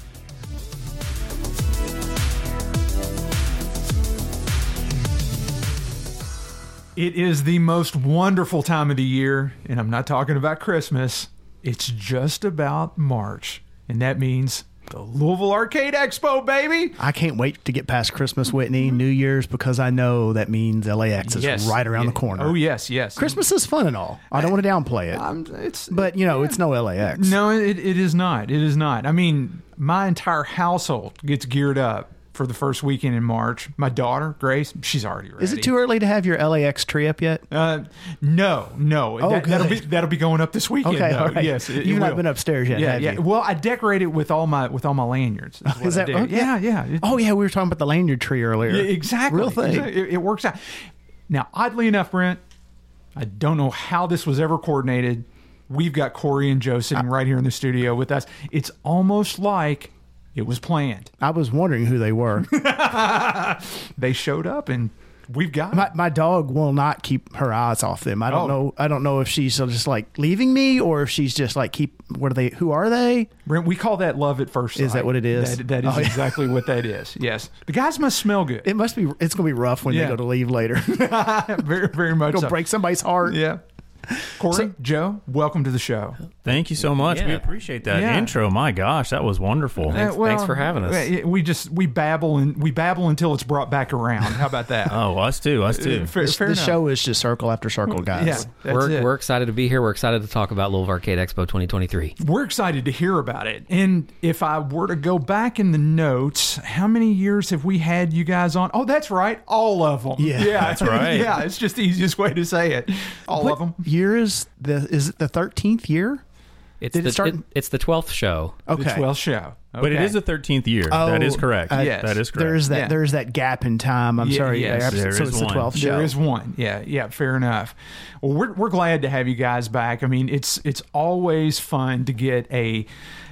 It is the most wonderful time of the year, and I'm not talking about Christmas. It's just about March, and that means the Louisville Arcade Expo, baby. I can't wait to get past Christmas, Whitney, mm-hmm. New Year's, because I know that means LAX is Yes. right around Yeah. the corner. Oh yes, yes. Christmas is fun and all. I don't want to downplay it, I'm, it's but you know, it's no LAX. no, it, it is not. It is not. I mean, my entire household gets geared up for the first weekend in March. My daughter, Grace, she's already ready. Is it too early to have your LAX tree up yet? Uh, no, no. Oh, that, will be that'll be going up this weekend. Okay, though. all right. Yes, it- You've it not will. been upstairs yet, Yeah, yeah. you? Well, I decorate it with all my with all my lanyards. Is, Is that okay? Yeah, yeah. Oh yeah, we were talking about the lanyard tree earlier. yeah, exactly. Real thing. Exactly. It, it works out. Now, oddly enough, Brent, I don't know how this was ever coordinated. We've got Corey and Joe sitting right here in the studio with us. It's almost like it was planned. I was wondering who they were. They showed up and we've got my, my dog will not keep her eyes off them. I don't Oh. know. I don't know if she's just like leaving me or if she's just like keep. What are they? Who are they? Brent, we call that love at first sight. Is that what it is? That, that is Oh, yeah. exactly what that is. Yes. The guys must smell good. It must be. It's gonna be rough when Yeah. they go to leave later. very, very much Go so. break somebody's heart. Yeah. Corey, Joe, welcome to the show. Thank you so much. We appreciate that Yeah. intro. My gosh, that was wonderful. Thanks- Uh, well, thanks for having us. uh, We just we babble and we babble until it's brought back around. How about that? Oh, us too. Us too. fair, This, fair this show is just circle after circle, guys. Yeah, that's we're, it. we're excited to be here. We're excited to talk about Louisville Arcade Expo 2023. We're excited to hear about it. And if I were to go back in the notes, how many years have we had you guys on? Oh, that's right, all of them. Yeah. yeah That's right. yeah, it's just the easiest way to say it. All What of them. Year is the? Is it the thirteenth year? It's Did it the start- it- it's the 12th show. Okay. The 12th show. But it Okay. is the 13th year. Oh, that is correct. uh, Yes. That is correct. There is that. Yeah. There is that gap in time. I'm Yeah, sorry. yes. yeah, There so is it's the one. twelfth show. There is one. Yeah, yeah, fair enough. Well, we're we're glad to have you guys back. I mean, it's it's always fun to get a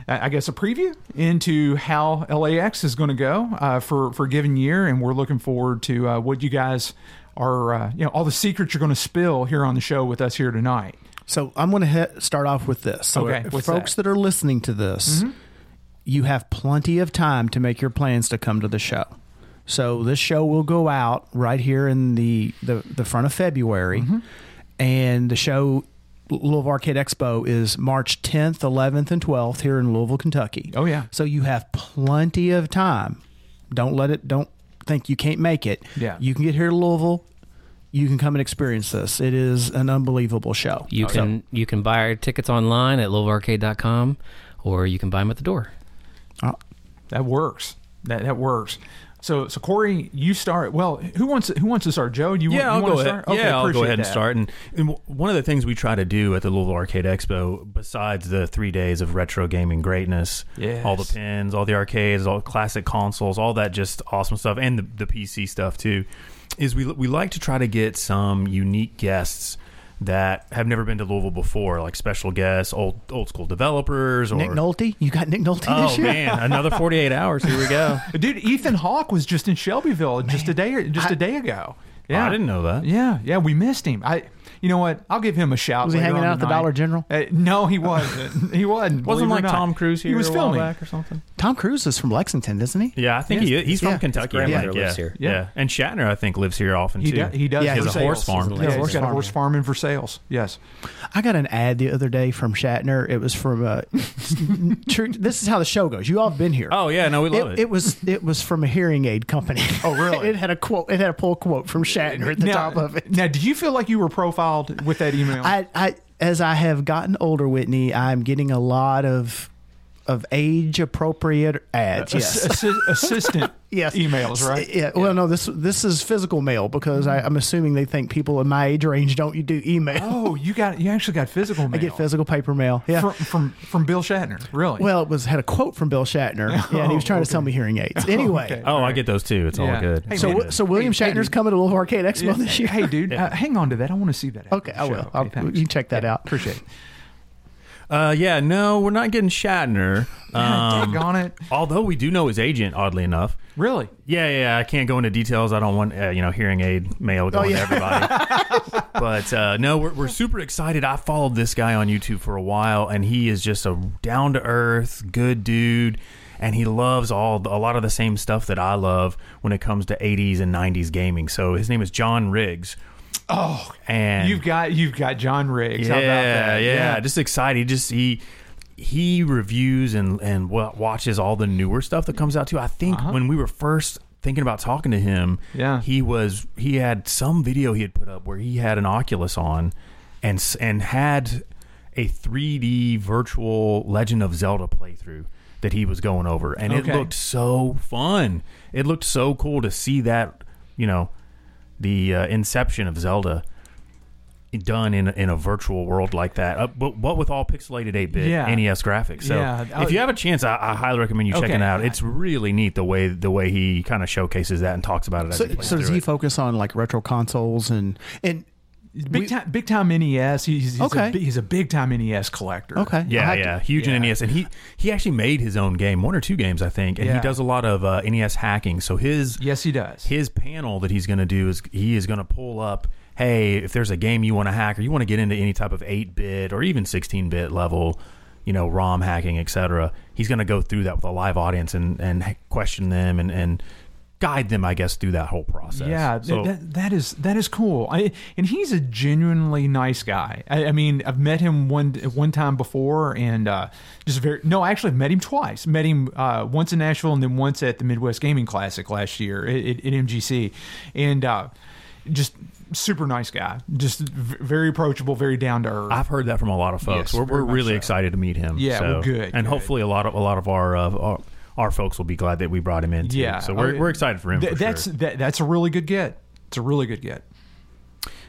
I guess a preview into how LAX is going to go uh, for for a given year, and we're looking forward to uh, what you guys are, uh, you know, all the secrets you're going to spill here on the show with us here tonight. So I'm going to hit, start off with this. So, Okay, folks that? that? are listening to this, you have plenty of time to make your plans to come to the show. So this show will go out right here in the the, the front of February, and the show Louisville Arcade Expo is March 10th, 11th, and 12th here in Louisville, Kentucky. Oh, yeah. So you have plenty of time. Don't let it. Don't think you can't make it. Yeah. You can get here to Louisville. You can come and experience this. It is an unbelievable show. You can you can buy our tickets online at louisvillearcade.com or you can buy them at the door. Uh, that works. That that works. So so Corey, you start. Well, who wants who wants to start? Joe, do you yeah, want, I'll you want go to ahead. start? Okay, yeah, I'll go ahead and that. start. And, and one of the things we try to do at the Louisville Arcade Expo, besides the three days of retro gaming greatness, Yes. all the pins, all the arcades, all classic consoles, all that just awesome stuff, and the, the PC stuff too, is we we like to try to get some unique guests that have never been to Louisville before, like special guests, old old school developers, or Nick Nolte, you got Nick Nolte Oh this year. man, another forty eight hours. Here we go. Dude, Ethan Hawke was just in Shelbyville just a day just a day ago. Oh, yeah, I didn't know that. Yeah, yeah, we missed him. I, you know what? I'll give him a shout. Was he hanging out at the tonight. Dollar General? Uh, no, he wasn't. he wasn't. Wasn't believe it or like. Tom Cruise here He was a while filming. back or something? Tom Cruise is from Lexington, isn't he? Yeah, I think Yes. he, he's Yeah. from Kentucky. His I grandmother lives yeah. here. Yeah. Yeah. and Shatner I think lives here often He, too. does, he does. Yeah, he has a horse farm. He's Yeah, a he's horse got a farmer. horse farming for sales. Yes. I got an ad the other day from Shatner. It was from uh, this is how the show goes. You all have been here. Oh yeah, no, we love it, it. it was it was from a hearing aid company. Oh, really? it had a quote. It had a pull quote from Shatner at the now, top of it. Now, did you feel like you were profiled with that email? I, I as I have gotten older, Whitney, I'm getting a lot of of age appropriate ads. Yes. Assi- assistant Yes. emails, right? Yeah. Well, no. This this is physical mail because I, I'm assuming they think people in my age range don't you do email. Oh, you got you actually got physical mail. I get physical paper mail. Yeah. from, from from Bill Shatner. Really? well, it was had a quote from Bill Shatner. Yeah, and he was trying to sell me hearing aids. Anyway, okay. oh, I get those too. It's Yeah. all good. Hey, so man. w- so William Hey, hey, Shatner's dude. coming to Louisville Arcade Expo Yeah. this year. Hey, dude, uh, hang on to that. I want to see that. Okay, I will. show. I'll- Okay, you check that Yeah, out. Appreciate it. Uh, yeah, no, we're not getting Shatner. Um, daggone it. although we do know his agent, oddly enough. Really? Yeah, yeah, yeah, I can't go into details. I don't want uh, you know hearing aid mail going yeah. to everybody. but uh, no, we're, we're super excited. I followed this guy on YouTube for a while, and he is just a down to earth, good dude, and he loves all a lot of the same stuff that I love when it comes to 80s and 90s gaming. So his name is John Riggs. Oh, and you've got you've got John Riggs. How about yeah, that? yeah, just excited. He just he he reviews and and watches all the newer stuff that comes out too. I think Uh-huh. when we were first thinking about talking to him, Yeah. he was he had some video he had put up where he had an Oculus on and and had a 3D virtual Legend of Zelda playthrough that he was going over, and Okay. it looked so fun. It looked so cool to see that, you know, the uh, inception of Zelda done in a, in a virtual world like that, uh, but, but with all pixelated 8-bit Yeah. NES graphics. So Yeah. if you have a chance, I, I highly recommend you checking it out. It's really neat the way the way he kind of showcases that and talks about it. As So, he plays so does he it. focus on like retro consoles and and Big We- time, big time NES. He's, he's Okay. A, he's a big time NES collector. okay, I'll Yeah, to- yeah, huge yeah. in NES, and he he actually made his own game, one or two games, I think, and Yeah. he does a lot of uh, NES hacking. So his Yes, he does. his panel that he's going to do is he is going to pull up hey if there's a game you want to hack or you want to get into any type of 8-bit or even 16-bit level you know rom hacking etc he's going to go through that with a live audience and and question them and and guide them i guess through that whole process Yeah, so that, that is that is cool. I, and he's a genuinely nice guy. I, I mean, I've met him one one time before, and uh, just very no. Actually, I've met him twice. Met him uh, once in Nashville, and then once at the Midwest Gaming Classic last year at, at, at MGC, and uh, just super nice guy. Just very approachable, very down to earth. I've heard that from a lot of folks. Yes, we're we're really so. excited to meet him. Yeah, so, well, good, and good. hopefully a lot of a lot of our uh, our, our folks will be glad that we brought him in. Too. yeah, so we're, I- we're excited for him. th- for that's sure. that, that's a really good get. It's a really good get.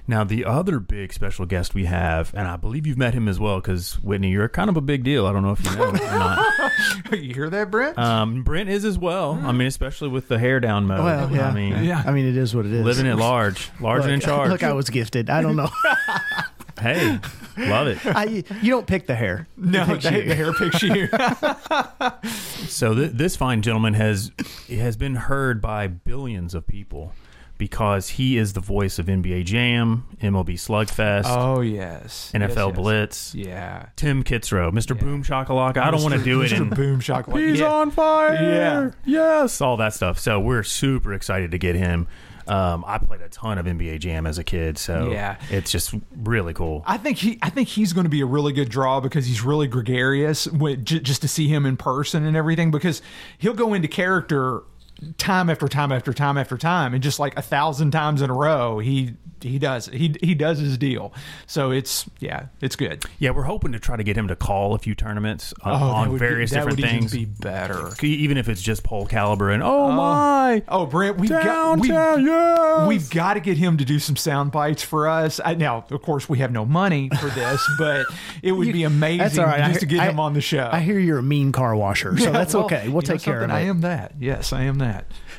Now, the other big special guest we have, and I believe you've met him as well, because Whitney, you're kind of a big deal. I don't know if you know or not. you hear that, Brent? Um, Brent is as well. I mean, especially with the hair down mode. Well, yeah, I mean, Yeah. I mean, it is what it is. living at large, large and in charge. Look, I was gifted. I don't know. hey, love it. I, you don't pick the hair. no, It the, the hair picks you. So th- this fine gentleman has has been heard by billions of people because he is the voice of NBA Jam, MLB Slugfest, oh yes, NFL Yes, yes. Blitz. Yeah. Tim Kitzrow, Mr. Boom Shakalaka. I don't want to do it Mr. in boom shock. He's yeah. on fire. Yeah. Yes. All that stuff. So we're super excited to get him. Um, I played a ton of NBA Jam as a kid, so Yeah. it's just really cool. I think he, I think he's going to be a really good draw because he's really gregarious. With, j- just to see him in person and everything, because he'll go into character time after time after time after time, and just like a thousand times in a row, he he does he he does his deal. So it's yeah, it's good. Yeah, we're hoping to try to get him to call a few tournaments uh, Oh, on would be- various that different would even things. be better. Even if it's just pole caliber and oh, my Oh, Brent, we've got we, yes. we've got to get him to do some sound bites for us. I, now, of course, we have no money for this, but it would be amazing That's all right. I just to get I- him on the show. I hear you're a mean car washer, so Yeah, that's well, okay. We'll you know take care of it. I am that. Yes, I am that.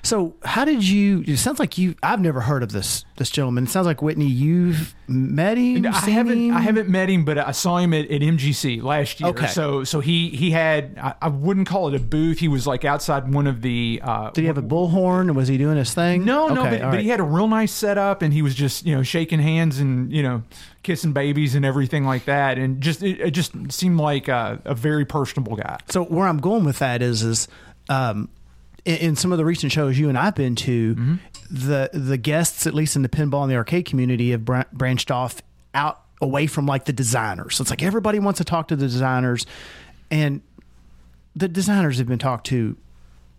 So, how did you? It sounds like you. I've never heard of this this gentleman. It sounds like Whitney. You've met him. I haven't. him? I haven't met him, but I saw him at, at MGC last year. Okay. So, so he he had. I, I wouldn't call it a booth. He was like outside one of the. Uh, Did he have a bullhorn? Was he doing his thing? No, no, but, but right. he had a real nice setup, and he was just you know shaking hands and you know kissing babies and everything like that, and just it, it just seemed like a, a very personable guy. So where I'm going with that is is um, in, in some of the recent shows you and I've been to, Mm-hmm. the the guests, at least in the pinball and the arcade community, have bran- branched off out away from like the designers. So it's like everybody wants to talk to the designers, and the designers have been talked to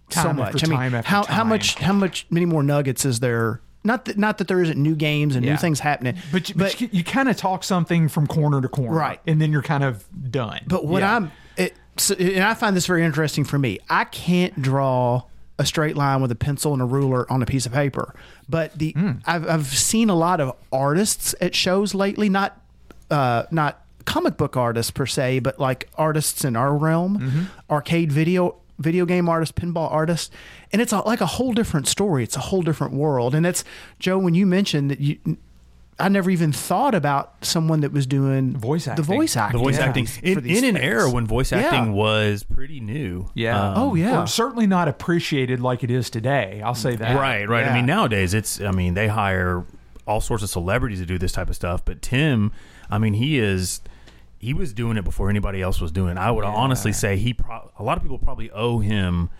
so much. I mean, time after how how much how much many more nuggets is there? Not that not that there isn't new games and Yeah. new things happening, But you, but you, kind of talk something from corner to corner, Right. And then you're kind of done. But what Yeah. I'm, it, so, and I find this very interesting for me. I can't draw a straight line with a pencil and a ruler on a piece of paper. But the Hmm. I've, I've seen a lot of artists at shows lately, not uh, not comic book artists per se, but like artists in our realm, Mm-hmm. arcade video video game artists, pinball artists, and it's a, like a whole different story. It's a whole different world. And it's Joe when you mentioned that you. I never even thought about someone that was doing Voice acting. The voice acting. the voice Yeah. acting in, in an era when voice Yeah. acting was pretty new. yeah. Um, Oh, yeah. Or certainly not appreciated like it is today. I'll say that. Right, right. I mean, nowadays it's. I mean, they hire all sorts of celebrities to do this type of stuff. But Tim, I mean, he is. He was doing it before anybody else was doing. it. I would honestly say he. Pro- a lot of people probably owe him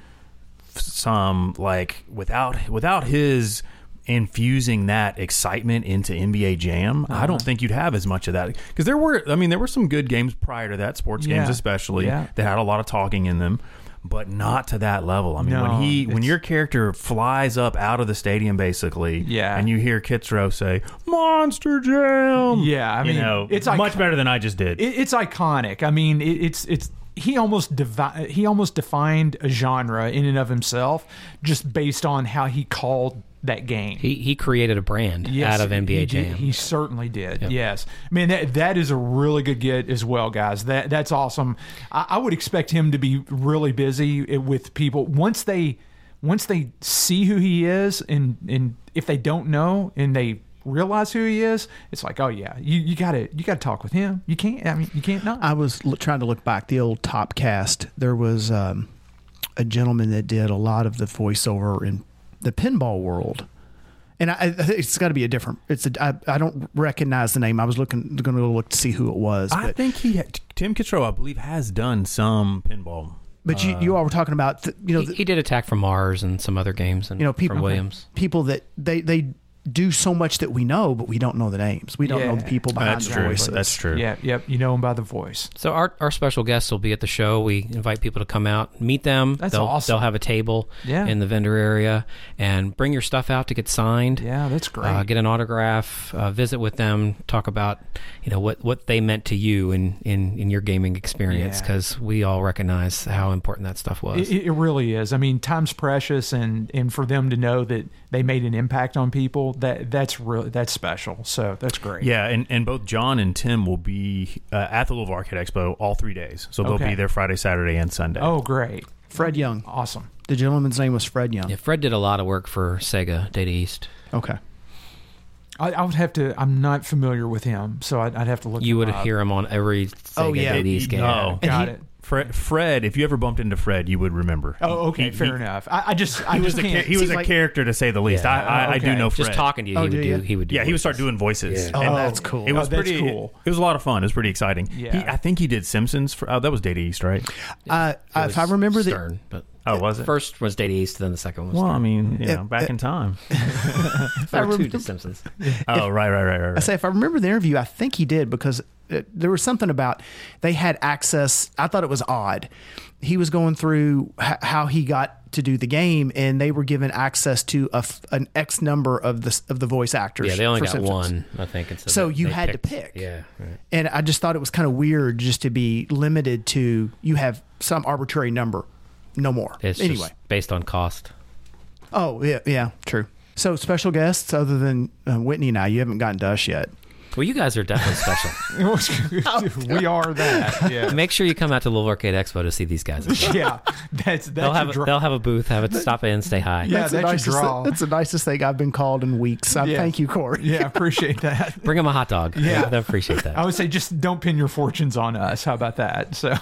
some like without without his infusing that excitement into NBA Jam, I Uh-huh. don't think you'd have as much of that because there were. I mean, there were some good games prior to that, sports games especially Yeah. that had a lot of talking in them. But not to that level. I mean, No, when he when your character flies up out of the stadium, basically, Yeah. and you hear Kitzrow say "Monster Jam," Yeah, I you mean, know, it's much icon- better than I just did. It, it's iconic. I mean, it, it's it's he almost devi- he almost defined a genre in and of himself just based on how he called that game. He he created a brand Yes, out of NBA he Jam. Did. He certainly did. Yes, I mean that that is a really good get as well, guys. That that's awesome. I, I would expect him to be really busy with people once they once they see who he is, and and if they don't know and they realize who he is, it's like, oh yeah, you you gotta you gotta talk with him. You can't. I mean, you can't not. I was l- trying to look back the old top cast. There was um, a gentleman that did a lot of the voiceover in the pinball world, and I, I think it's got to be a different. It's a I, I don't recognize the name. I was looking going to look to see who it was, I but think he Tim Kitzrow, I believe, has done some pinball. but you you uh, all were talking about th- you know he, the, he did Attack from Mars and some other games, and you know people from Williams. people that they they do so much that we know, but we don't know the names. We don't know the people behind That's the true. voices. That's true. Yeah, yep. You know them by the voice. So our our special guests will be at the show. We invite people to come out, meet them. That's they'll, awesome. They'll have a table Yeah. in the vendor area, and bring your stuff out to get signed. Yeah, that's great. Uh, get an autograph, uh, visit with them, talk about you know what, what they meant to you in, in, in your gaming experience Yeah. because we all recognize how important that stuff was. It, it really is. I mean, time's precious, and and for them to know that they made an impact on people, that that's really that's special. So that's great. Yeah, and, and both John and Tim will be uh, at the Louisville Arcade Expo all three days. So they'll Okay. be there Friday, Saturday, and Sunday. Oh, great. Fred Young. Awesome. The gentleman's name was Fred Young. yeah, Fred did a lot of work for Sega Data East. Okay. I, I would have to. I'm not familiar with him, so I'd, I'd have to look. You him would up. hear him on every Sega Oh, yeah. Data East game. Oh, And Got he- it. Fred, Fred, if you ever bumped into Fred, you would remember. Oh, okay, He- fair he- enough. I, I just, I He was just a can't. he was seems a like- character to say the least. Yeah. I, I, I do Okay. know Fred. Just talking to you, Oh, he do would you? do. He would do. Yeah, he would start doing voices. Yeah. Oh, that's cool. It was Oh, that's pretty cool. It was a lot of fun. It was pretty exciting. Yeah. He, I think he did Simpsons. For, oh, that was Data East, right? Uh, if I was remember the Stern, but Oh, was it? first was Data East, then the second was. Well, I mean, you know, back in time. there were two remember- to Simpsons. Oh, right, right, right, right. I say if I remember the interview, I think he did because uh, there was something about they had access. I thought it was odd. He was going through h- how he got to do the game, and they were given access to a f- an X number of the of the voice actors. Yeah, they only for got Simpsons. one, I think. and So they- you they had to pick. Yeah, right. And I just thought it was kind of weird just to be limited to you have some arbitrary number, no more. It's anyway. just based on cost. Oh yeah, yeah, true. So special guests other than uh, Whitney and I, you haven't gotten to us yet. Well, you guys are definitely special. we are that. Yeah. Make sure you come out to Louisville Arcade Expo to see these guys. yeah. That's that's They'll have a draw. they'll have a booth. Have it stop in, stay high. Yeah, that's, the that's your nicest, draw. that's the nicest thing I've been called in weeks. I Yeah. Thank you, Corey. yeah, appreciate that. Bring them a hot dog. Yeah. they'll appreciate that. I would say just don't pin your fortunes on us. How about that? So,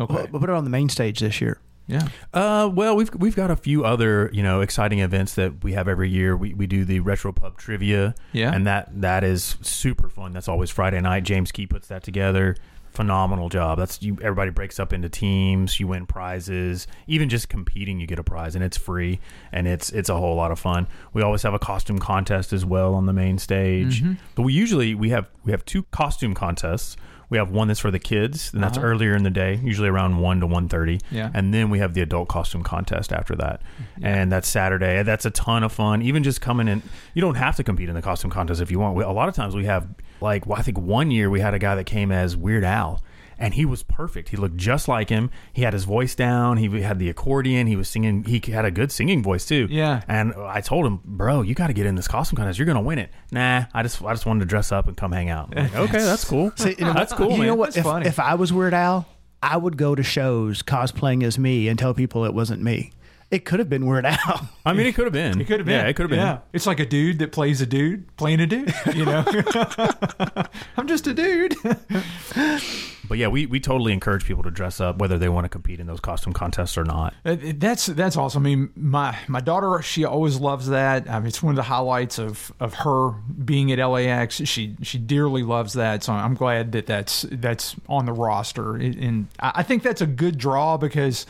okay, We'll put it on the main stage this year. yeah, Uh, well, we've we've got a few other you know exciting events that we have every year. We we do the retro pub trivia, Yeah. and that that is super fun. That's always Friday night. James Key puts that together. Phenomenal job. That's you. Everybody breaks up into teams. You win prizes. Even just competing, you get a prize, and it's free, and it's it's a whole lot of fun. We always have a costume contest as well on the main stage. Mm-hmm. But we usually we have we have two costume contests. We have one that's for the kids, and that's Uh-huh. earlier in the day, usually around one to one thirty. Yeah. And then we have the adult costume contest after that. And that's Saturday. That's a ton of fun. Even just coming in, you don't have to compete in the costume contest if you want. We, a lot of times we have, like, well, I think one year we had a guy that came as Weird Al. And he was perfect. He looked just like him. He had his voice down. He had the accordion. He was singing. He had a good singing voice too. Yeah. And I told him, bro, you got to get in this costume contest. You're gonna win it. Nah, I just I just wanted to dress up and come hang out. Like, okay, that's cool. See, you know, that's cool, You man. know what? If, funny. if I was Weird Al, I would go to shows cosplaying as me and tell people it wasn't me. It could have been Weird Al. I mean, it could have been. it could have been. Yeah, it could have been. Yeah, it's like a dude that plays a dude playing a dude. You know, I'm just a dude. But yeah, we, we totally encourage people to dress up, whether they want to compete in those costume contests or not. That's that's awesome. I mean, my my daughter, she always loves that. I mean, it's one of the highlights of, of her being at LAX. She she dearly loves that. So I'm glad that that's that's on the roster. And I I think that's a good draw because,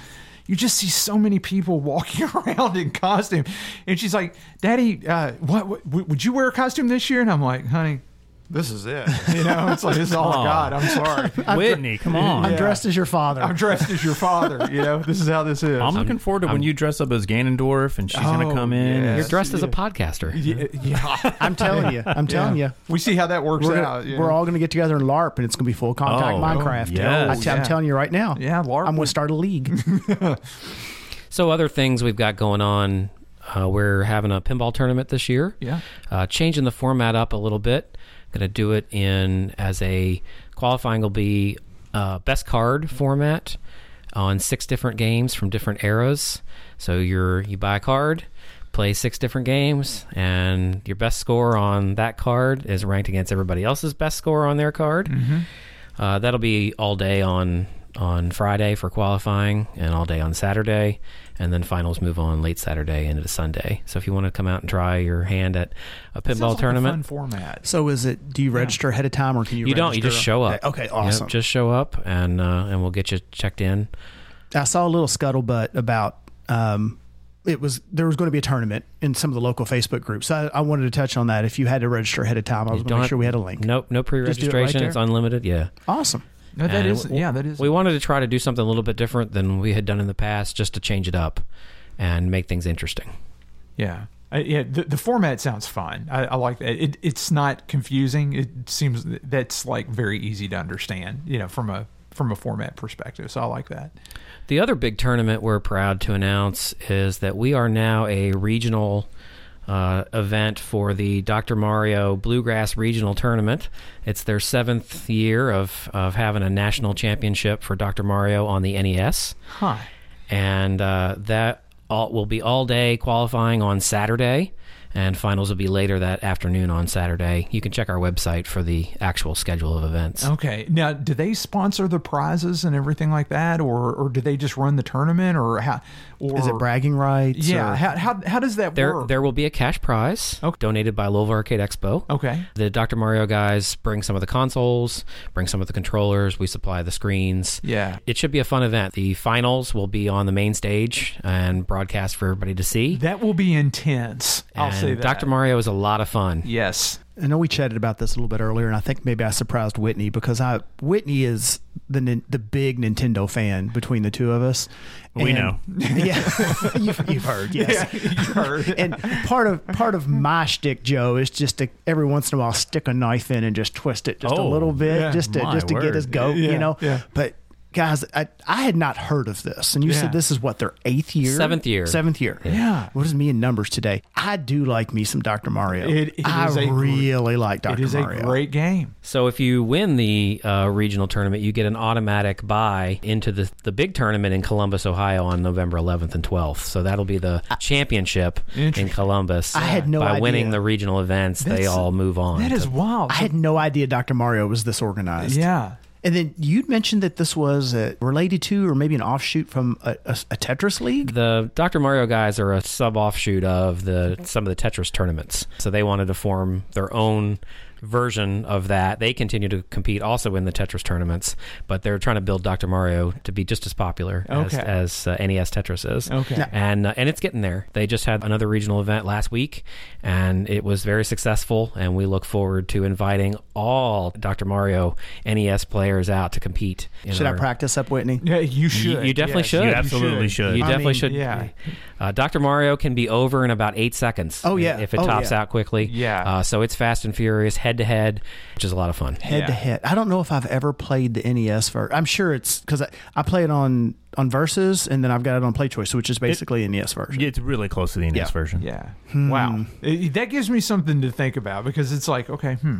you just see so many people walking around in costume. And she's like, Daddy, uh, what, what would you wear a costume this year? And I'm like, honey, this is it. You know, it's like, this is all I got. I'm sorry. Whitney, come on. I'm Yeah. dressed as your father. I'm dressed as your father. You know, this is how this is. I'm looking forward to when you dress up as Ganondorf and she's going Oh, to come in. yeah. and- You're dressed as a podcaster. yeah, yeah. I'm telling you. I'm telling Yeah. you. We see how that works We're, out. gonna- you we're know. all going to get together in LARP, and it's going to be full contact Oh, Minecraft. yes. I t- I'm Yeah. telling you right now. Yeah, LARP I'm going to start a league. So other things we've got going on. Uh, we're having a pinball tournament this year. Yeah. Uh, changing the format up a little bit. Going to do it in as a qualifying will be uh, best card format on six different games from different eras. So you're you buy a card, play six different games, and your best score on that card is ranked against everybody else's best score on their card. Uh, that'll be all day on on Friday for qualifying, and all day on Saturday, and then finals move on late Saturday into Sunday. So if you want to come out and try your hand at a pinball like a tournament, fun format. So is it? Do you register ahead of time, or can you? you don't. You just show up. Okay, Yep, awesome. just show up, and uh, and we'll get you checked in. I saw a little scuttlebutt about um, it was there was going to be a tournament in some of the local Facebook groups. So I, I wanted to touch on that. If you had to register ahead of time, I was going to don't make sure we had a link. Nope, no Just do it right pre-registration. there? it's unlimited. Yeah. Awesome. No, that And is. w- Yeah, that is. We wanted to try to do something a little bit different than we had done in the past, just to change it up and make things interesting. Yeah. Uh, yeah, the, the format sounds fun. I, I like that. It, it's not confusing. It seems that's like very easy to understand. You know, from a from a format perspective. So I like that. The other big tournament we're proud to announce is that we are now a regional uh, event for the Dr. Mario Bluegrass Regional Tournament. It's their seventh year of, of having a national championship for Dr. Mario on the NES. Huh. And uh, that all, will be all day qualifying on Saturday, and finals will be later that afternoon on Saturday. You can check our website for the actual schedule of events. Okay. Now, do they sponsor the prizes and everything like that, or or do they just run the tournament, or how? Or Is it bragging rights? Yeah. or- How, how how does that There, work? there will be a cash prize Okay. donated by Louisville Arcade Expo. okay. The Dr. Mario guys bring some of the consoles, bring some of the controllers. We supply the screens. Yeah. It should be a fun event. The finals will be on the main stage and broadcast for everybody to see. That will be intense. I'll And say that. Dr. Mario is a lot of fun. Yes. I know we chatted about this a little bit earlier, and I think maybe I surprised Whitney because I Whitney is the the big Nintendo fan between the two of us. We And- know. Yeah, you've, you've heard. Yes. you've heard. and part of part of my shtick, Joe, is just to every once in a while stick a knife in and just twist it just a Oh, little bit, yeah, just to just to get word. us go. Yeah, you know. yeah. But guys, I I had not heard of this, and you Yeah. said this is what their eighth year, Seventh year. seventh year. Yeah. What is me in numbers today? I do like me some Dr. Mario. It- it I is a really like Dr. Mario. It is Mario. a great game. So if you win the uh, regional tournament, you get an automatic buy into the the big tournament in Columbus, Ohio, on November 11th and 12th. So that'll be the championship in Columbus. I had no by idea. winning the regional events, they all move on. That is to- wild. I had no idea Dr. Mario was this organized. yeah. And then you'd mentioned that this was uh, related to, or maybe an offshoot from a, a, a Tetris league. The Dr. Mario guys are a sub offshoot of the some of the Tetris tournaments. So they wanted to form their own version of that. They continue to compete also in the Tetris tournaments, but they're trying to build Dr. Mario to be just as popular Okay. as, as uh, NES Tetris is. Okay. Now- And uh, and it's getting there. They just had another regional event last week, and it was very successful. And we look forward to inviting all Dr. Mario NES players out to compete. in Should I practice up, Whitney? Yeah, you should. you definitely Yes, should. You You absolutely should. You I definitely mean, should. yeah. Uh, Dr. Mario can be over in about eight seconds. Oh, yeah. If it Oh, tops yeah. out quickly. Yeah. Uh, so it's fast and furious, head to head, which is a lot of fun. Head to head. I don't know if I've ever played the NES version. I'm sure it's because I, I play it on on Versus, and then I've got it on PlayChoice, which is basically a NES version. Yeah, it's really close to the NES Yeah. version. Yeah. Hmm. Wow. It- that gives me something to think about because it's like, okay, hmm.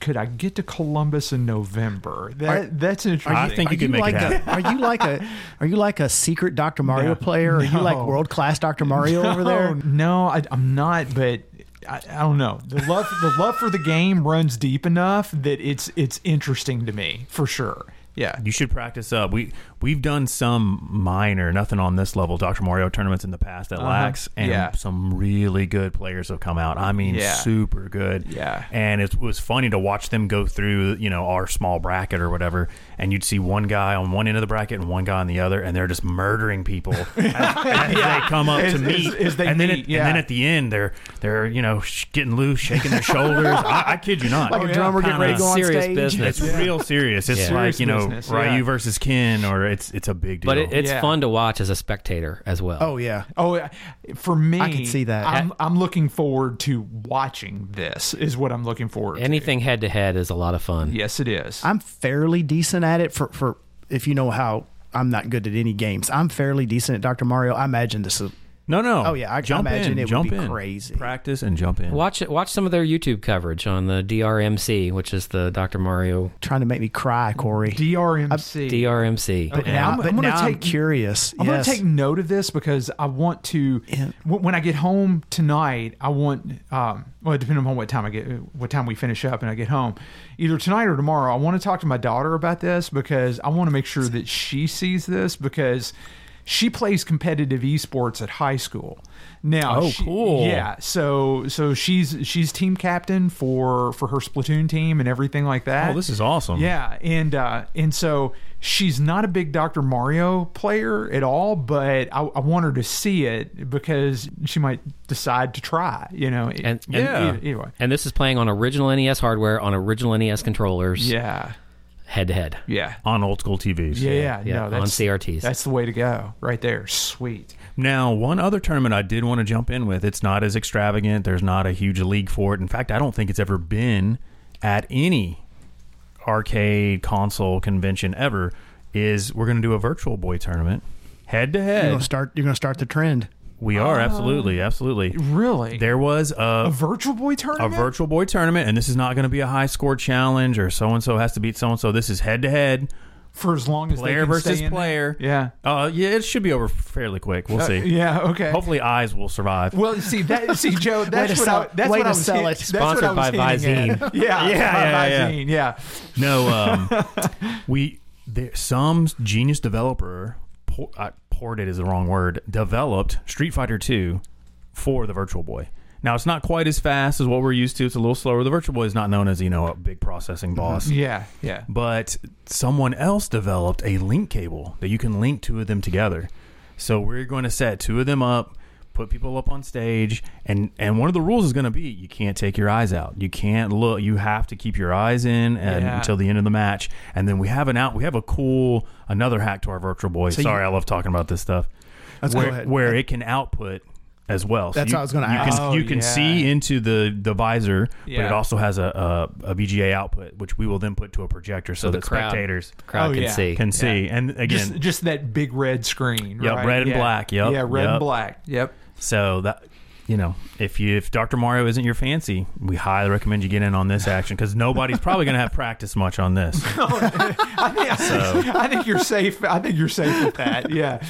Could I get to Columbus in November? That Are- that's interesting. I think Are you could make like it happen. a, Are you like a Are you like a secret Dr. Mario No. player? Are you like world class Dr. Mario over there? No, No, I, I'm not. But I, I don't know. The love, the love for the game runs deep enough that it's it's interesting to me for sure. Yeah. You should practice up. We we've done some minor, nothing on this level, Dr. Mario tournaments in the past at Uh-huh. Lax, and Yeah. some really good players have come out. I mean, Yeah. super good. Yeah. And it was funny to watch them go through, you know, our small bracket or whatever, and you'd see one guy on one end of the bracket and one guy on the other, and they're just murdering people as, as they come up As- to meet. as- as they and then at, yeah. and then at the end, they're they're you know sh- getting loose, shaking their shoulders. I, I kid you not. Like Oh, a drummer getting ready to go on serious stage. business. It's real serious. It's Yeah. like you know Serious business, Ryu yeah. versus Ken, or it's it's a big deal. But it, it's Yeah. fun to watch as a spectator as well. Oh yeah. Oh, for me, I can see that. I'm, I'm looking forward to watching this. Is what I'm looking forward to. Anything head to head is a lot of fun. Yes, it is. I'm fairly decent at it for for if you know how I'm not good at any games. I'm fairly decent at Dr. Mario. I imagine this is no, no. Oh, yeah, I- I jump imagine in, it would jump be in. crazy. Practice and jump in. Watch it. Watch some of their YouTube coverage on the DRMC, which is the Dr. Mario trying to make me cry, Corey. DRMC. DRMC. But Okay, now, I'm- but I'm gonna now I'm take- curious. I'm yes. going to take note of this because I want to. Yeah. w- When I get home tonight, I want. Um, well, depending on what time I get, what time we finish up, and I get home, either tonight or tomorrow. I want to talk to my daughter about this because I want to make sure that she sees this because she plays competitive esports at high school. Now, Oh, she- cool. Yeah, so so she's she's team captain for for her Splatoon team and everything like that. Oh, this is awesome. Yeah, and uh, and so she's not a big Dr. Mario player at all, but I, I want her to see it because she might decide to try. You know, And- and- Yeah. either, either. And this is playing on original NES hardware on original NES controllers, Yeah, head to head. yeah, on old school TVs. yeah, yeah. Yeah, no, on CRTs. That's the way to go, right there. Sweet. Now, one other tournament I did want to jump in with. It's not as extravagant. There's not a huge league for it. In fact, I don't think it's ever been at any arcade console convention ever. Is we're going to do a virtual boy tournament, head to You're head. gonna start. You're gonna start the trend. We are absolutely, absolutely. Really, There was a a Virtual Boy tournament. a tournament. virtual boy tournament, and this is not going to be a high score challenge or so and so has to beat so and so. This is head to head, for as long as they player can versus stay in player. there. Yeah. Uh, yeah, it should be over fairly quick. We'll Uh, see. yeah. Okay. Hopefully, eyes will survive. Well, see that. See, Joe. That's to what sell- I. That's way what to I was sell hit- it. That's what I Sponsored was by at. Visine. Yeah. Yeah, by yeah, yeah. Visine, yeah. No, um, we there, some genius developer uh, ported is the wrong word. Developed Street Fighter Two for the Virtual Boy. Now it's not quite as fast as what we're used to. It's a little slower. The Virtual Boy is not known as you know a big processing mm-hmm. boss. Yeah. Yeah. But someone else developed a link cable that you can link two of them together. So we're going to set two of them up, put people up on stage, and and one of the rules is going to be you can't take your eyes out. You can't look. You have to keep your eyes in and, Yeah. until the end of the match. And then we have an out. We have a cool another hack to our virtual boy. So you- Sorry, I love talking about this stuff. Let's go where, ahead. where it can output as well. So That's you, what I was gonna you ask. Can, Oh, you can yeah. see into the the visor, but it also has a, a a VGA output, which we will then put to a projector so, So the that crowd- spectators Crowd Oh, can yeah. see. can see. And again, just just that big red screen. Yep, right? red and Yeah. black, yep, Yeah, red yep. and black. Yep. So that you know, if you if Dr. Mario isn't your fancy, we highly recommend you get in on this action because nobody's probably going to have practice much on this. I think, So- I think you're safe. I think you're safe with that. Yeah.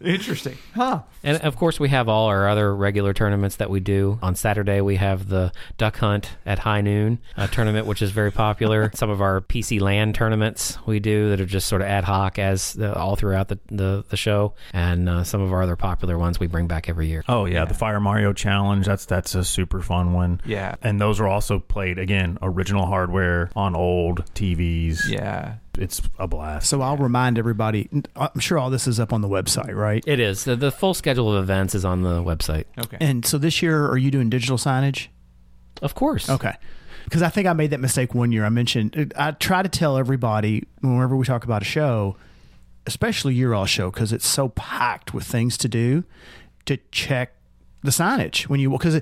Interesting. Huh. And of course, we have all our other regular tournaments that we do. On Saturday, we have the Duck Hunt at high noon a tournament, which is very popular. Some of our PC LAN tournaments we do that are just sort of ad hoc as uh, all throughout the, the, the show. And uh, some of our other popular ones we bring back every year. Oh yeah, the Fire Mario Challenge. That's that's a super fun one. Yeah. and those are also played again original hardware on old TVs. Yeah. It's a blast. So I'll remind everybody. I'm sure all this is up on the website, right? It is. The, the full schedule of events is on the website. Okay. And so this year, are you doing digital signage? Of course. Okay. Because I think I made that mistake one year. I mentioned uh, I try to tell everybody whenever we talk about a show, especially your all show, because it's so packed with things to do, to check the signage when you because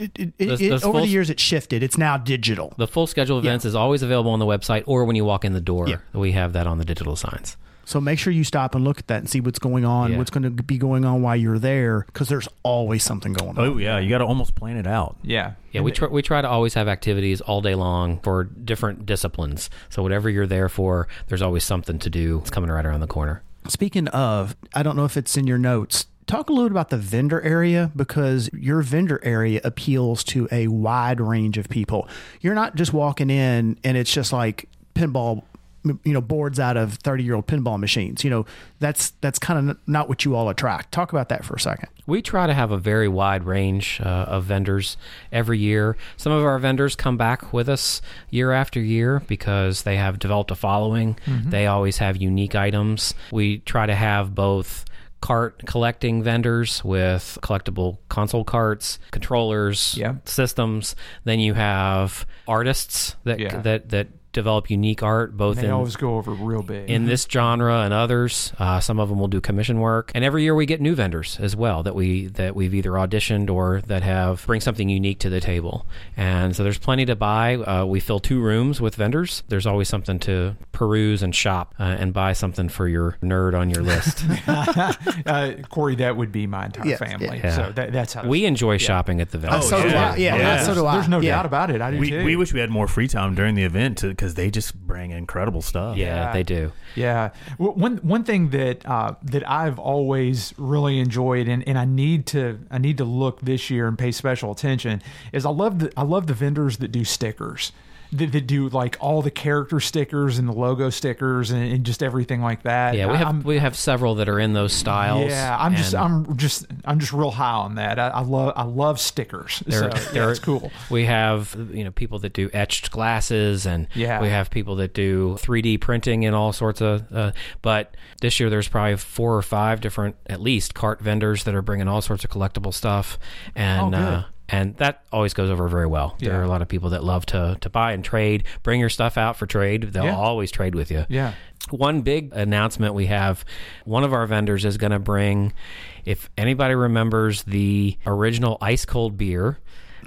it, over full- the years it shifted. It's now digital. The full schedule of events is always available on the website or when you walk in the door. Yeah. We have that on the digital signs. So make sure you stop and look at that and see what's going on, Yeah. what's going to be going on while you're there, because there's always something going on. Oh yeah, you got to almost plan it out. yeah. Yeah, we try, we try to always have activities all day long for different disciplines. So whatever you're there for, there's always something to do. It's coming right around the corner. Speaking of, I don't know if it's in your notes. Talk a little about the vendor area because your vendor area appeals to a wide range of people. You're not just walking in and it's just like pinball you know boards out of 30 year old pinball machines. You know, that's that's kind of not what you all attract. Talk about that for a second. We try to have a very wide range uh, of vendors every year. Some of our vendors come back with us year after year because they have developed a following. They always have unique items. We try to have both cart collecting vendors with collectible console carts, controllers, Yeah. systems. Then you have artists that Yeah. that that develop unique art both They in always go over real big. in this genre and others. Uh, some of them will do commission work, and every year we get new vendors as well that we that we've either auditioned or that have bring something unique to the table. And so there's plenty to buy. Uh, we fill two rooms with vendors. There's always something to peruse and shop uh, and buy something for your nerd on your list. uh, Corey, that would be my entire Yes, family. yeah. So that, that's how we enjoy shopping at the vendors. so do yeah. I. Yeah, Yeah. so do I. There's no Yeah. doubt about it. I do We, too. we wish we had more free time during the event because they just bring incredible stuff. yeah, Yeah. they do. Yeah, one one thing that uh, that I've always really enjoyed, and, and I need to I need to look this year and pay special attention is I love the I love the vendors that do stickers. That, that do like all the character stickers and the logo stickers and, and just everything like that. Yeah, we have I'm- we have several that are in those styles. yeah, I'm just I'm just I'm just real high on that. I, I love I love stickers. There, so, there yeah, it's cool. We have you know people that do etched glasses, and Yeah. we have people that do 3D printing and all sorts of. Uh, but this year, there's probably four or five different, at least, cart vendors that are bringing all sorts of collectible stuff, and Oh, uh, and that always goes over very well. There are a lot of people that love to to buy and trade. Bring your stuff out for trade; they'll Yeah. always trade with you. Yeah. One big announcement we have one of our vendors is going to bring, if anybody remembers the original ice cold beer,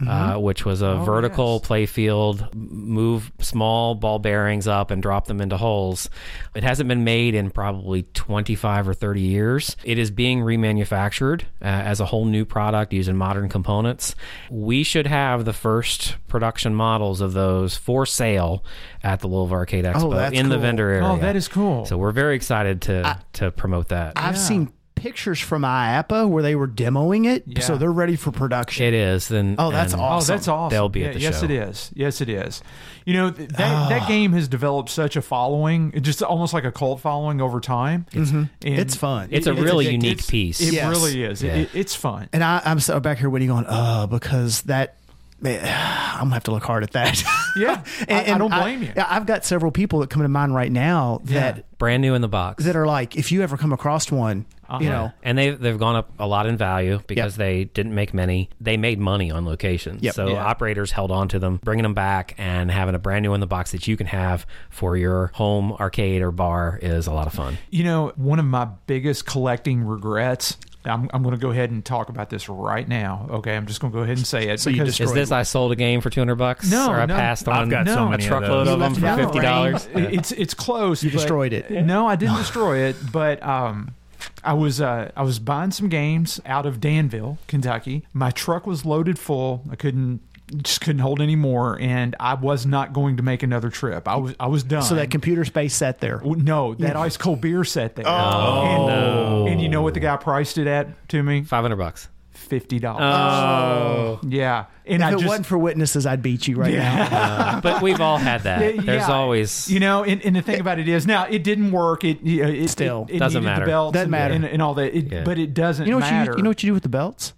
uh, which was a vertical yes. play field, move small ball bearings up and drop them into holes. It hasn't been made in probably 25 or 30 years. It is being remanufactured uh, as a whole new product using modern components. We should have the first production models of those for sale at the Louisville Arcade Expo that's in the vendor area. Oh, that is cool. So we're very excited to to promote that. I've Yeah. seen pictures from IAAPA where they were demoing it, Yeah. so they're ready for production. it is. Then Oh, that's and- awesome. Oh, that's awesome. They'll be at Yeah, the yes, show. it is. Yes, it is. You know th- that Ah. that game has developed such a following, it just almost like a cult following over time. It's, and It's fun. It's a it- really it- unique it's- piece. It Yes. really is. Yeah. it- it's fun. And I, I'm so back here waiting going, uh, because that, man, I'm gonna have to look hard at that. Yeah, I- I don't blame you. I've got several people that come to mind right now that Yeah. brand new in the box. that are like, if you ever come across one, you Uh-huh. know, and they've they've gone up a lot in value because Yep. they didn't make many. They made money on location, Yep. so Yeah. operators held on to them, bringing them back and having a brand new in the box that you can have for your home arcade or bar is a lot of fun. You know, one of my biggest collecting regrets. I'm, I'm going to go ahead and talk about this right now. Okay, I'm just going to go ahead and say it. So you because- Is this I sold a game for two hundred bucks? No, or I no. passed I've on got so No, a many of truckload those. of them for it out in the fifty dollars. It- It's it's close. You destroyed it. No, I didn't destroy it, but um, I was uh, I was buying some games out of Danville, Kentucky. My truck was loaded full. I couldn't just couldn't hold any more, and I was not going to make another trip. I was I was done. so that computer space sat there. No, that ice cold beer sat there. Oh, and, no. and you know what the guy priced it at to me? Five hundred bucks. Fifty dollars. Oh, yeah, and If I it just wasn't for witnesses, I'd beat you right now. but we've all had that. There's yeah. always You know, and, and the thing about it is now it didn't work. It, it, it Still. it, it Doesn't matter. The belts Doesn't and, matter. and, and all that. It, Yeah. But it doesn't You know what matter. you, you know what you do with the belts?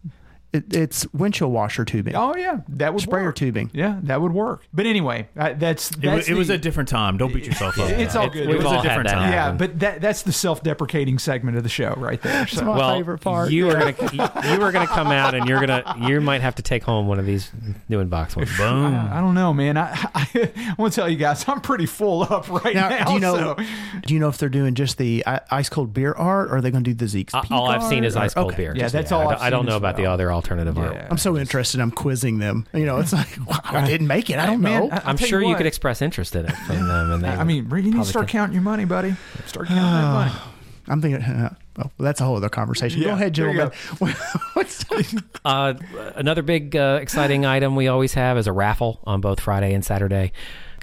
It, it's windshield washer tubing, Oh yeah, that would sprayer work. tubing. Yeah, that would work. But anyway, uh, that's It, that's was, it was a different time. Don't beat yourself up. It's all good. we've It was all a had different that time. yeah, but that that's the self-deprecating segment of the show right there. So. my well, favorite part. You are gonna you are gonna come out and you're gonna you might have to take home one of these new in box ones. Boom. I don't know, man. I, I, I want to tell you guys, I'm pretty full up right now. Now, do you know? so- Do you know if they're doing just the ice cold beer art, or are they going to do the Zeke's? Uh, Peak all I've seen art, is ice cold okay. beer. Yeah, Just- that's all I I've don't, I don't know as about the well. other alternative art. Yeah. I'm so interested. I'm quizzing them. You know, it's like wow, I didn't make it. I don't Man, know. I- I'll I'm sure you, what. could express interest in it from them, and they. I mean, you need to start can- counting your money, buddy. Start counting that money. I'm thinking. Uh, well, that's a whole other conversation. Yeah, go ahead, there you gentlemen. What's Uh, another big uh, exciting item we always have is a raffle on both Friday and Saturday.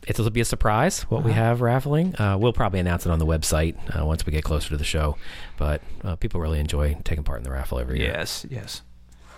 It'll be a surprise what Uh-huh. we have raffling. Uh, we'll probably announce it on the website uh, once we get closer to the show. But uh, people really enjoy taking part in the raffle every year. Yes, yes.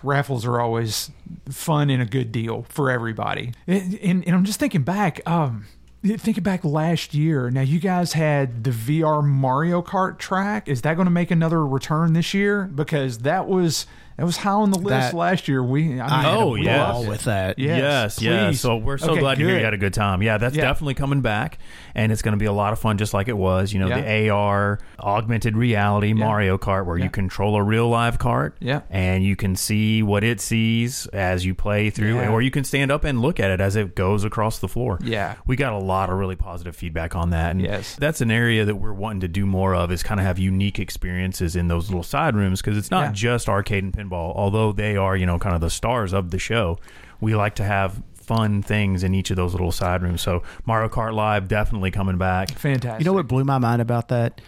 Raffles are always fun and a good deal for everybody. And, and, and I'm just thinking back. Um, Thinking back last year, now you guys had the VR Mario Kart track. Is that going to make another return this year? Because that was that was high on the list That- last year. We, I I mean, had Oh, a yes. ball with that. Yeah. Yes, Yes, please. So we're so Okay, glad to hear good. you had a good time. Yeah, that's Yeah. definitely coming back, and it's going to be a lot of fun, just like it was. You know, Yeah. the AR, augmented reality Mario Kart, where Yeah. you control a real live cart, Yeah. and you can see what it sees as you play through, Yeah. or you can stand up and look at it as it goes across the floor. Yeah. we got a lot of really positive feedback on that, and Yes. that's an area that we're wanting to do more of. Is kind of have unique experiences in those little side rooms because it's not Yeah. just arcade and pinball, although they are you know kind of the stars of the show. We like to have fun things in each of those little side rooms. So Mario Kart Live definitely coming back. fantastic. You know what blew my mind about that?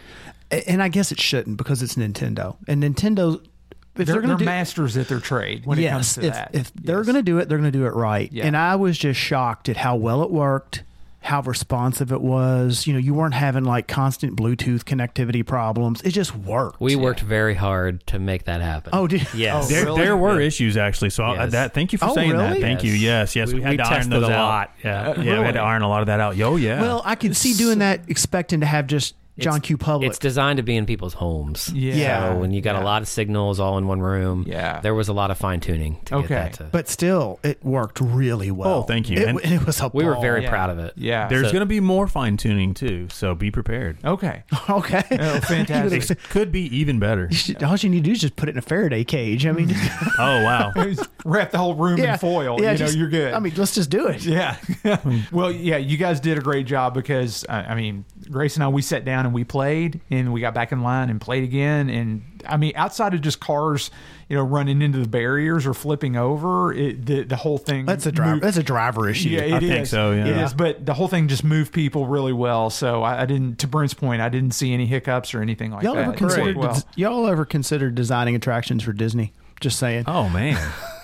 And I guess it shouldn't because it's Nintendo. And Nintendo, if They're, they're, they're, going to do masters at their trade when it comes yes, to if, that. if they're going to do it, they're going to do it right. Yeah. And I was just shocked at how well it worked, how responsive it was. You know, you weren't having like constant Bluetooth connectivity problems. It just worked. We worked very hard to make that happen. Oh, did yes. Oh, There, really? there were Yeah. issues actually. So Yes. that thank you for Oh, saying that. really? Thank you. Yes. Yes, yes. We, We- had we to iron tested those a out. lot. Yeah, Uh, yeah. We had to iron a lot of that out. Yo, yeah. Well, I could see doing that, expecting to have just John Q. Public. It's designed to be in people's homes. Yeah. So when you got Yeah. a lot of signals all in one room, Yeah. there was a lot of fine tuning to Okay. get that to. but still, it worked really well. Oh, thank you. It, And- it was a we were very Yeah. proud of it. Yeah. There's So- going to be more fine tuning too. So be prepared. okay. okay. Oh, fantastic. It could be even better. You should- all you need to do is just put it in a Faraday cage. I mean, Oh wow. Wrap the whole room yeah, in foil. Yeah, you know you're good. I mean, let's just do it. Yeah. well, yeah, you guys did a great job because, I mean, Grace and I, we sat down and we played and we got back in line and played again. And I mean, outside of just cars, you know, running into the barriers or flipping over, it, the, the whole thing. That's a driver. That's a driver issue. Yeah, it I is. think so, yeah. It Yeah. is, but the whole thing just moved people really well. So I, I didn't, to Brent's point, I didn't see any hiccups or anything like y'all that. ever considered? well. Y'all ever considered designing attractions for Disney? Just saying. Oh man.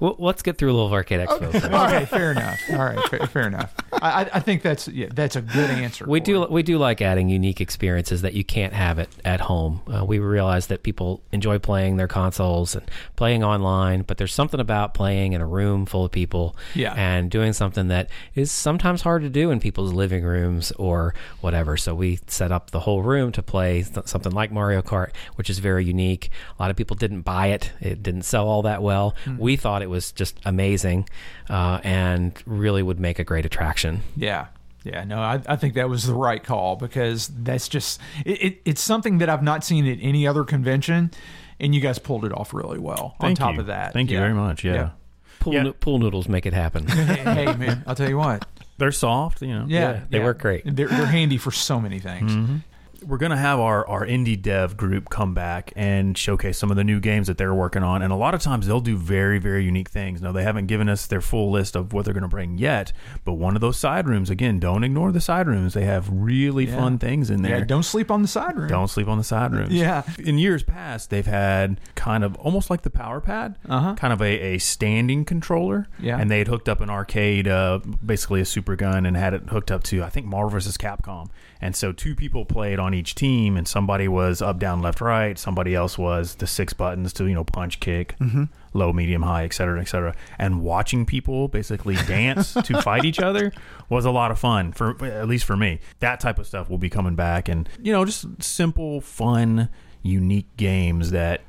Well, let's get through Louisville Arcade Expo. first. Okay, fair enough. All right, fair, fair enough. I, I- think that's yeah, that's a good answer. We do we do like adding unique experiences that you can't have it at home. Uh, we realize that people enjoy playing their consoles and playing online, but there's something about playing in a room full of people Yeah. and doing something that is sometimes hard to do in people's living rooms or whatever. So we set up the whole room to play th- something like Mario Kart, which is very unique. A lot of people didn't buy it; it didn't sell all that well. We thought it was just amazing uh, and really would make a great attraction. Yeah. Yeah, no, I, I think that was the right call because that's just it, it, it's something that I've not seen at any other convention, and you guys pulled it off really well. on top you. of that, Thank you very much. Yeah. Pool, Yeah. no- pool noodles make it happen. hey, hey, man, I'll tell you what. They're soft. You know. Yeah, they work great. They're, they're handy for so many things. We're going to have our, our indie dev group come back and showcase some of the new games that they're working on. And a lot of times they'll do very, very unique things. Now, they haven't given us their full list of what they're going to bring yet, but one of those side rooms, again, don't ignore the side rooms. They have really Yeah. fun things in there. Yeah, don't sleep on the side room. Don't sleep on the side rooms. Yeah. In years past, they've had kind of almost like the Power Pad, Uh-huh. kind of a, a standing controller. Yeah. And they had hooked up an arcade, uh, basically a super gun, and had it hooked up to, I think, Marvel vs. Capcom. And so two people played on each team, and somebody was up, down, left, right. Somebody else was the six buttons to, you know, punch, kick, mm-hmm. low, medium, high, et cetera, et cetera. And watching people basically dance to fight each other was a lot of fun, for at least for me. That type of stuff will be coming back. And, you know, just simple, fun, unique games that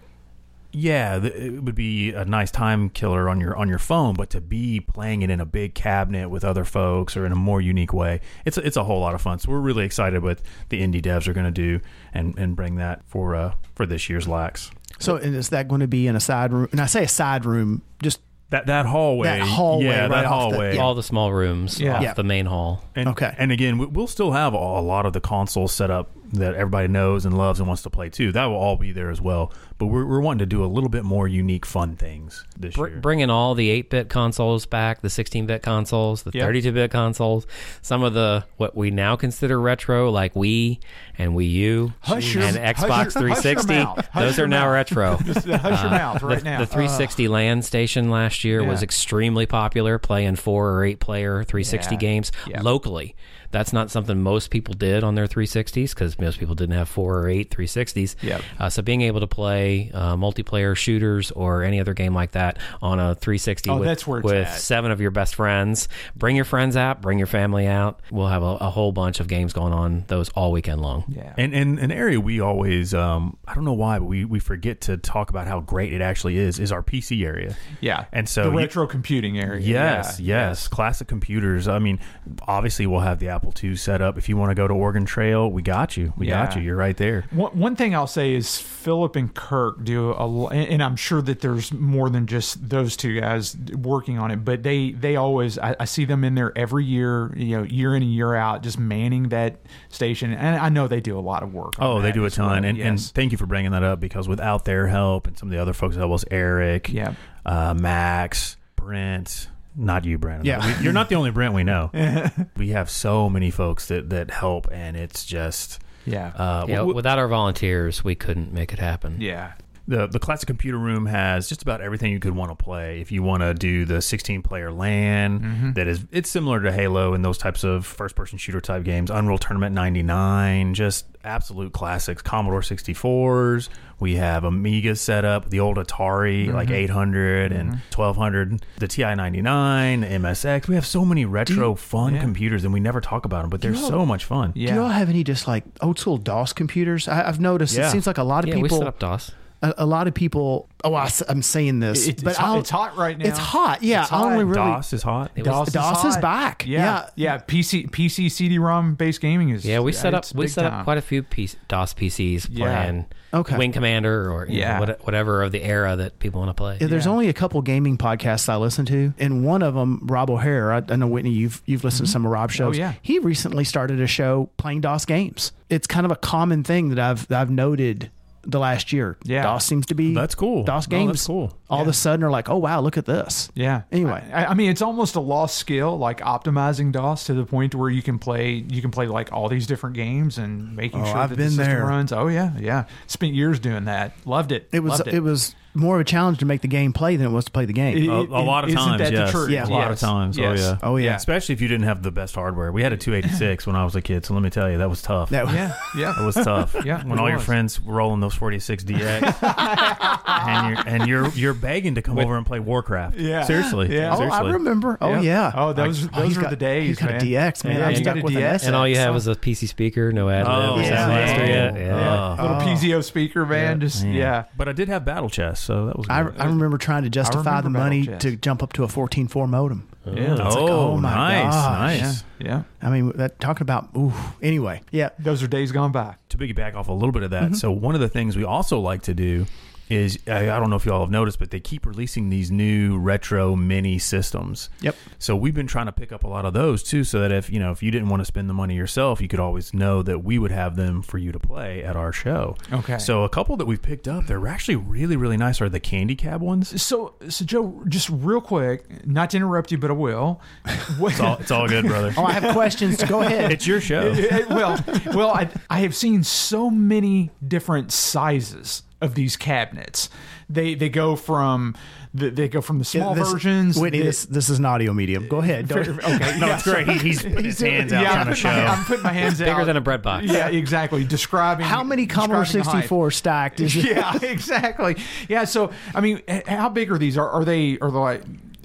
yeah, th- it would be a nice time killer on your on your phone, but to be playing it in a big cabinet with other folks or in a more unique way, it's a, it's a whole lot of fun. So we're really excited what the indie devs are going to do and and bring that for uh for this year's lax. So, and is that going to be in a side room? And I say a side room, just That that hallway, That hallway yeah, right that off the- hallway. yeah. All the small rooms Yeah. off Yeah. the main hall. And, Okay. And again, we- we'll still have a a lot of the consoles set up that everybody knows and loves and wants to play too. That will all be there as well. But we're, we're wanting to do a little bit more unique, fun things this Br- year. bringing all the 8-bit consoles back, the 16-bit consoles, the Yeah. 32-bit consoles, some of the what we now consider retro, like Wii and Wii U Hush and hush Xbox your- hush 360. Hush Those are now mouth. retro. Just uh, hush your mouth right the, now. the 360 LAN station last year was extremely popular, playing four or eight player 360 Yeah. games Yeah. locally. That's not something most people did on their 360s because most people didn't have four or eight 360s. Yep. Uh, so being able to play uh, multiplayer shooters or any other game like that on a 360 Oh, with, that's where it's with seven of your best friends, bring your friends out, bring your family out. We'll have a, a whole bunch of games going on those all weekend long. Yeah. And, and an area we always, um, I don't know why, but we, we forget to talk about how great it actually is, is our PC area. yeah. And so the you- retro computing area. Yes, Yeah. yes, Classic computers. I mean, obviously we'll have the Apple II set up. If you want to go to Oregon Trail, we got you. We got you. You're right there. One, one thing I'll say is Philip and Kirk do a, and I'm sure that there's more than just those two guys working on it, but they they always I, I see them in there every year, you know, year in and year out, just manning that station, and I know they do a lot of work. Oh, they do a as well. ton, and, and thank you for bringing that up because without their help and some of the other folks that us, Eric, Yeah. uh, Max, Brent, not you, Brent. Yeah. We- you're not the only Brent we know. we have so many folks that that help, and it's just yeah, uh, Yeah, w- without our volunteers, we couldn't make it happen. yeah, the the classic computer room has just about everything you could want to play. If you want to do the 16 player LAN, Mm-hmm. that is it's similar to Halo and those types of first person shooter type games. Unreal Tournament 99, just absolute classics. Commodore 64s. We have Amiga set up, the old Atari Mm-hmm. like 800 and 1200, the TI 99, MSX. We have so many retro fun yeah. computers and we never talk about them, but they're so much fun. yeah. Do you all have any just like old school DOS computers? I, I've noticed Yeah. it seems like a lot of Yeah, we people. set up DOS. A, a lot of people. Oh, I, am saying this, It- it's, but hot, it's hot right now. It's hot. Yeah, It's I only really. DOS is hot. Was- DOS, DOS is hot. back. Yeah, Yeah. yeah. PC PC CD-ROM based gaming is. Yeah, we set up we set time. up quite a few PC, DOS PCs Yeah. playing Okay. Wing Commander or you know, Yeah. whatever of the era that people want to play. Yeah, there's Yeah. only a couple gaming podcasts I listen to, and one of them, Rob O'Hara. I, I know Whitney, you've you've listened to mm-hmm. some of Rob's oh, shows. Oh, yeah. he recently started a show playing DOS games. It's kind of a common thing that I've that I've noted the last year. Yeah. DOS seems to be That's cool. DOS No, games. that's cool. All of a sudden, are like, oh wow, look at this. Yeah. Anyway. I, I mean, it's almost a lost skill, like optimizing DOS to the point where you can play, you can play like all these different games and making Oh, sure I've that been the system there. runs. Oh yeah, yeah. Spent years doing that. Loved it. It was Loved it. was more of a challenge to make the game play than it was to play the game. It- A, it- a lot of isn't times, that the yes. truth? Yeah. a lot of times. Yes. Oh yeah. oh yeah. Especially if you didn't have the best hardware. We had a 286 when I was a kid, so let me tell you, that was tough. That, Yeah, yeah. It was tough. Yeah, when it all your was. friends were rolling those 46 DX, and you're and you're you're begging to come over and play Warcraft. Yeah. seriously. Yeah. Oh, seriously. I remember. Oh Yeah. yeah. Oh, those Oh, those he's were got- the days. He's got man. a DX, man. Yeah, I'm you stuck got a with an DX. And all you have so- is a PC speaker, no ad Oh, libs, yeah. no master yet. Oh. Yeah. Yeah. Little Oh. piezo speaker, man. Just yeah. But I did have Battle Chess, so that was good. I, I remember trying to justify remember the money Battle to jump up to a 14.4 modem. Yeah. It's like, oh, oh my nice, gosh. nice. Yeah. Yeah. I mean, that talking about ooh. Anyway, yeah. Those are days gone by. to piggyback off a little bit of Mm-hmm. that, so one of the things we also like to do is I, I don't know if you all have noticed, but they keep releasing these new retro mini systems. Yep. So we've been trying to pick up a lot of those too, so that if you know if you didn't want to spend the money yourself, you could always know that we would have them for you to play at our show. Okay. So a couple that we've picked up, they're actually really really nice. Are the Candy Cab ones? So, so Joe, just real quick, not to interrupt you, but I will. It's all, it's all good, brother. Oh, I have questions. Go ahead. It's your show. Well, well, I, I have seen so many different sizes of these cabinets. They they go from the, they go from the small This- versions. Whitney, that- this this is an audio medium. Go ahead. Don't- okay, No, yeah, it's great. He, he's putting his hands out yeah, trying I'm to putting, my, show. I'm putting my hands Bigger out. Bigger than a bread box. Yeah, exactly. Describing How many Commodore describing the 64 stacked is it? yeah, exactly. Yeah, so I mean, how big are these? Are, are they are they like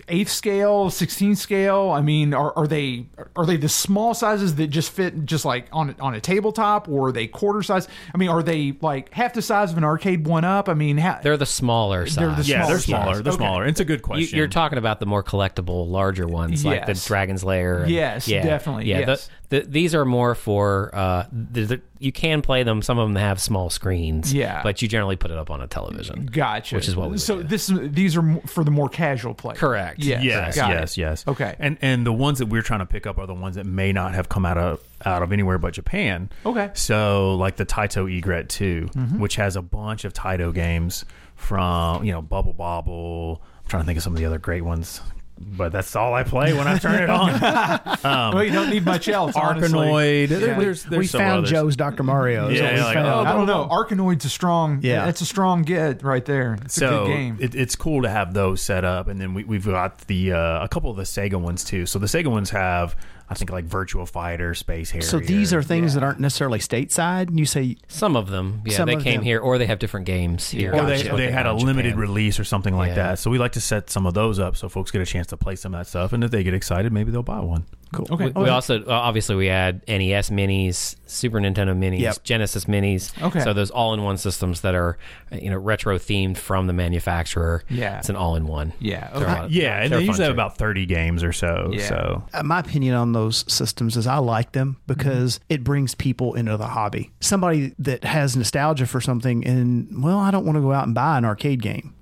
eighth scale, sixteenth scale? I mean, are, are they are they the small sizes that just fit just like on on a tabletop, or are they quarter size? I mean, are they like half the size of an Arcade1Up? I mean, how, They're the smaller They're the size. yeah, they're smaller smaller. size. They're Okay. smaller. It's a good question. you're talking about the more collectible, larger ones, like the Dragon's Lair. and- Yes, yeah, definitely, Yeah, yes. The, the, these are more for. Uh, the, the, you can play them. Some of them have small screens. Yeah. but you generally put it up on a television. gotcha. Which is what we would so do. this these are for the more casual player. Correct. Yes. Yes, Got it. yes, yes. Okay. And and the ones that we're trying to pick up are the ones that may not have come out of out of anywhere but Japan. Okay. So like the Taito Egret 2, which has a bunch of Taito games from, you know, Bubble Bobble. I'm trying to think of some of the other great ones. But that's all I play when I turn it on. well, you don't need much else. honestly. Arkanoid. Yeah. There's, there's we several found others. Joe's Dr. Mario. is Yeah, like, oh, I don't know. Arkanoid's a strong. Yeah. it's a strong get right there. It's a good game. It, it's cool to have those set up, and then we, we've got the uh, a couple of the Sega ones too. So the Sega ones have I think like Virtual Fighter, Space Harrier. So these are things that aren't necessarily stateside. You say Some of them, yeah, Some they came them. here, or they have different games here. or they, Gotcha. they had a in limited Japan. release or something like Yeah. that. So we like to set some of those up so folks get a chance to play some of that stuff, and if they get excited, maybe they'll buy one. Cool. Okay. We, we also uh, obviously we add NES minis, Super Nintendo minis, Yep. Genesis minis. Okay. So those all-in-one systems that are uh, you know retro themed from the manufacturer. Yeah. It's an all-in-one. Yeah. They're a Okay. lot- Yeah, and they're they fun usually have too. about thirty games or so. Yeah. So Uh, my opinion on those systems is I like them because it brings people into the hobby. Somebody that has nostalgia for something and, well, I don't want to go out and buy an arcade game.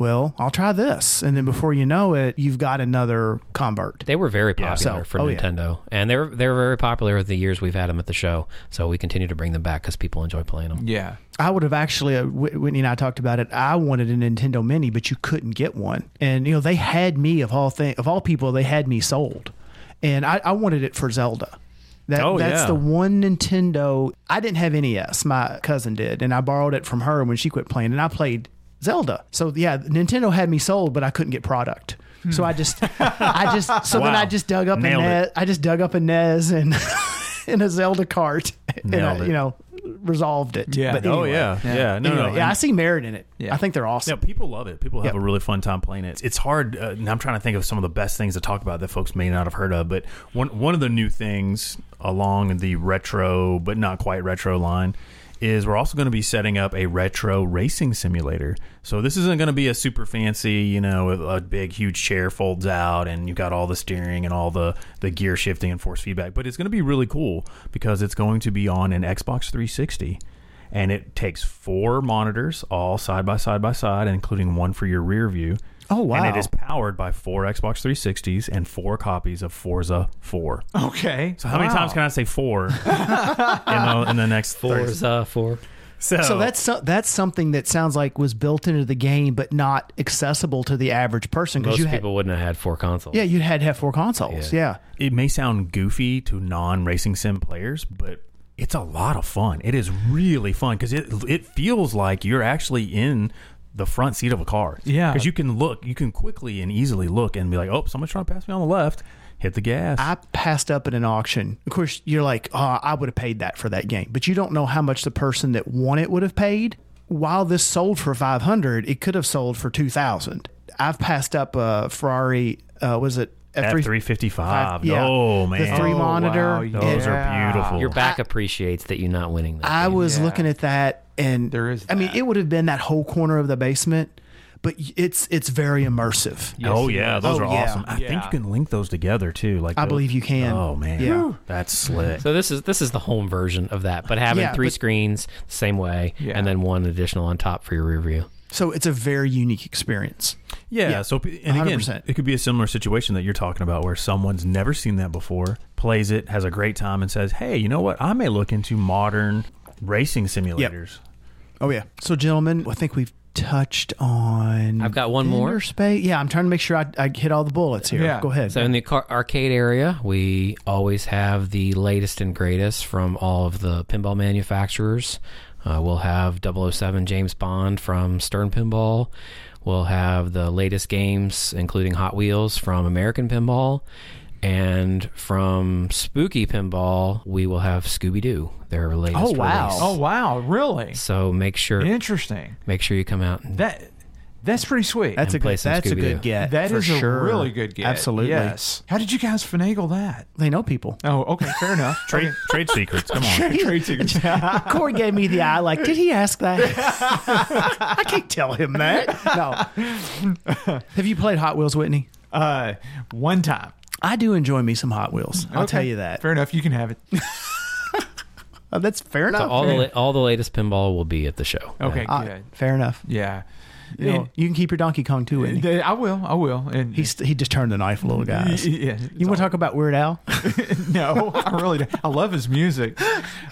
Well, I'll try this. And then before you know it, you've got another convert. They were very Yeah. popular So- for oh, yeah. Nintendo, and they're they're very popular the years we've had them at the show. So we continue to bring them back because people enjoy playing them. Yeah. I would have actually, uh, Whit- Whitney and I talked about it. I wanted a Nintendo Mini, but you couldn't get one. And, you know, they had me, of all thing, of all people, they had me sold. And I, I wanted it for Zelda. That, Oh, that's yeah. the one Nintendo. I didn't have NES. My cousin did. And I borrowed it from her when she quit playing. And I played Zelda. So, yeah, Nintendo had me sold, but I couldn't get product. So I just, I just, so then I just dug up Nailed a it. NES. I just dug up a NES and in a Zelda cart, and I, you know, resolved it. Yeah. But oh anyway. yeah, yeah, no, Anyway, no, yeah, I see merit in it. Yeah. I think they're awesome. Yeah, people love it. People have Yep. a really fun time playing it. It's hard, uh, and I'm trying to think of some of the best things to talk about that folks may not have heard of. But one one of the new things along the retro, but not quite retro line, is we're also going to be setting up a retro racing simulator. So this isn't going to be a super fancy, you know, a, big huge chair folds out and you've got all the steering and all the the gear shifting and force feedback. But it's going to be really cool because it's going to be on an Xbox 360 and it takes four monitors all side by side by side, including one for your rear view. Oh, wow. And it is powered by four Xbox 360s and four copies of Forza 4. Okay. So how many times can I say four in, the, in the next 30 Forza Four. So, So that's so, that's something that sounds like was built into the game, but not accessible to the average person because Most you had people wouldn't have had four consoles. yeah you had to have four consoles. Yeah. it may sound goofy to non-racing sim players, but it's a lot of fun. It is really fun because it it feels like you're actually in the front seat of a car. Yeah. because you can look, you can quickly and easily look and be like, oh, someone's trying to pass me on the left. Hit the gas. I passed up at an auction. Of course, you're like, oh, I would have paid that for that game, but you don't know how much the person that won it would have paid. While this sold for five hundred, it could have sold for two thousand. I've passed up a Ferrari. Uh, was it F three fifty five. yeah. Oh man, The three Oh, monitor. wow, and those are beautiful. Your back appreciates that you're not winning. That I game. was Yeah. looking at that, and There is I mean, it would have been that whole corner of the basement, but it's it's very immersive. oh yeah, those Oh, are yeah. awesome. I think you can link those together too. Like I those- believe you can. Oh man, Yeah. that's slick. So this is this is the home version of that, but having Yeah, three but- screens the same way, Yeah. and then one additional on top for your rear view. So it's a very unique experience. Yeah, Yeah, so and again, 100%. it could be a similar situation that you're talking about where someone's never seen that before, plays it, has a great time, and says, "Hey, you know what? I may look into modern racing simulators." Oh yeah. So gentlemen, I think we've touched on. I've got one more. Space. Yeah, I'm trying to make sure I, I hit all the bullets here. Yeah. Go ahead. So in the car- arcade area, we always have the latest and greatest from all of the pinball manufacturers. Uh, we'll have 007 James Bond from Stern Pinball. We'll have the latest games, including Hot Wheels from American Pinball. And from Spooky Pinball, we will have Scooby Doo, their latest Oh, wow. release. Oh wow, really? So make sure Interesting. make sure you come out. And, That that's pretty sweet. that's a and good. some That's a Scooby-Doo. good get. that for is sure. a really good get. Absolutely. Yes. How did you guys finagle that? They know people. Oh, okay, fair enough. Trade trade secrets. Come on. Trade secrets. Corey gave me the eye. Like, did he ask that? I can't tell him that. No. Have you played Hot Wheels, Whitney? uh, one time. I do enjoy me some Hot Wheels. I'll Okay, tell you that. Fair enough. You can have it. Oh, that's fair enough. so all the la- all the latest pinball will be at the show. Okay, Uh, good. fair enough. Yeah. You, know, you can keep your Donkey Kong too, Whitney. I will. I will. And He's, he just turned the knife little, guys. Yeah, You want to talk about Weird Al? no, I really don't. I love his music.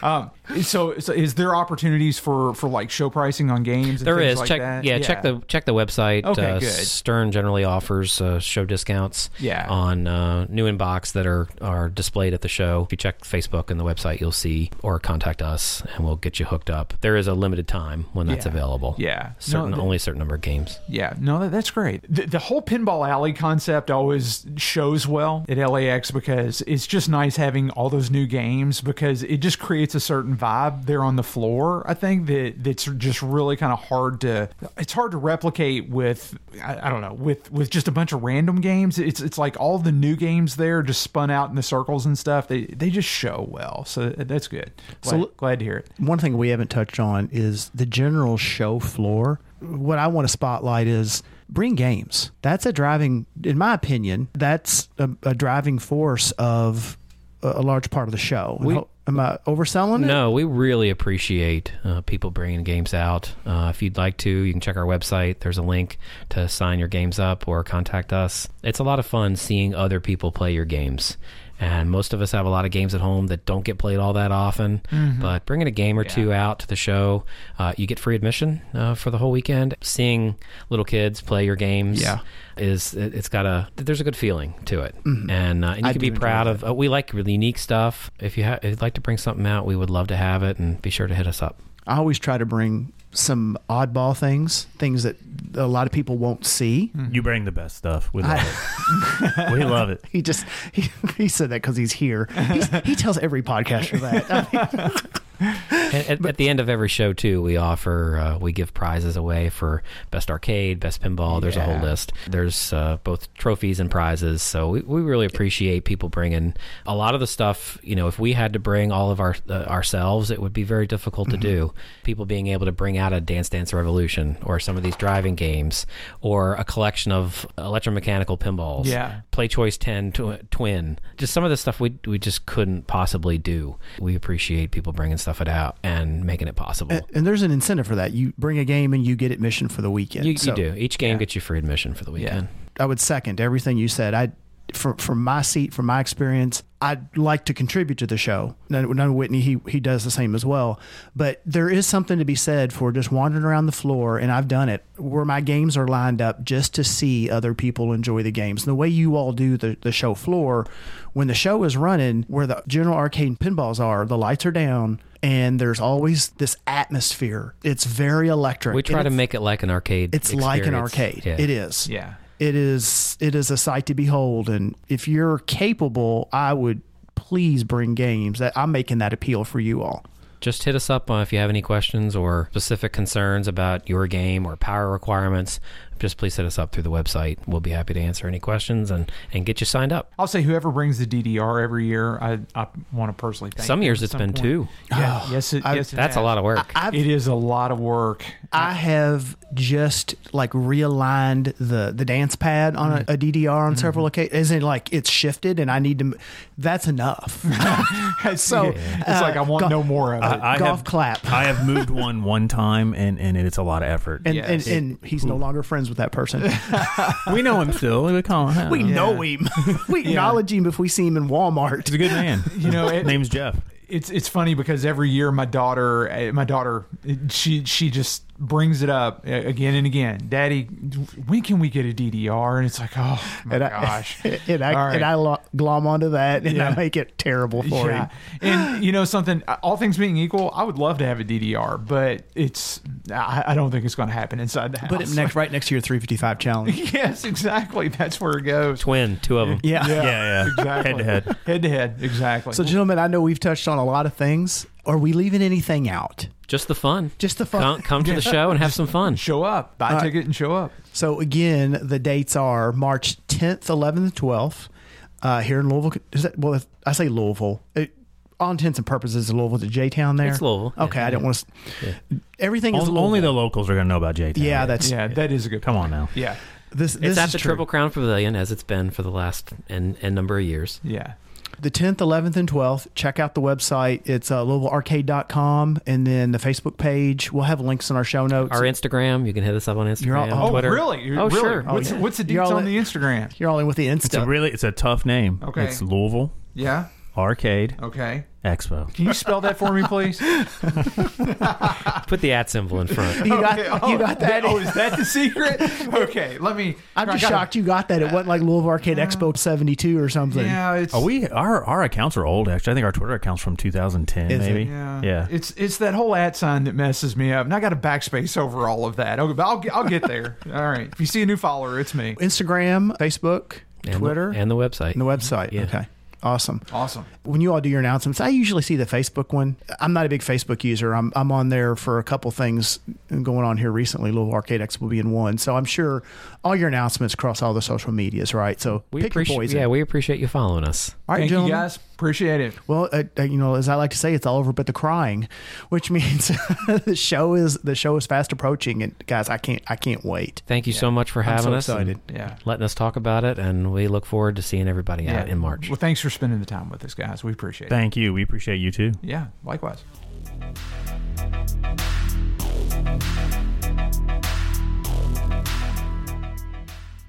Um, so, so is there opportunities for for like show pricing on games? And There like check that? yeah, check the check the website. Okay, uh, good. Stern generally offers uh, show discounts. Yeah. on uh, new in box that are are displayed at the show. If you check Facebook and the website, you'll see or contact us and we'll get you hooked up. There is a limited time when that's Yeah. available. Yeah. certain No, th- only a certain number of games. Yeah, no, that, that's great. The, the whole pinball alley concept always shows well at LAX because it's just nice having all those new games because it just creates a certain vibe there on the floor. I think that that's just really kind of hard to. It's hard to replicate with I, I don't know with with just a bunch of random games. It's it's like all the new games there just spun out in the circles and stuff. They they just show well, so that's good. Glad, So- glad to hear it. One thing we haven't touched on is the general show floor. What I want to spotlight is bring games. That's a driving, in my opinion, that's a, a driving force of a, a large part of the show. We- Am I overselling it? No, we really appreciate uh, people bringing games out. Uh, if you'd like to, you can check our website. There's a link to sign your games up or contact us. It's a lot of fun seeing other people play your games. And most of us have a lot of games at home that don't get played all that often. But bringing a game or two out to the show, uh, you get free admission uh, for the whole weekend. Seeing little kids play your games, Yeah. is it, it's got a there's a good feeling to it, and uh, and you I can be proud of. Uh, we like really unique stuff. If you ha- if you'd like to bring something out, we would love to have it, and be sure to hit us up. I always try to bring some oddball things, things that a lot of people won't see. Mm-hmm. You bring the best stuff. We love it. we love it. He just he, he said that because he's here. He's, he tells every podcaster that. And at, at the end of every show, too, we offer uh, we give prizes away for best arcade, best pinball. There's a whole list. There's uh, both trophies and prizes. So we, we really appreciate people bringing a lot of the stuff. You know, if we had to bring all of our uh, ourselves, it would be very difficult to do. People being able to bring out a Dance Dance Revolution or some of these driving games or a collection of electromechanical pinballs. Yeah. PlayChoice 10 tw- Twin. Just some of the stuff we we just couldn't possibly do. We appreciate people bringing stuff it out and making it possible. and, and there's an incentive for that. You bring a game and you get admission for the weekend. you, So you do. Each game yeah. gets you free admission for the weekend. I would second everything you said. I, from from my seat, from my experience, I'd like to contribute to the show. Now Whitney, he he does the same as well. But there is something to be said for just wandering around the floor, and I've done it where my games are lined up just to see other people enjoy the games. And the way you all do the the show floor, when the show is running, where the general arcade pinballs are, the lights are down. And there's always this atmosphere. It's very electric. We try to make it like an arcade. it's like an arcade. Yeah. It is. Yeah. It is. It is a sight to behold. And if you're capable, I would please bring games. That I'm making that appeal for you all. Just hit us up uh, if you have any questions or specific concerns about your game or power requirements. Just please hit us up through the website. We'll be happy to answer any questions and, and get you signed up. I'll say whoever brings the DDR every year, I, I want to personally thank. Some years at it's some been point. two. Yeah, Oh, yes, it, I- yes, it That's a lot of work. I've, It is a lot of work. I have just like realigned the the dance pad on a, mm-hmm. a DDR on several mm-hmm. occasions. Isn't like it's shifted, and I need to. That's enough. so it's like I want go- no more of it. I, I golf have, clap. I have moved one one time, and and it's a lot of effort. and, Yes. and, and he's no longer friends with that person. we know him still. We call him. we Yeah. know him. we acknowledge him if we see him in Walmart. He's a good man. you know, it, Name's Jeff. it's it's funny because every year my daughter eh, my daughter she she just brings it up eh, again and again. Daddy, when can we get a DDR? And it's like, oh my And I, gosh. and I, All right. and I glom onto that, and I make it terrible for yeah. him. And you know something, all things being equal, I would love to have a DDR, but it's I, I don't think it's going to happen inside the house. Put it next, right next to your 355 challenge. yes, exactly. That's where it goes. Twin, two of them. Yeah. Yeah, yeah. exactly. Head to head. Head to head, exactly. So, gentlemen, I know we've touched on a lot of things. Are we leaving anything out? Just the fun. Just the fun. Come, come to the show and have some fun. show up, buy a Uh, ticket, and show up. So, again, the dates are March 10th, 11th, 12th uh, here in Louisville. Is that, well, if I say Louisville. It, all intents and purposes, Louisville, the J Town there. It's Louisville, yeah. Okay, I didn't want to. Everything is Only, Louisville. only the locals are going to know about J Town. Yeah, that's Yeah, that is a good. Come on now. Yeah, this. this It's at the true. Triple Crown Pavilion as it's been for the last n, n number of years. yeah. The 10th, 11th, and 12th. Check out the website. It's uh, LouisvilleArcade.com and then the Facebook page. We'll have links in our show notes. Our Instagram, you can hit us up on You're all- Instagram, oh, Oh, Twitter. really? Oh, really? sure. What's, yeah. what's the You're deets on in- the Instagram? You're all in with the It's a Insta. really it's a tough name. Okay. It's Louisville Yeah. Arcade Okay. Expo. Can you spell that for me, please? Put the at symbol in front. You got, Okay, you got that. Oh, is that the secret? Okay, let me. I'm I just gotta- shocked you got that. It wasn't like Louisville Arcade Expo uh, 72 or something. Yeah, it's. Oh, we our our accounts are old. Actually, I think our Twitter account's from 2010, Is it? maybe. Yeah, yeah. It's it's that whole at sign that messes me up, and I got a backspace over all of that. Okay, but I'll I'll get there. all right. If you see a new follower, it's me. Instagram, Facebook, And the- Twitter, and the website. and the website. Yeah. Okay. Awesome. Awesome. When you all do your announcements, I usually see the Facebook one. I'm not a big Facebook user. I'm I'm on there for a couple things going on here recently. Louisville Arcade Expo being one, so I'm sure all your announcements across all the social medias, right? So we pick your appreciate. poison. Yeah, we appreciate you following us. all right, Thank you guys. Appreciate it. Well, uh, uh, you know, as I like to say, it's all over but the crying, which means the show is the show is fast approaching, and guys, I can't I can't wait. Thank you so much for I'm having so us. excited. Yeah. Letting us talk about it, and we look forward to seeing everybody out in March. Well, thanks for spending the time with us, guys. We appreciate it. Thank you. We appreciate you too. Yeah. Likewise.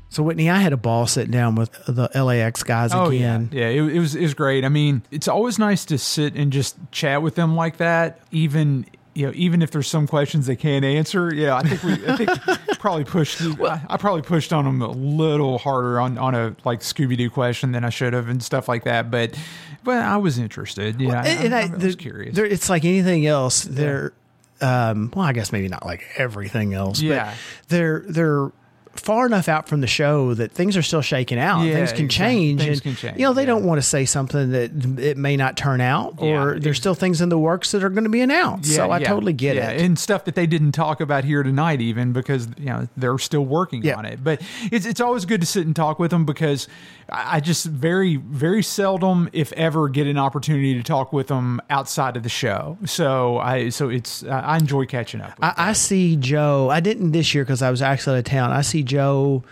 So Whitney, I had a ball sitting down with the LAX guys Oh again. yeah, yeah. It, it was it was great. I mean, it's always nice to sit and just chat with them like that, even. You know, even if there's some questions they can't answer, yeah, I think we, I think probably pushed. I, I probably pushed on them a little harder on, on a like Scooby Doo question than I should have and stuff like that. But, but I was interested. Yeah, I, and I, I, I was curious. there- it's like anything else. They're, um, well, I guess maybe not like everything else, Yeah. but they're they're far enough out from the show that things are still shaking out. Yeah, things can exactly. change. Things and, can change, You know, they yeah. don't want to say something that it may not turn out, or Yeah, there's still things in the works that are going to be announced. so I totally get it. and stuff that they didn't talk about here tonight, even because you know they're still working on it. But it's it's always good to sit and talk with them because I just very very seldom, if ever, get an opportunity to talk with them outside of the show. So I so it's I I enjoy catching up. I, I see Joe. I didn't this year because I was actually out of town. I see Joe.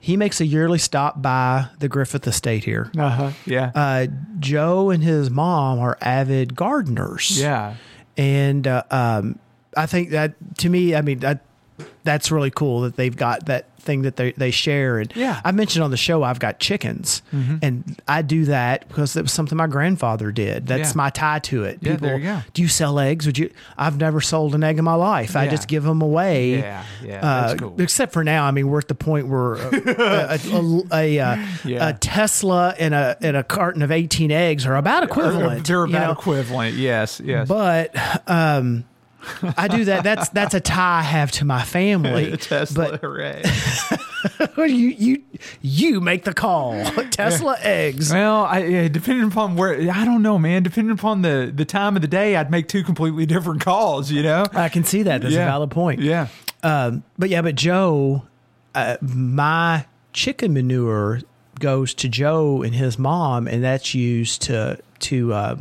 He makes a yearly stop by the Griffith Estate here. uh-huh. Yeah, Uh, Joe and his mom are avid gardeners. yeah, and uh, um, I think that to me, I mean that that's really cool that they've got that thing that they, they share. And Yeah. I mentioned on the show I've got chickens, and I do that because it was something my grandfather did. That's Yeah. my tie to it. Yeah, there you. Do you sell eggs? Would you? I've never sold an egg in my life. I just give them away. Yeah, yeah, Uh, cool. Except for now, I mean, we're at the point where a, a, a, a, Yeah. Tesla and a and a carton of eighteen eggs are about equivalent. They're you about know? equivalent. Yes, yes. But um, I do that. That's that's a tie I have to my family. Tesla, But hooray. you you you make the call. Tesla eggs. Well, I, yeah, depending upon where, I don't know, man. Depending upon the the time of the day, I'd make two completely different calls. You know. I can see that. That's a valid point. Yeah. Um, but yeah, but Joe, uh, my chicken manure goes to Joe and his mom, and that's used to to uh,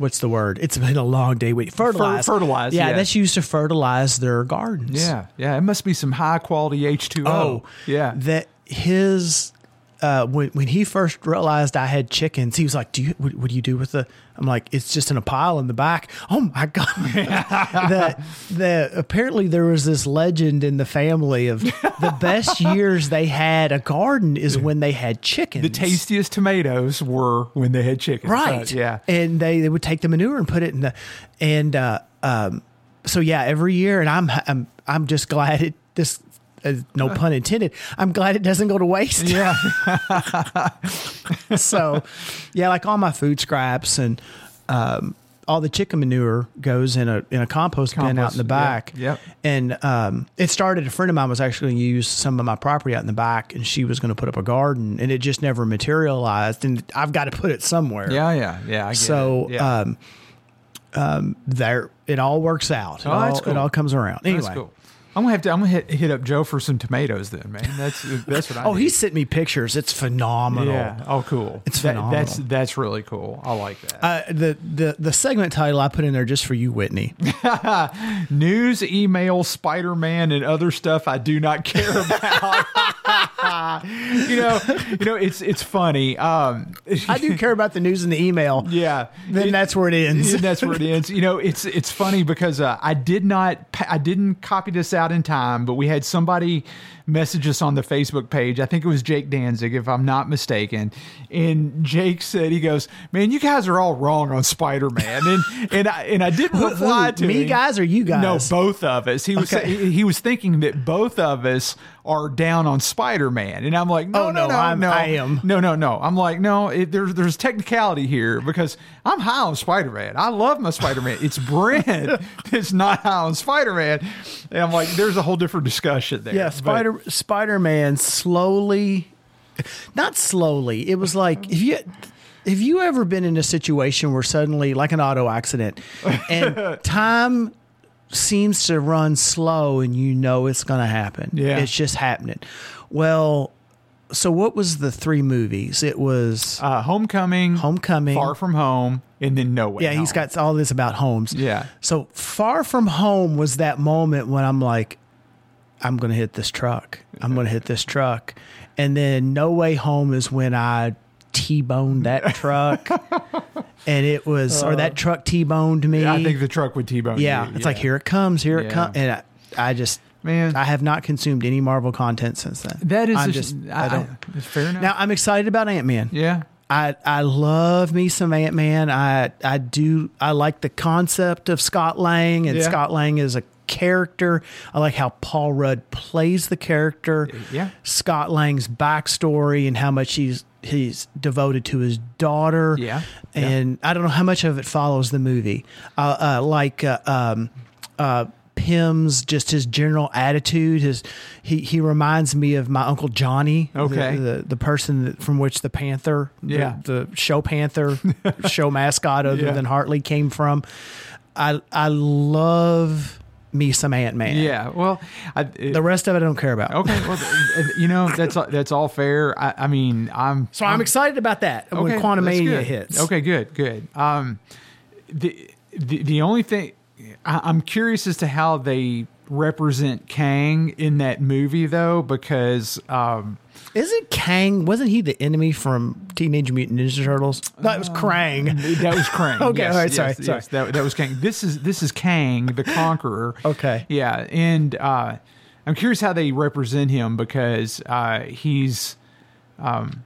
what's the word? It's been a long day. Wait, fertilize. fertilize, Yeah, yeah. that's used to fertilize their gardens. Yeah. Yeah. It must be some high quality H two O. Oh, yeah. That his uh, when when he first realized I had chickens, he was like, "Do you what, what do you do with the?" I'm like, "It's just in a pile in the back." Oh my god! that that apparently there was this legend in the family of the best years they had a garden is when they had chickens. the tastiest tomatoes were when they had chicken. right? yeah. and they they would take the manure and put it in the and uh, um, so yeah, every year, and I'm I'm I'm just glad it this. Uh, no pun intended. I'm glad it doesn't go to waste. Yeah. so, yeah, like all my food scraps and um, all the chicken manure goes in a in a compost, bin out in the back. yep. And um, it started. A friend of mine was actually going to use some of my property out in the back, and she was going to put up a garden, and it just never materialized. And I've got to put it somewhere. yeah. Yeah. Yeah. I get So, it. Yeah. um, um, there it all works out. It, Oh, all, cool. it all comes around. Anyway. That's cool. I'm gonna have to. I'm gonna hit, hit up Joe for some tomatoes then, man. That's that's what I. Oh, need. he sent me pictures. It's phenomenal. Yeah. Oh, cool. It's That- phenomenal. That's that's really cool. I like that. Uh, the the the segment title I put in there just for you, Whitney. News, email, Spider Man, and other stuff I do not care about. you know, you know, it's it's funny. Um, I do care about the news and the email. yeah. Then It- that's where it ends. that's where it ends. You know, it's it's funny because uh, I did not, I didn't copy this out in time, but we had somebody message us on the Facebook page. I think it was Jake Danzig, if I'm not mistaken. And Jake said, he goes, "Man, you guys are all wrong on Spider Man." And and I and I didn't reply to me him. guys or you guys? No, both of us. He was Okay. he, he was thinking that both of us are down on Spider Man, and I'm like, no, Oh, no, no, I'm- no, I am. no, no, no. I'm like, no, it, there's there's technicality here because I'm high on Spider Man. I love my Spider Man. It's Brent that's not high on Spider Man, and I'm like, there's a whole different discussion there. Yeah, Spider Spider Man slowly, not slowly. It was like if you have you ever been in a situation where suddenly, like an auto accident, and time seems to run slow, and you know it's going to happen. Yeah. it's just happening. Well, so what was the three movies? It was uh, Homecoming, Homecoming. Far From Home, and then No Way. yeah, he's got all this about homes. Yeah. So far from home was that moment when I'm like, I'm going to hit this truck. I'm going to hit this truck. And then No Way Home is when I T-boned that truck. And it was, or that uh, truck T-boned me. I think the truck would T-bone. yeah. you. It's like, here it comes, here it comes. And I, I just, Man. I have not consumed any Marvel content since then. that is I'm a- just, I, I don't. it's fair enough. Now I'm excited about Ant Man. yeah. I I love me some Ant Man. I I do I like the concept of Scott Lang and Yeah. Scott Lang is a character. I like how Paul Rudd plays the character. Yeah. Scott Lang's backstory and how much he's he's devoted to his daughter. Yeah. Yeah. And I don't know how much of it follows the movie. Uh, uh, like uh, um, uh, Pym's just his general attitude. His he he reminds me of my uncle Johnny. the- Okay. the the, person that, from which the Panther, the- Yeah. the, show Panther, show mascot other Yeah. than Hartley came from. I I love me some Ant Man. Yeah. Well, I, The rest of it I don't care about. okay. Well, you know that's that's all fair. I, I mean, I'm So I'm, excited about that when Quantumania hits. Okay, good, good. Um, the the the only thing I, I'm curious as to how they represent Kang in that movie, though, because um, Isn't Kang? Wasn't he the enemy from Teenage Mutant Ninja Turtles? No, it was Krang. that was Krang. Okay, yes, all right, yes, sorry, yes, sorry. that, that was Kang. This is this is Kang, the Conqueror. Okay. Yeah, and uh, I'm curious how they represent him because uh, he's um,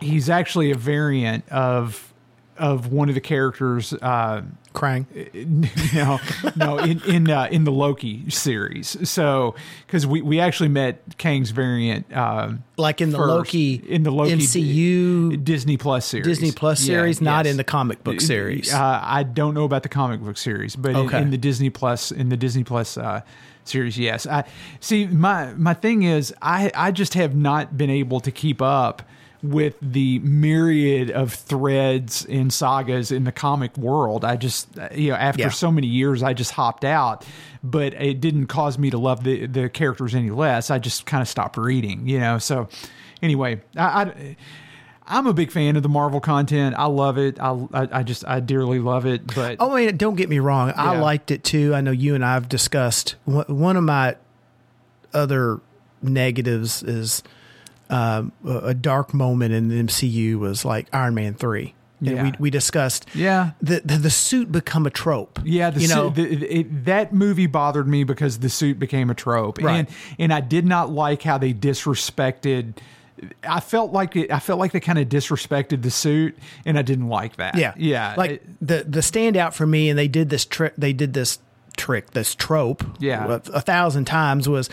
he's actually a variant of of one of the characters. Uh, Krang. no, no, in in uh, in the Loki series. So because we we actually met Kang's variant, um, Like in the first, Loki in the Loki MCU Disney Plus series, Disney Plus Yeah, series, not yes. in the comic book series. Uh, I don't know about the comic book series, but Okay. in, in the Disney Plus in the Disney Plus uh, series, yes. I see. My my thing is, I I just have not been able to keep up with the myriad of threads and sagas in the comic world. I just you know after Yeah. so many years, I just hopped out. But it didn't cause me to love the the characters any less. I just kind of stopped reading, you know. So anyway, I. I I'm a big fan of the Marvel content. I love it. I, I, I just I dearly love it. But Oh, I mean, don't get me wrong. I liked it too. I know you and I have discussed one of my other negatives is um, a dark moment in the MCU was like Iron Man three. And Yeah. we we discussed yeah, the, the the suit become a trope. yeah, the you suit, know, the, it, that movie bothered me because the suit became a trope, Right. and and I did not like how they disrespected. I felt like it, I felt like they kind of disrespected the suit, and I didn't like that. Yeah, yeah, Like It- the the standout for me, and they did this trick. They did this trick, this trope. Yeah. a, a thousand times was.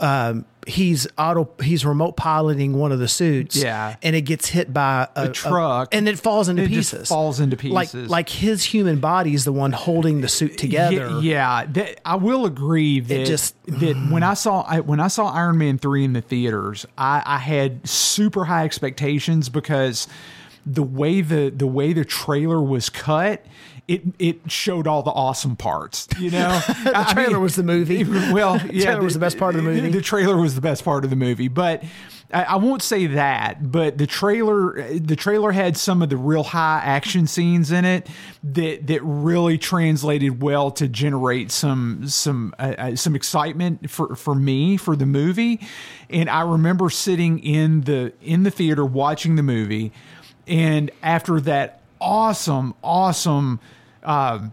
Um, he's auto. He's remote piloting one of the suits. Yeah. and it gets hit by a, A truck. and it falls into It just pieces. falls into pieces. like like his human body is the one holding the suit together. Yeah, yeah. That, I will agree that just- that when I saw I, when I saw Iron Man three in the theaters, I, I had super high expectations because the way the the way the trailer was cut. It, it showed all the awesome parts, you know. the trailer was the movie. Well, yeah, the trailer was the best part of the movie. The trailer was the best part of the movie, but I, I won't say that. But the trailer, the trailer had some of the real high action scenes in it that that really translated well to generate some some uh, uh, some excitement for for me for the movie. And I remember sitting in the in the theater watching the movie, and after that awesome, awesome. Um,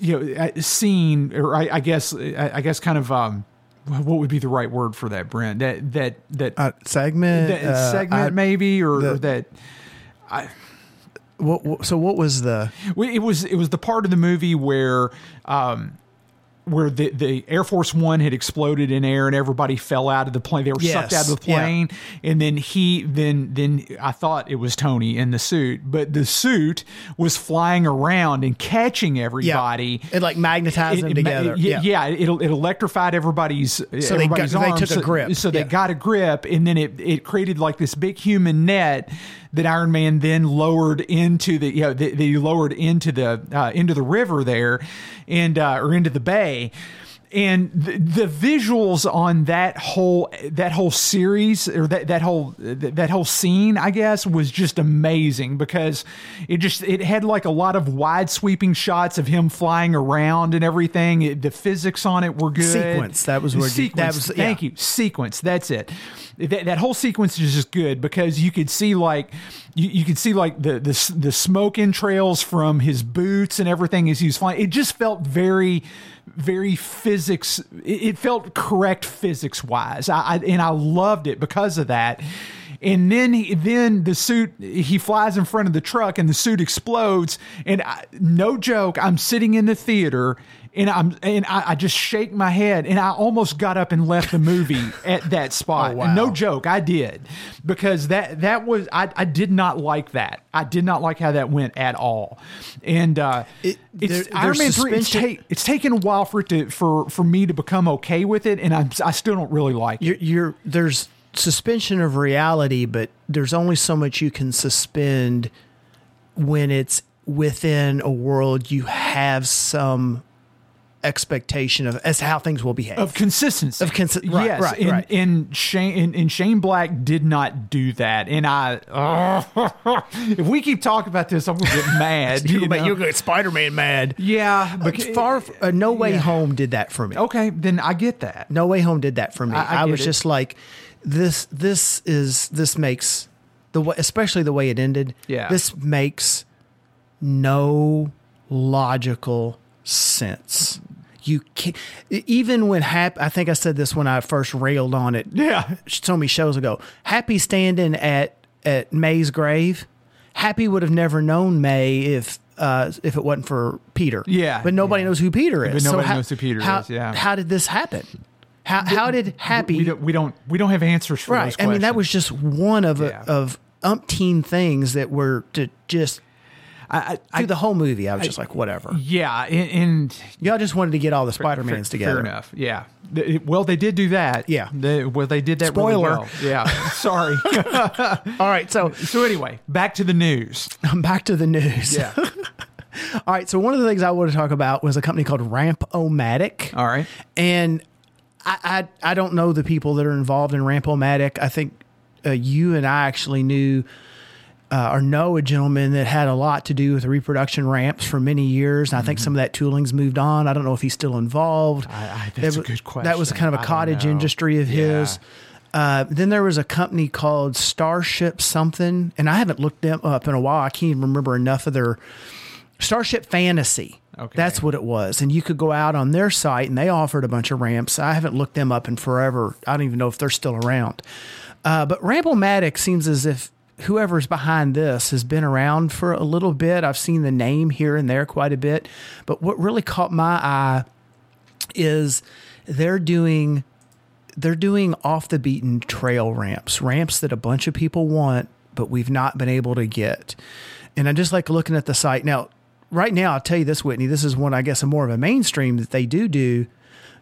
you know, scene, or I, I guess, I, I guess, kind of um, what would be the right word for that, Brent? That that that, Uh, segment. that uh, segment I- maybe, or, the- or that. what, what- so what was the? It was it was the part of the movie where um, where the, the Air Force One had exploded in air and everybody fell out of the plane. They were sucked out of the yeah. plane, and then he then then I thought it was Tony in the suit, but the suit was flying around and catching Yeah, everybody. it like magnetized them It- it together. Yeah, yeah, it, it electrified everybody's. So they got- everybody's they arms. took a So- grip. So they Yeah. got a grip, and then it it created like this big human net that Iron Man then lowered into the you know they lowered into the uh, into the river there, and uh, or into the bay. And the, the visuals on that whole that whole series or that, that whole that whole scene, I guess, was just amazing because it just it had like a lot of wide sweeping shots of him flying around and everything. It, the physics on it were good. Sequence, that was where you- that was- thank yeah. you sequence that's it that, that whole sequence is just good because you could see like you, you could see like the, the the smoke entrails from his boots and everything as he was flying. It just felt very very physics it, felt correct physics wise I, I and i loved it because of that. And then he, then the suit he flies in front of the truck and the suit explodes. And I, no joke i'm sitting in the theater and I'm and I, I just shake my head and I almost got up and left the movie at that spot. Oh, wow. No joke, I did because that that was I, I did not like that. I did not like how that went at all. And uh, It- it's there- Iron Man three. It's, ta- it's taken a while for it to for for me to become okay with it, and I'm, I still don't really like it. You're, you're there's suspension of reality, but there's only so much you can suspend when it's within a world you have some expectation of as to how things will behave. of consistency Of consistency. right, yes right, and, right. and Shane and, and Shane Black did not do that and I if we keep talking about this I'm gonna get mad you you know? will get Spider Man mad. yeah But but far, uh, No Way yeah. Home did that for me. okay then I get that No Way Home did that for me. I- I I, was it. just like, this. This is this makes the way, especially the way it ended. Yeah. This makes no logical sense. You can't even when Hap. I think I said this when I first railed on it. yeah so many shows ago. Happy standing at at May's grave. Happy would have never known May if uh, if it wasn't for Peter. Yeah, but nobody yeah. knows who Peter is. But nobody how, knows who Peter how, is, yeah. how did this happen? How how did Happy? we don't we don't we don't have answers for right. I mean, that was just one of Yeah. a, of umpteen things that were to just I, I, through the whole movie. I was just like, whatever. yeah and, and Y'all just wanted to get all the Spider Mans Fair- together. Fair enough. Yeah. Well, they did do that. Yeah. They, well, they did that. really Spoiler. well. Yeah. Sorry. All right, so so anyway, back to the news. back to the news. Yeah. All right. So one of the things I want to talk about was a company called Ramp-O-Matic. All right. And I, I I don't know the people that are involved in Ramp-O-Matic. I think uh, you and I actually knew uh, or know a gentleman that had a lot to do with reproduction ramps for many years. And I think some of that tooling's moved on. I don't know if he's still involved. Mm-hmm. I- I- That that's a was- good That was kind of a cottage industry of his. Uh, then there was a company called Starship something, and I haven't looked them up in a while. I can't even remember enough of their Starship Fantasy. Okay. That's what it was. And you could go out on their site and they offered a bunch of ramps. I haven't looked them up in forever. I don't even know if they're still around. Uh, but Rampomatic seems as if whoever's behind this has been around for a little bit. I've seen the name here and there quite a bit. But what really caught my eye is they're doing they're doing off the beaten trail ramps, ramps that a bunch of people want, but we've not been able to get. And I just like looking at the site now. Right now, I'll tell you this, Whitney. This is one I guess a more of a mainstream that they do do.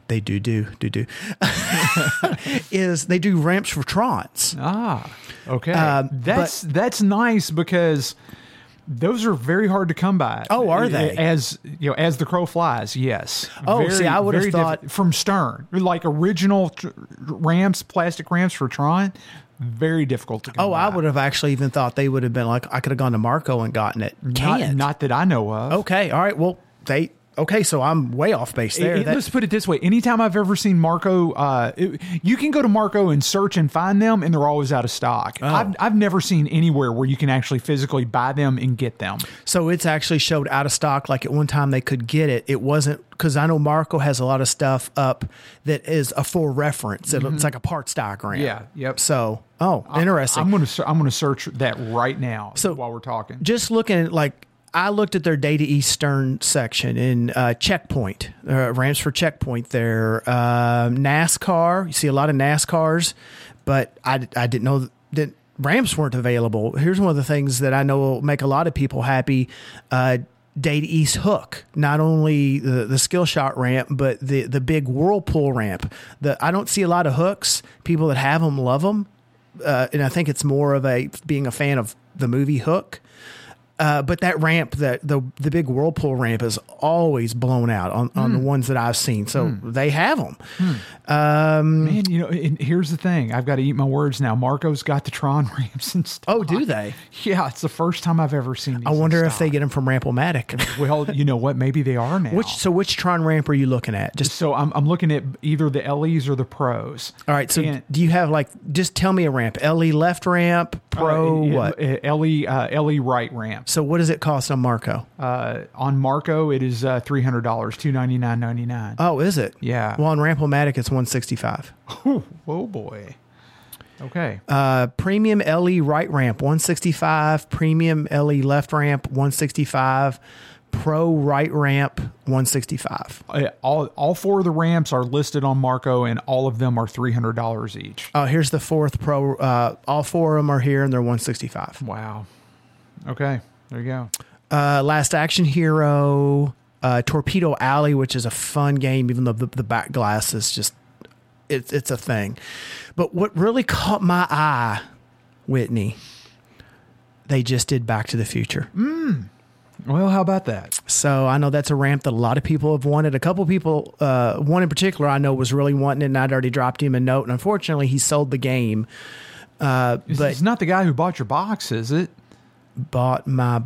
They do do do do is they do ramps for Trons. Ah. Okay. Um, that's that's nice because those are very hard to come by. Oh, are they? As you know, as the crow flies. Yes. Oh, see, I would've thought- diff- from Stern, like original tr- ramps, plastic ramps for Tron. Very difficult to come Oh, by. I would have actually even thought they would have been like I could have gone to Marco and gotten it. Not, Can't. not that I know of. Okay. All right. Well, they okay, so I'm way off base there. It- it- That- let's put it this way: anytime I've ever seen Marco, uh, it- you can go to Marco and search and find them, and they're always out of stock. Oh. I've, I've never seen anywhere where you can actually physically buy them and get them. So it's actually showed out of stock. Like at one time they could get it. It wasn't because I know Marco has a lot of stuff up that is a full reference. It looks like a parts diagram. Mm-hmm. Yeah, yep. So oh, interesting. I'm gonna I'm gonna search that right now. So- while we're talking, Just looking at like I looked at their Data Eastern section in uh, Checkpoint, uh, ramps for Checkpoint there. Uh, NASCAR, you see a lot of NASCARs, but I, I didn't know that ramps weren't available. Here's one of the things that I know will make a lot of people happy. Uh, Data East Hook, not only the, the skill shot ramp, but the, the big whirlpool ramp. The I don't see a lot of hooks. People that have them love them, uh, and I think it's more of a being a fan of the movie Hook. Uh, but that ramp, that the the big whirlpool ramp, is always blown out on, on Hmm. the ones that I've seen. So they have them. man, you know, and here's the thing: I've got to eat my words now. Marco's got the Tron ramps and stuff. Oh, do they? Yeah, it's the first time I've ever seen. These I wonder if they get them from Rampomatic. Well, you know what? Maybe they are now. Which so which Tron ramp are you looking at? Just so I'm, I'm looking at either the LEs or the pros. all right. So And- do you have like just tell me a ramp? LE left ramp, Pro Uh, what? uh, LE uh, LE right ramp. So what does it cost on Marco? Uh, on Marco, it is uh, three hundred dollars, two ninety nine ninety nine. Oh, is it? Yeah. Well, on Rampomatic it's one sixty five. Oh boy. Okay. Uh, premium LE right ramp 165, premium LE left ramp 165, pro right ramp 165. Uh, all all four of the ramps are listed on Marco, and all of them are three hundred dollars each. Oh, here's the fourth pro. Uh, all four of them are here and they're 165. Wow. Okay. There you go. Uh, Last Action Hero, uh, Torpedo Alley, which is a fun game, even though the, the back glass is just it's it's a thing. But what really caught my eye, Whitney, they just did Back to the Future. Well, how about that? So I know that's a ramp that a lot of people have wanted. A couple people, uh, one in particular, I know was really wanting it, and I'd already dropped him a note. And unfortunately, he sold the game, uh, but it's not the guy who bought your box, is it? Bought my.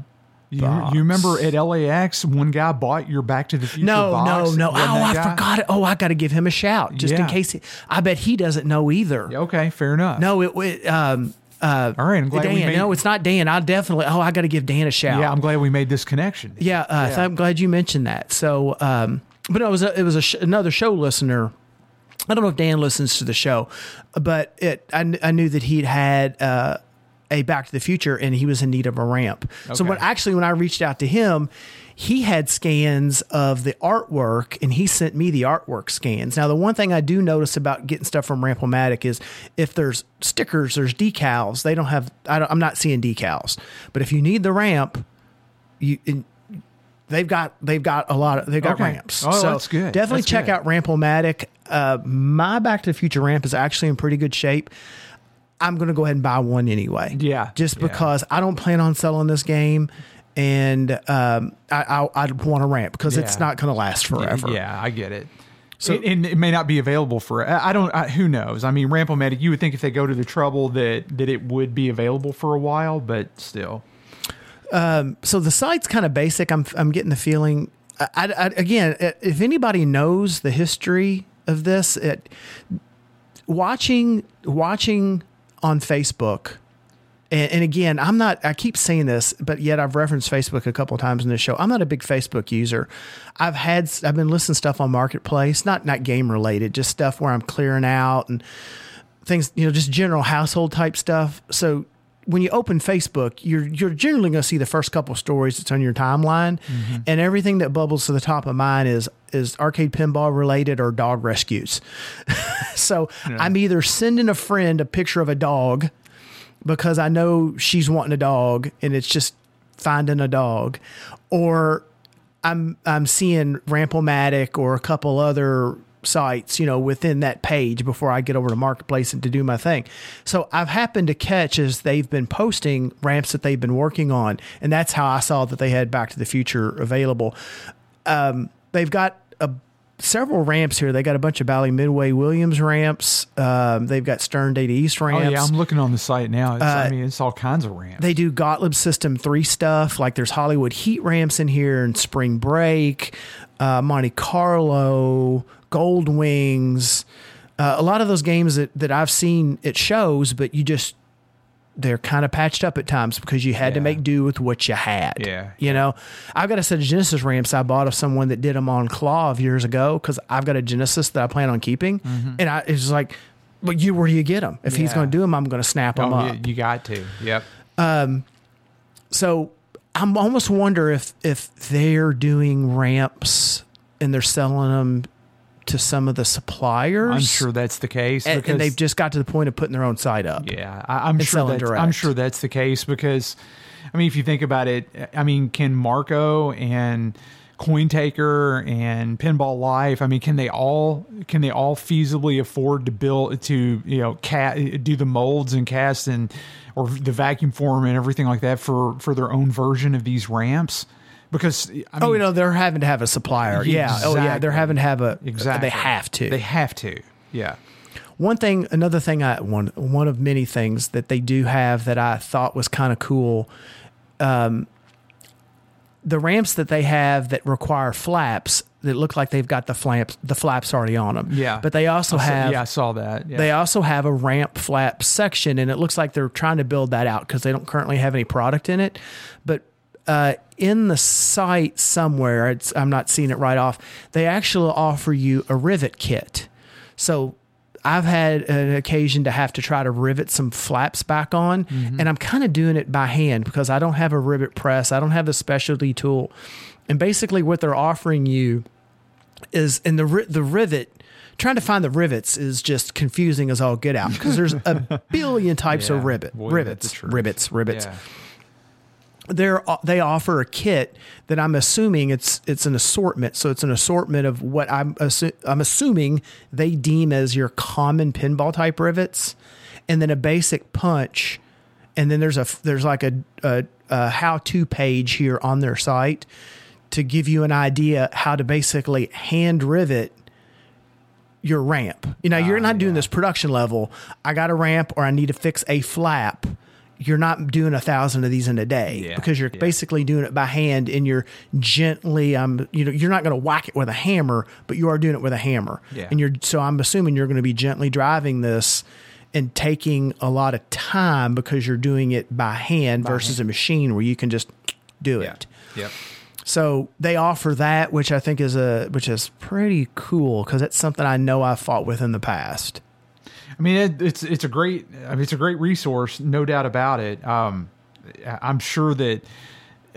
You, you remember at LAX, one guy bought your Back to the Future No, box? no, no! Oh, I guy? forgot it. Oh, I got to give him a shout just in case. He, I bet he doesn't know either. Yeah, Okay, fair enough. No, it. it um, uh, All right, I'm glad Dan. we made. no, it's not Dan. I definitely. Oh, I got to give Dan a shout. yeah, I'm glad we made this connection. Yeah, uh, so I'm glad you mentioned that. So, um, but it was a, it was a sh- another show listener. I don't know if Dan listens to the show, but it I, I knew that he'd had uh, a Back to the Future and he was in need of a ramp. So when actually when I reached out to him, he had scans of the artwork and he sent me the artwork scans. Now the one thing I do notice about getting stuff from Rampomatic is if there's stickers, there's decals. They don't have. I don't, I'm not seeing decals, but if you need the ramp, you. And, They've got they've got a lot of they've got Okay. ramps. Oh, so that's good. Definitely That's check good. out Rampomatic. Uh, my Back to the Future ramp is actually in pretty good shape. I'm going to go ahead and buy one anyway. Yeah, just yeah. because I don't plan on selling this game, and um, I, I I want a ramp because it's not going to last forever. Yeah, I get it. So- So, and it may not be available for. I I don't. I, who knows? I mean, Rampomatic. You would think if they go to the trouble that that it would be available for a while, but still. Um, so the site's kind of basic. I'm I'm getting the feeling. I, I, I- again, if anybody knows the history of this, it, watching watching on Facebook. And, and again, I'm not. I keep saying this, but yet I've referenced Facebook a couple times in this show. I'm not a big Facebook user. I've had. I've been listening stuff on Marketplace, not not game related, just stuff where I'm clearing out and things. You know, just general household type stuff. So when you open Facebook, you're you're generally going to see the first couple stories that's on your timeline, mm-hmm. and everything that bubbles to the top of mine is is arcade pinball related or dog rescues. so I'm either sending a friend a picture of a dog because I know she's wanting a dog, and it's just finding a dog, or I'm I'm seeing Rampomatic or a couple other sites, you know, within that page before I get over to Marketplace and to do my thing. So I've happened to catch as they've been posting ramps that they've been working on, and that's how I saw that they had Back to the Future available. Um, they've got a several ramps here. They got a bunch of Bally Midway Williams ramps. Um, they've got Stern Data East ramps. Oh yeah, I'm looking on the site now. Uh, I mean, it's all kinds of ramps. They do Gottlieb System 3 stuff. Like there's Hollywood Heat ramps in here and Spring Break, uh, Monte Carlo, Gold Wings. Uh, a lot of those games that, that I've seen it shows, but you just, they're kind of patched up at times because you had to make do with what you had. Yeah. You know, I've got a set of Genesis ramps I bought of someone that did them on Claw of years ago because I've got a Genesis that I plan on keeping. And I, it's like, but you, where do you get them? If he's going to do them, I'm going to snap them oh, up. yeah, you got to. Yep. So I'm almost wonder if if they're doing ramps and they're selling them to some of the suppliers. I'm sure that's the case and, and they've just got to the point of putting their own site up. Yeah, I, I'm sure that's, direct. I'm sure that's the case because, I mean, if you think about it, I mean, can Marco and Cointaker and Pinball Life, I mean, can they all can they all feasibly afford to build to you know cat do the molds and cast and or the vacuum form and everything like that for for their own version of these ramps? Because I mean, oh, you know they're having to have a supplier. Yeah. Oh, yeah. They're having to have a. exactly They have to. They have to. Yeah. One thing, another thing, I one one of many things that they do have that I thought was kind of cool. Um, the ramps that they have that require flaps that look like they've got the flaps the flaps already on them. Yeah. but they also saw- have yeah, I saw that. Yeah. They also have a ramp flap section, and it looks like they're trying to build that out because they don't currently have any product in it. But uh, in the site somewhere, it's, I'm not seeing it right off. They actually offer you a rivet kit. So I've had an occasion to have to try to rivet some flaps back on, mm-hmm. and I'm kind of doing it by hand because I don't have a rivet press. I don't have a specialty tool. And basically, what they're offering you is in the the rivet. Trying to find the rivets is just confusing as all get out because there's a billion types of Yeah. rivet, Boy, the rivets, rivets, rivets. Yeah. They're they offer a kit that I'm assuming it's it's an assortment. So it's an assortment of what I'm assu- I'm assuming they deem as your common pinball type rivets, and then a basic punch, and then there's a there's like a, a, a how to page here on their site to give you an idea how to basically hand rivet your ramp. You know, you're Ah, not doing this production level. I got a ramp or I need to fix a flap. You're not doing a thousand of these in a day Yeah, because you're yeah. basically doing it by hand and you're gently um you know you're not going to whack it with a hammer, but you are doing it with a hammer. Yeah. And you're so I'm assuming you're going to be gently driving this and taking a lot of time because you're doing it by hand versus a machine where you can just do it. Yep. So they offer that, which I think is a which is pretty cool because it's something I know I've fought with in the past. I mean, it, it's it's a great I mean, it's a great resource, no doubt about it. Um, I'm sure that.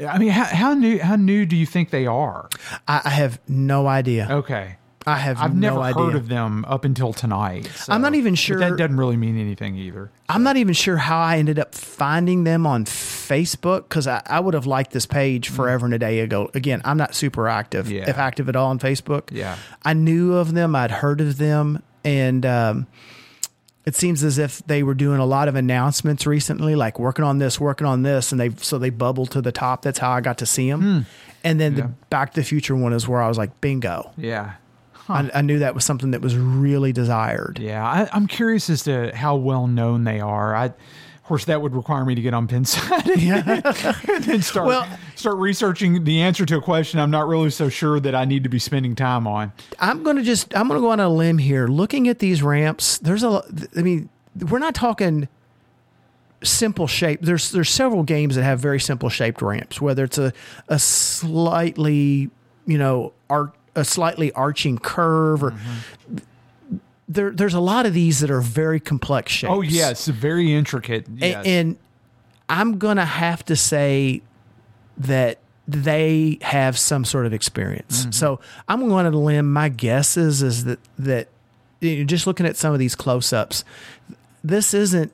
I mean, how, how new how new do you think they are? I, I have no idea. Okay, I have I've no never idea. heard of them up until tonight. so- I'm not even but sure- that doesn't really mean anything either. I'm not even sure how I ended up finding them on Facebook because I, I would have liked this page forever and a day ago. Again, I'm not super active, Yeah. if active at all, on Facebook. Yeah. I knew of them, I'd heard of them, and um, it seems as if they were doing a lot of announcements recently, like working on this, working on this, and they so they bubbled to the top. That's how I got to see them. And then Hmm. Yeah. the Back to the Future one is where I was like, bingo. Yeah. I, I knew that was something that was really desired. Yeah, I, I'm curious as to how well known they are. I, of course, that would require me to get on Pinside and then start Well- start researching the answer to a question I'm not really so sure that I need to be spending time on. I'm going to just I'm going to go on a limb here. Looking at these ramps, there's a I mean, we're not talking simple shape. There's there's several games that have very simple shaped ramps, whether it's a a slightly, you know, art a slightly arching curve or mm-hmm. There there's a lot of these that are very complex shapes. Oh yes, very intricate. Yes. And, I'm going to have to say that they have some sort of experience. Mm-hmm. So I'm going to limb. My guess is is that that you know, just looking at some of these close-ups, this isn't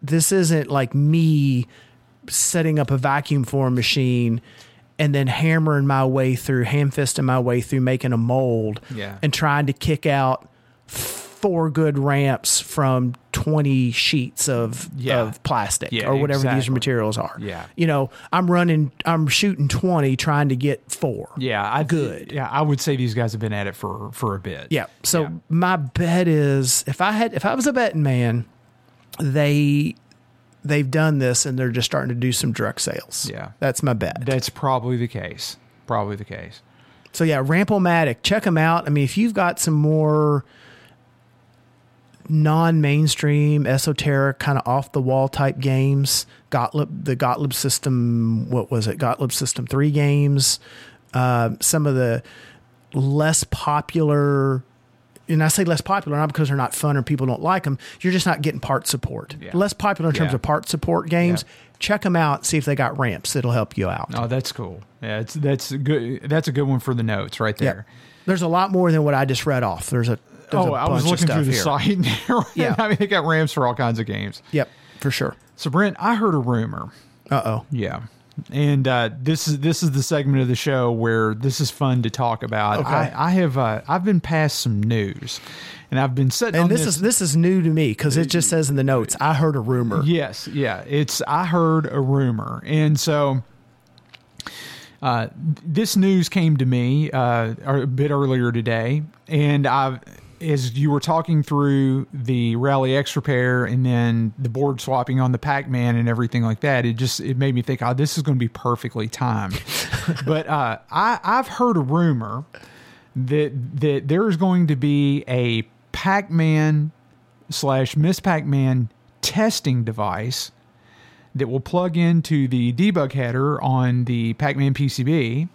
this isn't like me setting up a vacuum form machine and then hammering my way through, ham fisting my way through making a mold Yeah. and trying to kick out four good ramps from 20 sheets of Yeah. of plastic Yeah, or whatever these materials are. Yeah. You know, I'm running I'm shooting 20 trying to get 4. Yeah, I Good. Yeah, I would say these guys have been at it for for a bit. Yeah. So Yeah. my bet is if I had if I was a betting man, they they've done this and they're just starting to do some direct sales. Yeah. That's my bet. That's probably the case. Probably the case. So yeah, Rampomatic, check them out. I mean, if you've got some more non-mainstream, esoteric, kind of off the wall type games, Gottlieb, the Gottlieb system, what was it? Gottlieb system three games, uh, some of the less popular. And I say less popular not because they're not fun or people don't like them. You're just not getting part support. Yeah. Less popular in terms Yeah. of part support games. Yeah. Check them out. See if they got ramps. It'll help you out. Oh, that's cool. Yeah, it's that's a good. That's a good one for the notes right there. There's a lot more than what I just read off. There's a there's oh, I was looking through the here. site. Yeah. I mean they got Rams for all kinds of games. Yep, for sure. So Brent, I heard a rumor. Uh oh. Yeah. And uh, this is this is the segment of the show where this is fun to talk about. Okay. I, I have uh, I've been passed some news, and I've been sitting. And on this, is this is new to me because it just says in the notes. I heard a rumor. Yes, yeah. It's I heard a rumor, and so uh, this news came to me uh, a bit earlier today, and I, as you were talking through the Rally X repair and then the board swapping on the Pac Man and everything like that, it just it made me think, oh, this is going to be perfectly timed. but uh, I I've heard a rumor that that there is going to be a Pac Man slash Miss Pac Man testing device that will plug into the debug header on the Pac Man PCB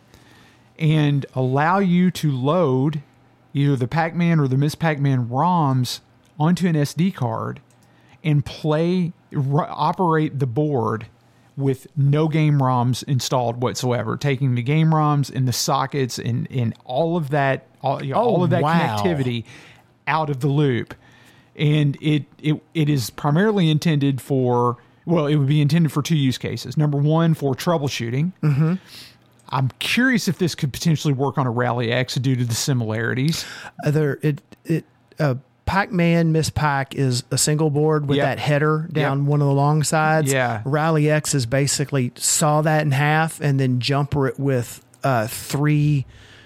and allow you to load either the Pac Man or the Miss Pac Man ROMs onto an SD card and play, r- operate the board with no game ROMs installed whatsoever, taking the game ROMs and the sockets and, and all of that, all, you know, Oh, all of that wow. connectivity out of the loop. And it, it it is primarily intended for well, it would be intended for two use cases. Number one, for troubleshooting. Mm-hmm. I'm curious if this could potentially work on a Rally X due to the similarities. Other it it uh, Pac-Man Miss Pac is a single board with Yep. that header down one of the long sides. Yeah. Rally X is basically saw that in half and then jumper it with uh, three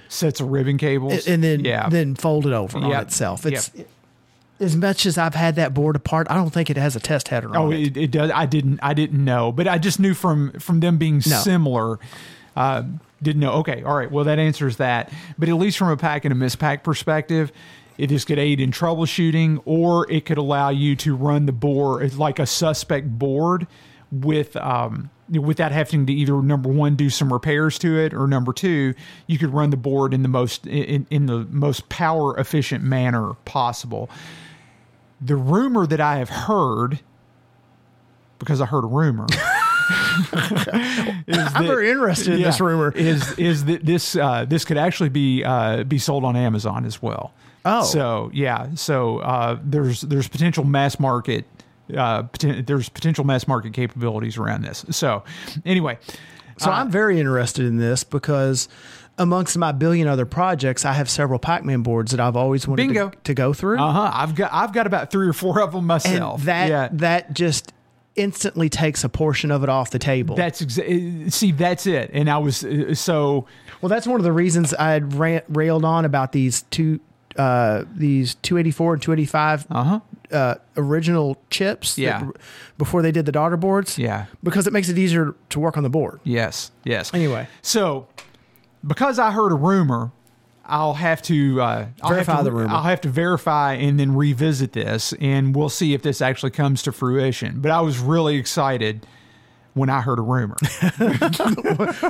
Sets of ribbon cables, and then yeah, then fold it over on itself. It's as much as I've had that board apart, I don't think it has a test header on Oh, it. it, it does. I didn't. I didn't know, but I just knew from from them being No. similar. Uh, didn't know. Okay, all right. Well, that answers that. But at least from a Pac and a mispack perspective, it just could aid in troubleshooting, or it could allow you to run the board like a suspect board with um, without having to either number one do some repairs to it, or number two, you could run the board in the most in, in the most power efficient manner possible. The rumor that I have heard because I heard a rumor. I'm very interested in this rumor. Is is that this uh, this could actually be uh, be sold on Amazon as well? Oh. so yeah, so uh, there's there's potential mass market. Uh, poten- there's potential mass market capabilities around this. So, anyway, So uh, I'm very interested in this because amongst my billion other projects, I have several Pac-Man boards that I've always wanted to, to go through. uh huh. I've got I've got about three or four of them and myself. that yeah, that just instantly takes a portion of it off the table. that's exa- see that's it. And I was uh, so well, that's one of the reasons I had ran, railed on about these two uh, these 284 and 285 uh huh. uh, original chips. that- Yeah. before they did the daughter boards. Yeah. Because it makes it easier to work on the board. Yes. Yes. Anyway. so because I heard a rumor, I'll have to uh, I'll have Verify to- the rumor. I'll have to verify and then revisit this, and we'll see if this actually comes to fruition. But I was really excited when I heard a rumor.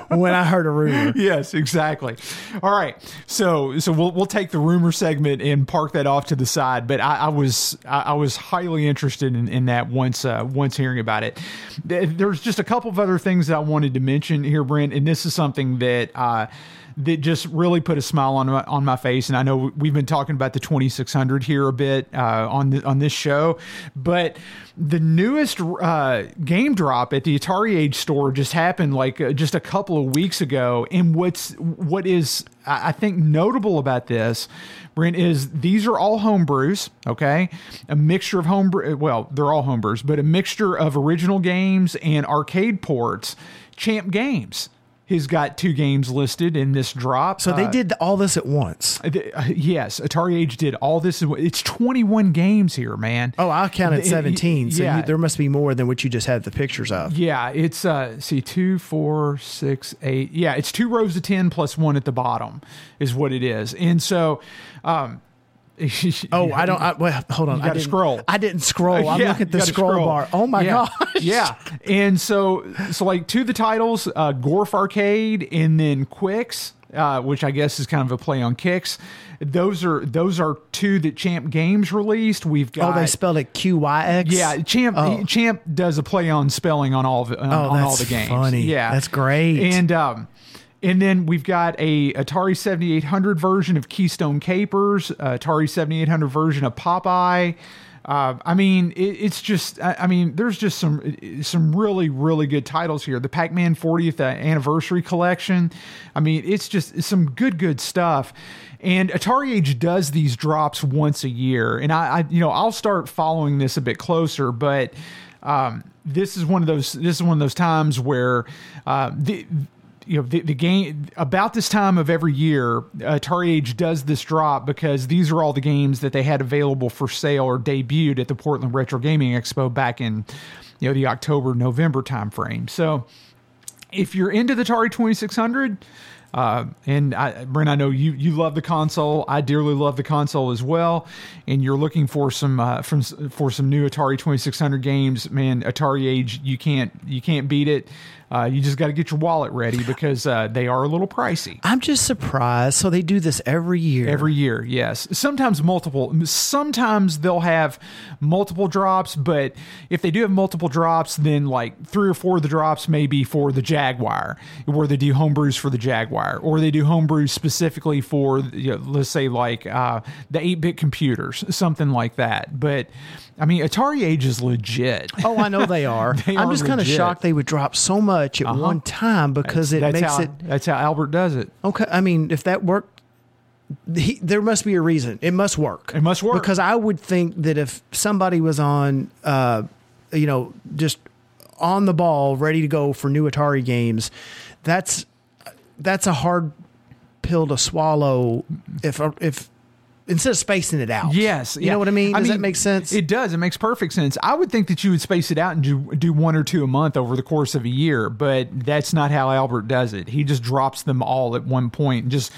when I heard a rumor. yes, exactly. All right, so so we'll we'll take the rumor segment and park that off to the side. But I, I was I, I was highly interested in, in that once uh, once hearing about it. There's just a couple of other things that I wanted to mention here, Brent, and this is something that uh, that just really put a smile on my, on my face. And I know we've been talking about the 2600 here a bit uh, on the, on this show, but the newest uh, game drop at the Atari Age store just happened like uh, just a couple of weeks ago. And what's what is I think notable about this, Brent, is these are all homebrews. Okay, a mixture of homebrew. Well, they're all homebrews, but a mixture of original games and arcade ports. Champ Games has got two games listed in this drop. So they Uh, did all this at once. uh, th- uh, yes, Atari Age did all this. It's 21 games here, man. Oh, I counted It- it- 17. So yeah. you, there must be more than what you just had the pictures of. Yeah, it's uh see two, four, six, eight. Yeah, it's two rows of ten plus one at the bottom is what it is. And so um Oh, I don't. I, well, hold on. You I didn't scroll. I didn't scroll. I'm Yeah, looking at the gotta scroll, bar. Oh my yeah. gosh. Yeah. And so so like two of the titles, uh Gorf Arcade and then Qyx, uh, which I guess is kind of a play on Qix. Those are those are two that Champ Games released. We've got Oh, they spelled it Q Y X. Yeah, Champ Oh. Champ does a play on spelling on all of on, Oh, on all the games. funny. Yeah, That's great. And um, and then we've got a Atari 7800 version of Keystone Kapers, Atari 7800 version of Popeye. Uh, I mean, it, it's just. I, I mean, there's just some some really really good titles here. The Pac-Man 40th anniversary collection. I mean, it's just it's some good good stuff. And Atari Age does these drops once a year, and I, I you know I'll start following this a bit closer, but um, this is one of those this is one of those times where uh, the you know the, the game about this time of every year atari age does this drop because these are all the games that they had available for sale or debuted at the portland retro gaming expo back in you know the october november timeframe so if you're into the atari 2600 uh, and I, Brent, I know you you love the console. I dearly love the console as well. And you're looking for some uh, from for some new Atari 2600 games. Man, Atari Age, you can't you can't beat it. Uh, you just got to get your wallet ready because uh, they are a little pricey. I'm just surprised. So they do this every year. Every year, yes. Sometimes multiple. Sometimes they'll have multiple drops, but if they do have multiple drops, then like three or four of the drops may be for the Jaguar, where they do homebrews for the Jaguar, or they do homebrews specifically for, you know, let's say, like uh, the 8 bit computers, something like that. But I mean, Atari Age is legit. Oh, I know they are. They I'm are just kind of shocked they would drop so much at one time because it that's makes how, it That's how Albert does it. okay. I mean, if that worked, he, there must be a reason. It must work. It must work. because I would think that if somebody was on, uh, you know, just on the ball, ready to go for new Atari games, that's that's a hard pill to swallow. If if instead of spacing it out, Yes, you yeah. know what I mean. Does mean, that make sense? It does. It makes perfect sense. I would think that you would space it out and do, do one or two a month over the course of a year, but that's not how Albert does it. He just drops them all at one point and just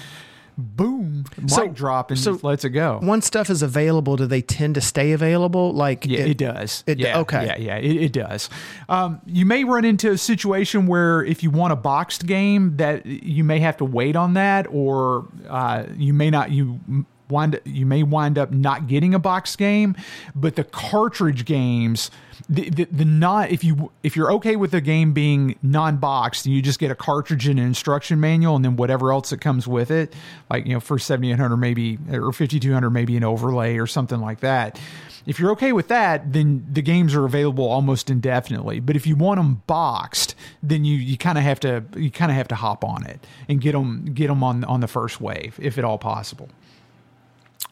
boom, mic So- drop and so just lets it go. Once stuff is available, do they tend to stay available? Like Yeah, it, does. it- yeah, okay. Yeah, yeah, it, it does. Um, you may run into a situation where if you want a boxed game, that you may have to wait on that, or uh, you may not. You wind you may wind up not getting a box game, but the cartridge games. The, the, the not if you if you're okay with the game being non-boxed you just get a cartridge and an instruction manual and then whatever else that comes with it like you know for 7800 maybe or 5200 maybe an overlay or something like that if you're okay with that, then the games are available almost indefinitely. But if you want them boxed, then you, you kind of have to you kind of have to hop on it and get them get them on on the first wave if at all possible.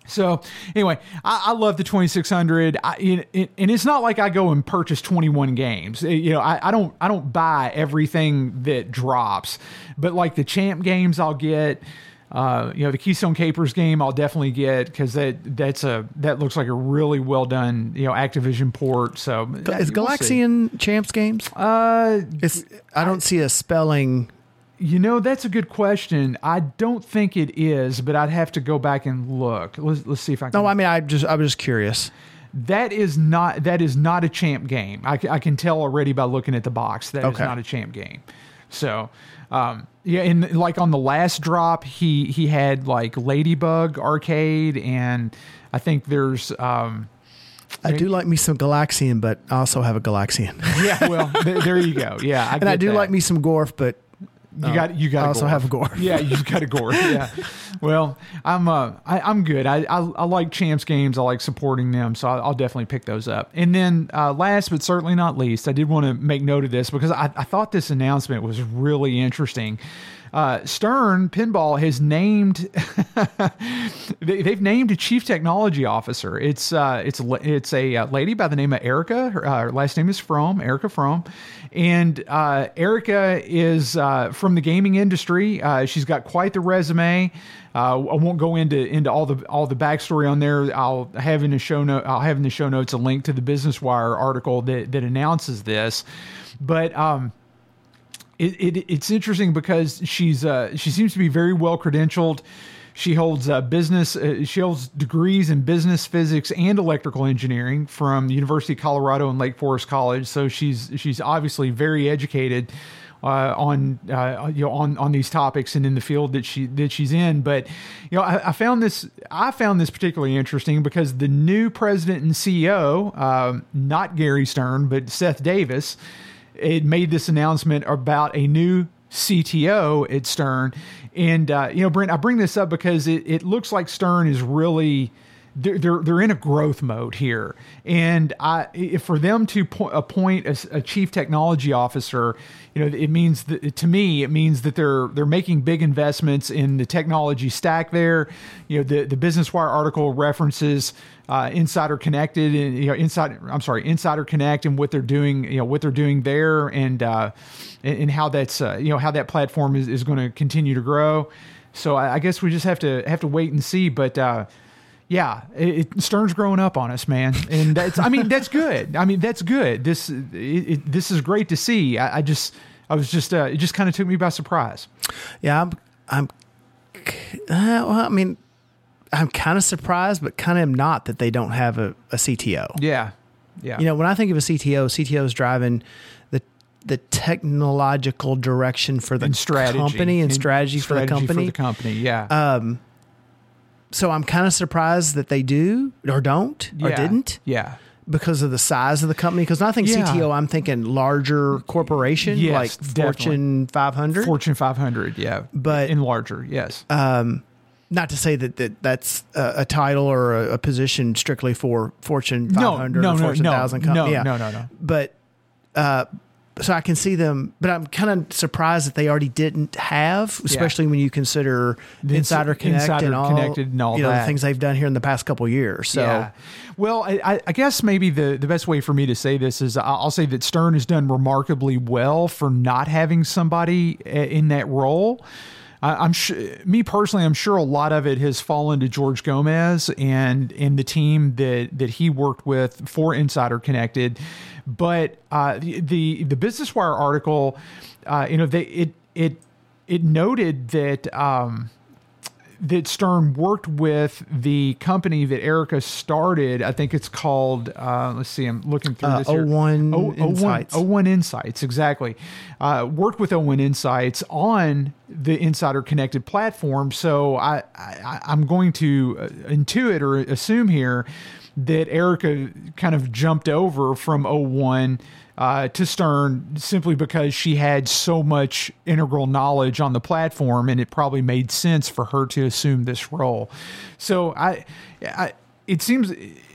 So anyway, I, I love the 2600. I, it, it, and it's not like I go and purchase 21 games. Uh, You know, I, I don't I don't buy everything that drops, but like the champ games, I'll get. Uh, you know, the Keystone Kapers game, I'll definitely get because that that's a that looks like a really well done you know Activision port. So Is we'll Champs games? Uh, It's I don't see a spelling. You know, that's a good question. I don't think it is, but I'd have to go back and look. Let's, let's see if I can. No, I mean I just I was just curious. that is not that is not a champ game. I can tell already by looking at the box that is Okay. not a champ game. So, um, yeah, and like on the last drop, he he had like Ladybug Arcade, and I think there's. Um, I do like me some Galaxian, but I also have a Galaxian. yeah, well, th- there you go. Yeah, I and I do that. like me some Gorf, but You got you got. I also Gorf. have a Gorf. Yeah, you've got a Gorf. Yeah. Well, I'm uh, I, I'm good. I, I I like champs games. I like supporting them, so I'll, I'll definitely pick those up. And then uh, last but certainly not least, I did want to make note of this because I, I thought this announcement was really interesting. Uh, Stern Pinball has named they, they've named a chief technology officer. It's uh, it's it's a uh, lady by the name of Erica. Her, uh, her last name is From Erica From, and uh, Erica is from the gaming industry. She's got quite the resume. I won't go into into all the all the backstory on there. I'll have in the show note. I'll have in the show notes a link to the Business Wire article that that announces this. But um, it, it it's interesting because she's uh, she seems to be very well credentialed. She holds uh, business. Uh, she holds degrees in business, physics, and electrical engineering from the University of Colorado and Lake Forest College. So she's she's obviously very educated uh, on uh, you know on on these topics and in the field that she that she's in. But you know, I, I found this I found this particularly interesting because the new president and CEO, um, not Gary Stern, but Seth Davis it made this announcement about a new CTO at Stern. And, uh, you know, Brent, I bring this up because it, it looks like Stern is really. They're, they're, in a growth mode here. And I, for them to po- appoint a, a chief technology officer, you know, it means that to me, it means that they're, they're making big investments in the technology stack there. You know, the, the Business Wire article references uh, Insider Connected and you know Insider. I'm sorry, Insider Connect and what they're doing. You know what they're doing there and uh, and, how that's uh, you know how that platform is, is going to continue to grow. So I, I guess we just have to have to wait and see. But uh, yeah, it, it, Stern's growing up on us, man, and that's I mean that's good. I mean that's good. This it, this is great to see. I, I just I was just uh, it just kind of took me by surprise. Yeah, I'm. I'm. Uh, well, I mean, I'm kind of surprised, but kind of am not that they don't have a, a CTO. Yeah, yeah. You know, when I think of a CTO, CTO is driving the the technological direction for the and company and, And strategy, for the company. For the company, yeah. Um, so I'm kind of surprised that they do or don't or Yeah. didn't yeah. because of the size of the company. Because I think Yeah. CTO, I'm thinking larger corporation, Yes, like definitely. Fortune 500. Fortune 500, yeah. But- in larger, yes. um, not to say that, that that's a, a title or a, a position strictly for Fortune 500 no, or no, Fortune no, 1000 no, company. yeah. no, no, no. But uh, so I can see them, but I'm kind of surprised that they already didn't have, especially when you consider The Insider Connect Insider and all, Connected and all you know, that. the things they've done here in the past couple of years. So yeah. Well, I, I- guess maybe the, the best way for me to say this is I'll I'll say that Stern has done remarkably well for not having somebody uh, in that role. I- I'm sure, me personally, I'm sure a lot of it has fallen to George Gomez and and the team that that he worked with for Insider Connected. But uh, the, the the Business Wire article, uh, you know, they it it it noted that. Um, that Stern worked with the company that Erica started. I think it's called. Uh, let's see. I'm looking through Uh, this. here. 01 O- 01 Insights. 01 Insights, exactly. Uh, worked with 01 Insights on the Insider Connected platform. So I, I I'm going to uh, intuit or assume here that Erica kind of jumped over from 01 uh, to Stern simply because she had so much integral knowledge on the platform, and it probably made sense for her to assume this role. So I, I it seems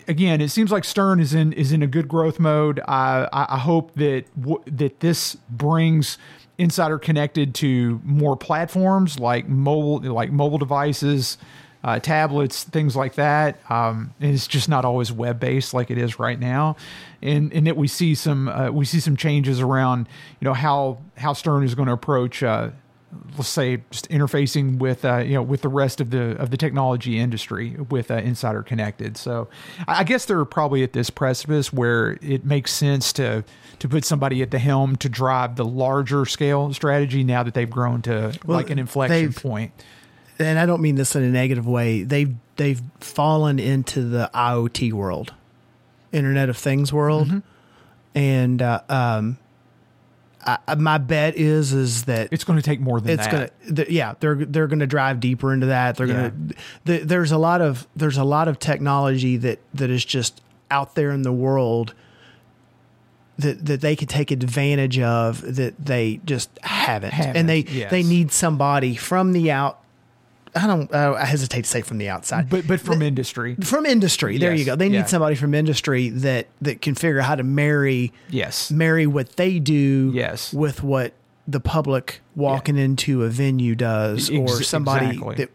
again, it seems like Stern is in is in a good growth mode. I I, hope that w- that this brings Insider connected to more platforms like mobile like mobile devices uh, tablets, things like that. Um, it's just not always web based like it is right now, and and that we see some uh, we see some changes around you know how how Stern is going to approach. Uh, let's say just interfacing with uh, you know with the rest of the of the technology industry with uh, Insider Connected. So I I guess they're probably at this precipice where it makes sense to to put somebody at the helm to drive the larger scale strategy now that they've grown to Well, like an inflection point. and I don't mean this in a negative way. They've they've fallen into the IoT world, Internet of Things world, Mm-hmm. and uh, um, I, my bet is is that It's going to take more than it's that. gonna th- yeah they're they're gonna drive deeper into that. They're gonna th- there's a lot of there's a lot of technology that that is just out there in the world that, that they could take advantage of that they just haven't, Haven't, and they yes. they need somebody from the out. I don't. I hesitate to say from the outside, but but from industry. from industry. There Yes, you go. They need somebody from industry that that can figure out how to marry Yes. marry what they do Yes. with what the public walking into a venue does or somebody exactly. that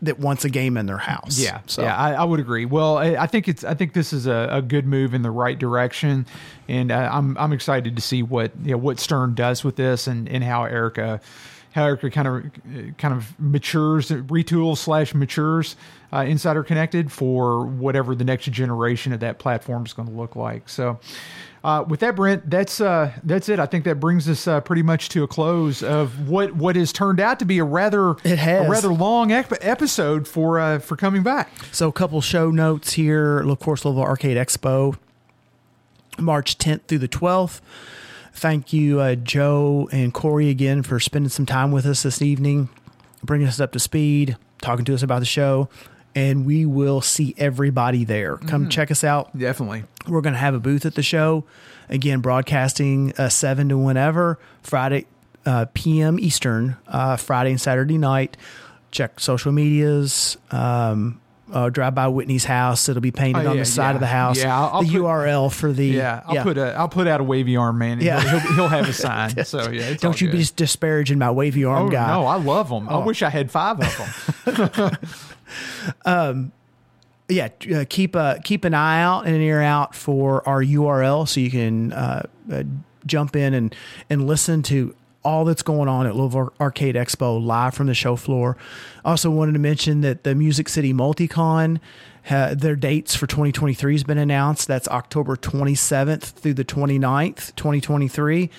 that wants a game in their house. Yeah, So yeah, I, I would agree. Well, I, I think it's I think this is a, a good move in the right direction, and uh, I'm I'm excited to see what you know, what Stern does with this and, and how Erica Erica kind of kind of matures, retools slash matures uh, Insider Connected for whatever the next generation of that platform is going to look like. So. Uh, with that, Brent, that's uh, that's it. I think that brings us uh, pretty much to a close of what what has turned out to be a rather It has. a rather long ep- episode for uh, for coming back. So a couple show notes here. Of course, Louisville Arcade Expo, March 10th through the 12th. Thank you, uh, Joe and Corey, again for spending some time with us this evening, bringing us up to speed, talking to us about the show. And we will see everybody there. Come check us out. Definitely. We're going to have a booth at the show. Again, broadcasting uh, 7 to whenever, Friday uh, p.m. Eastern, uh, Friday and Saturday night. Check social medias. Um, uh, drive by Whitney's house. It'll be painted Oh, on the side yeah. of the house. Yeah, I'll- I'll the put- URL for the Yeah, I'll put a I'll put out a wavy arm man. And Yeah. he'll, he'll, he'll have a sign. so yeah, Don't you good. be disparaging my wavy arm Oh guy. no, I love them. I Oh. wish I had five of them. um, yeah, uh, keep a keep an eye out and an ear out for our URL so you can uh, uh, jump in and and listen to all that's going on at Louisville Arcade Expo live from the show floor. Also wanted to mention that the Music City Multicon. Uh, their dates for 2023 has been announced. That's October 27th through the 29th, 2023.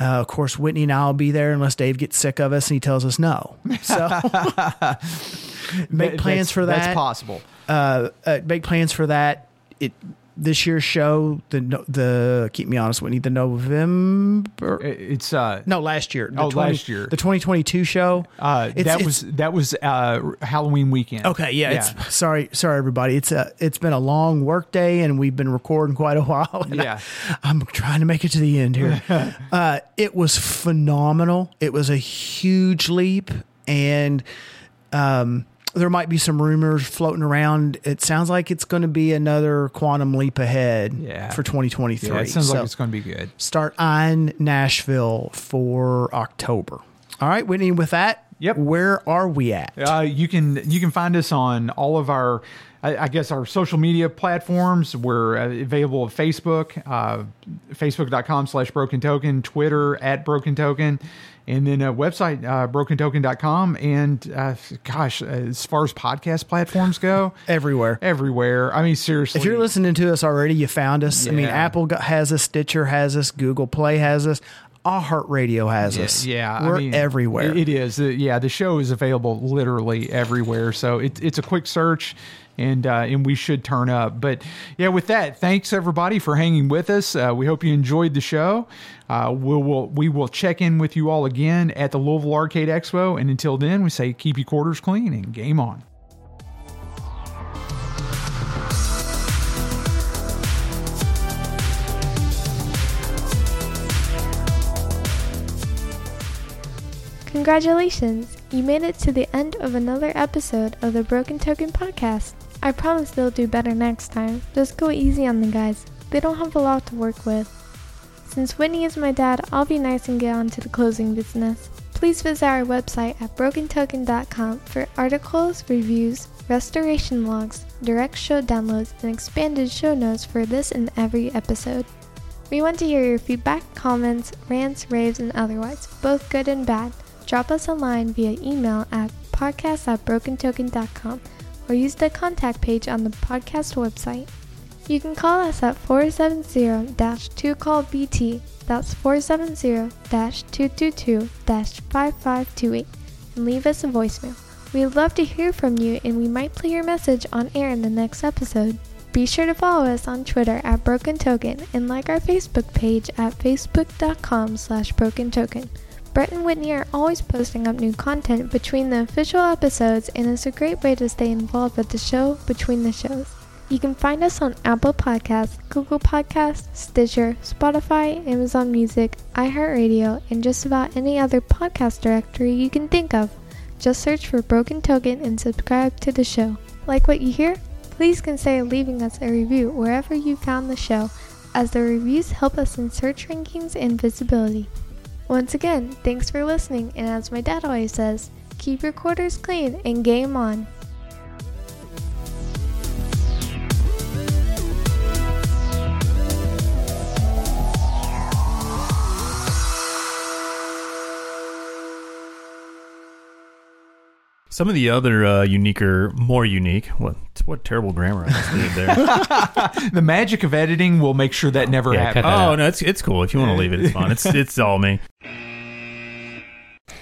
Uh, of course, Whitney and I will be there unless Dave gets sick of us and he tells us no. So make plans that's- for that That's possible. uh, uh, make plans for that. It this year's show the the keep me honest Whitney the November It's uh, no last year. The Oh, last year. the 2022 show? Uh It's- that it's- was that was uh Halloween weekend. okay yeah, it's sorry sorry everybody. It's a it's been a long work day and we've been recording quite a while. Yeah. I, am trying to make it to the end here. Uh, it was phenomenal. It was a huge leap and um there might be some rumors floating around. It sounds like it's going to be another quantum leap ahead Yeah. for 2023. yeah. It sounds So like it's going to be good. start eyeing Nashville for October. All right, Whitney. With that, Yep. Where are we at? Uh, you can you can find us on all of our, I, I guess our social media platforms. We're uh, available at Facebook, uh, facebook.com slash broken token, Twitter at broken token, and then a website uh, brokentoken.com. And uh, gosh, as far as podcast platforms go, Everywhere. everywhere. I mean, seriously, If you're listening to us already, you found us. I mean, Apple has us, Stitcher has us, Google Play has us, iHeartRadio has us. Yeah, we're I mean, everywhere. It is. Uh, yeah, the show is available literally everywhere. So it, it's a quick search, and uh, and we should turn up. But yeah, with that, thanks everybody for hanging with us. Uh, we hope you enjoyed the show. Uh, we will we will check in with you all again at the Louisville Arcade Expo. And until then, we say keep your quarters clean and game on. Congratulations! You made it to the end of another episode of the Broken Token Podcast. I promise they'll do better next time. Just go easy on the guys. They don't have a lot to work with. Since Whitney is my dad, I'll be nice and get on to the closing business. Please visit our website at brokentoken.com for articles, reviews, restoration logs, direct show downloads, and expanded show notes for this and every episode. We want to hear your feedback, comments, rants, raves, and otherwise, both good and bad. Drop us a line via email at podcast at brokentoken.com or use the contact page on the podcast website. You can call us at 470-2call-BT, that's 470-222-5528, and leave us a voicemail. We'd love to hear from you and we might play your message on air in the next episode. Be sure to follow us on Twitter at Broken Token and like our Facebook page at facebook.com slash broken token. Brett and Whitney are always posting up new content between the official episodes and it's a great way to stay involved with the show between the shows. You can find us on Apple Podcasts, Google Podcasts, Stitcher, Spotify, Amazon Music, iHeartRadio, and just about any other podcast directory you can think of. Just search for Broken Token and subscribe to the show. Like what you hear? Please consider leaving us a review wherever you found the show, as the reviews help us in search rankings and visibility. Once again, thanks for listening, and as my dad always says, keep your quarters clean and game on. Some of the other uh, uniquer, more unique. What what terrible grammar I just did there. The magic of editing will make sure that never Yeah, happens. that oh out. no, it's it's cool. If you want to leave it, it's fine. It's it's all me.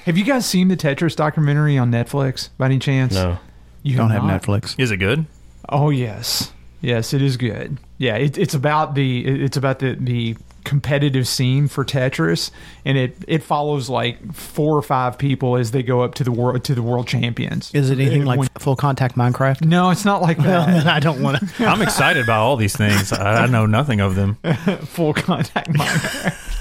Have you guys seen the Tetris documentary on Netflix by any chance? No. You Don't have not? Netflix. Is it good? Oh yes, yes, it is good. Yeah, it, it's about the it's about the the competitive scene for Tetris, and it it follows like four or five people as they go up to the world to the world champions. Is it anything like When- full contact Minecraft? no, it's not like that. I don't want to. I'm excited about all these things. I, I know nothing of them. Full contact Minecraft.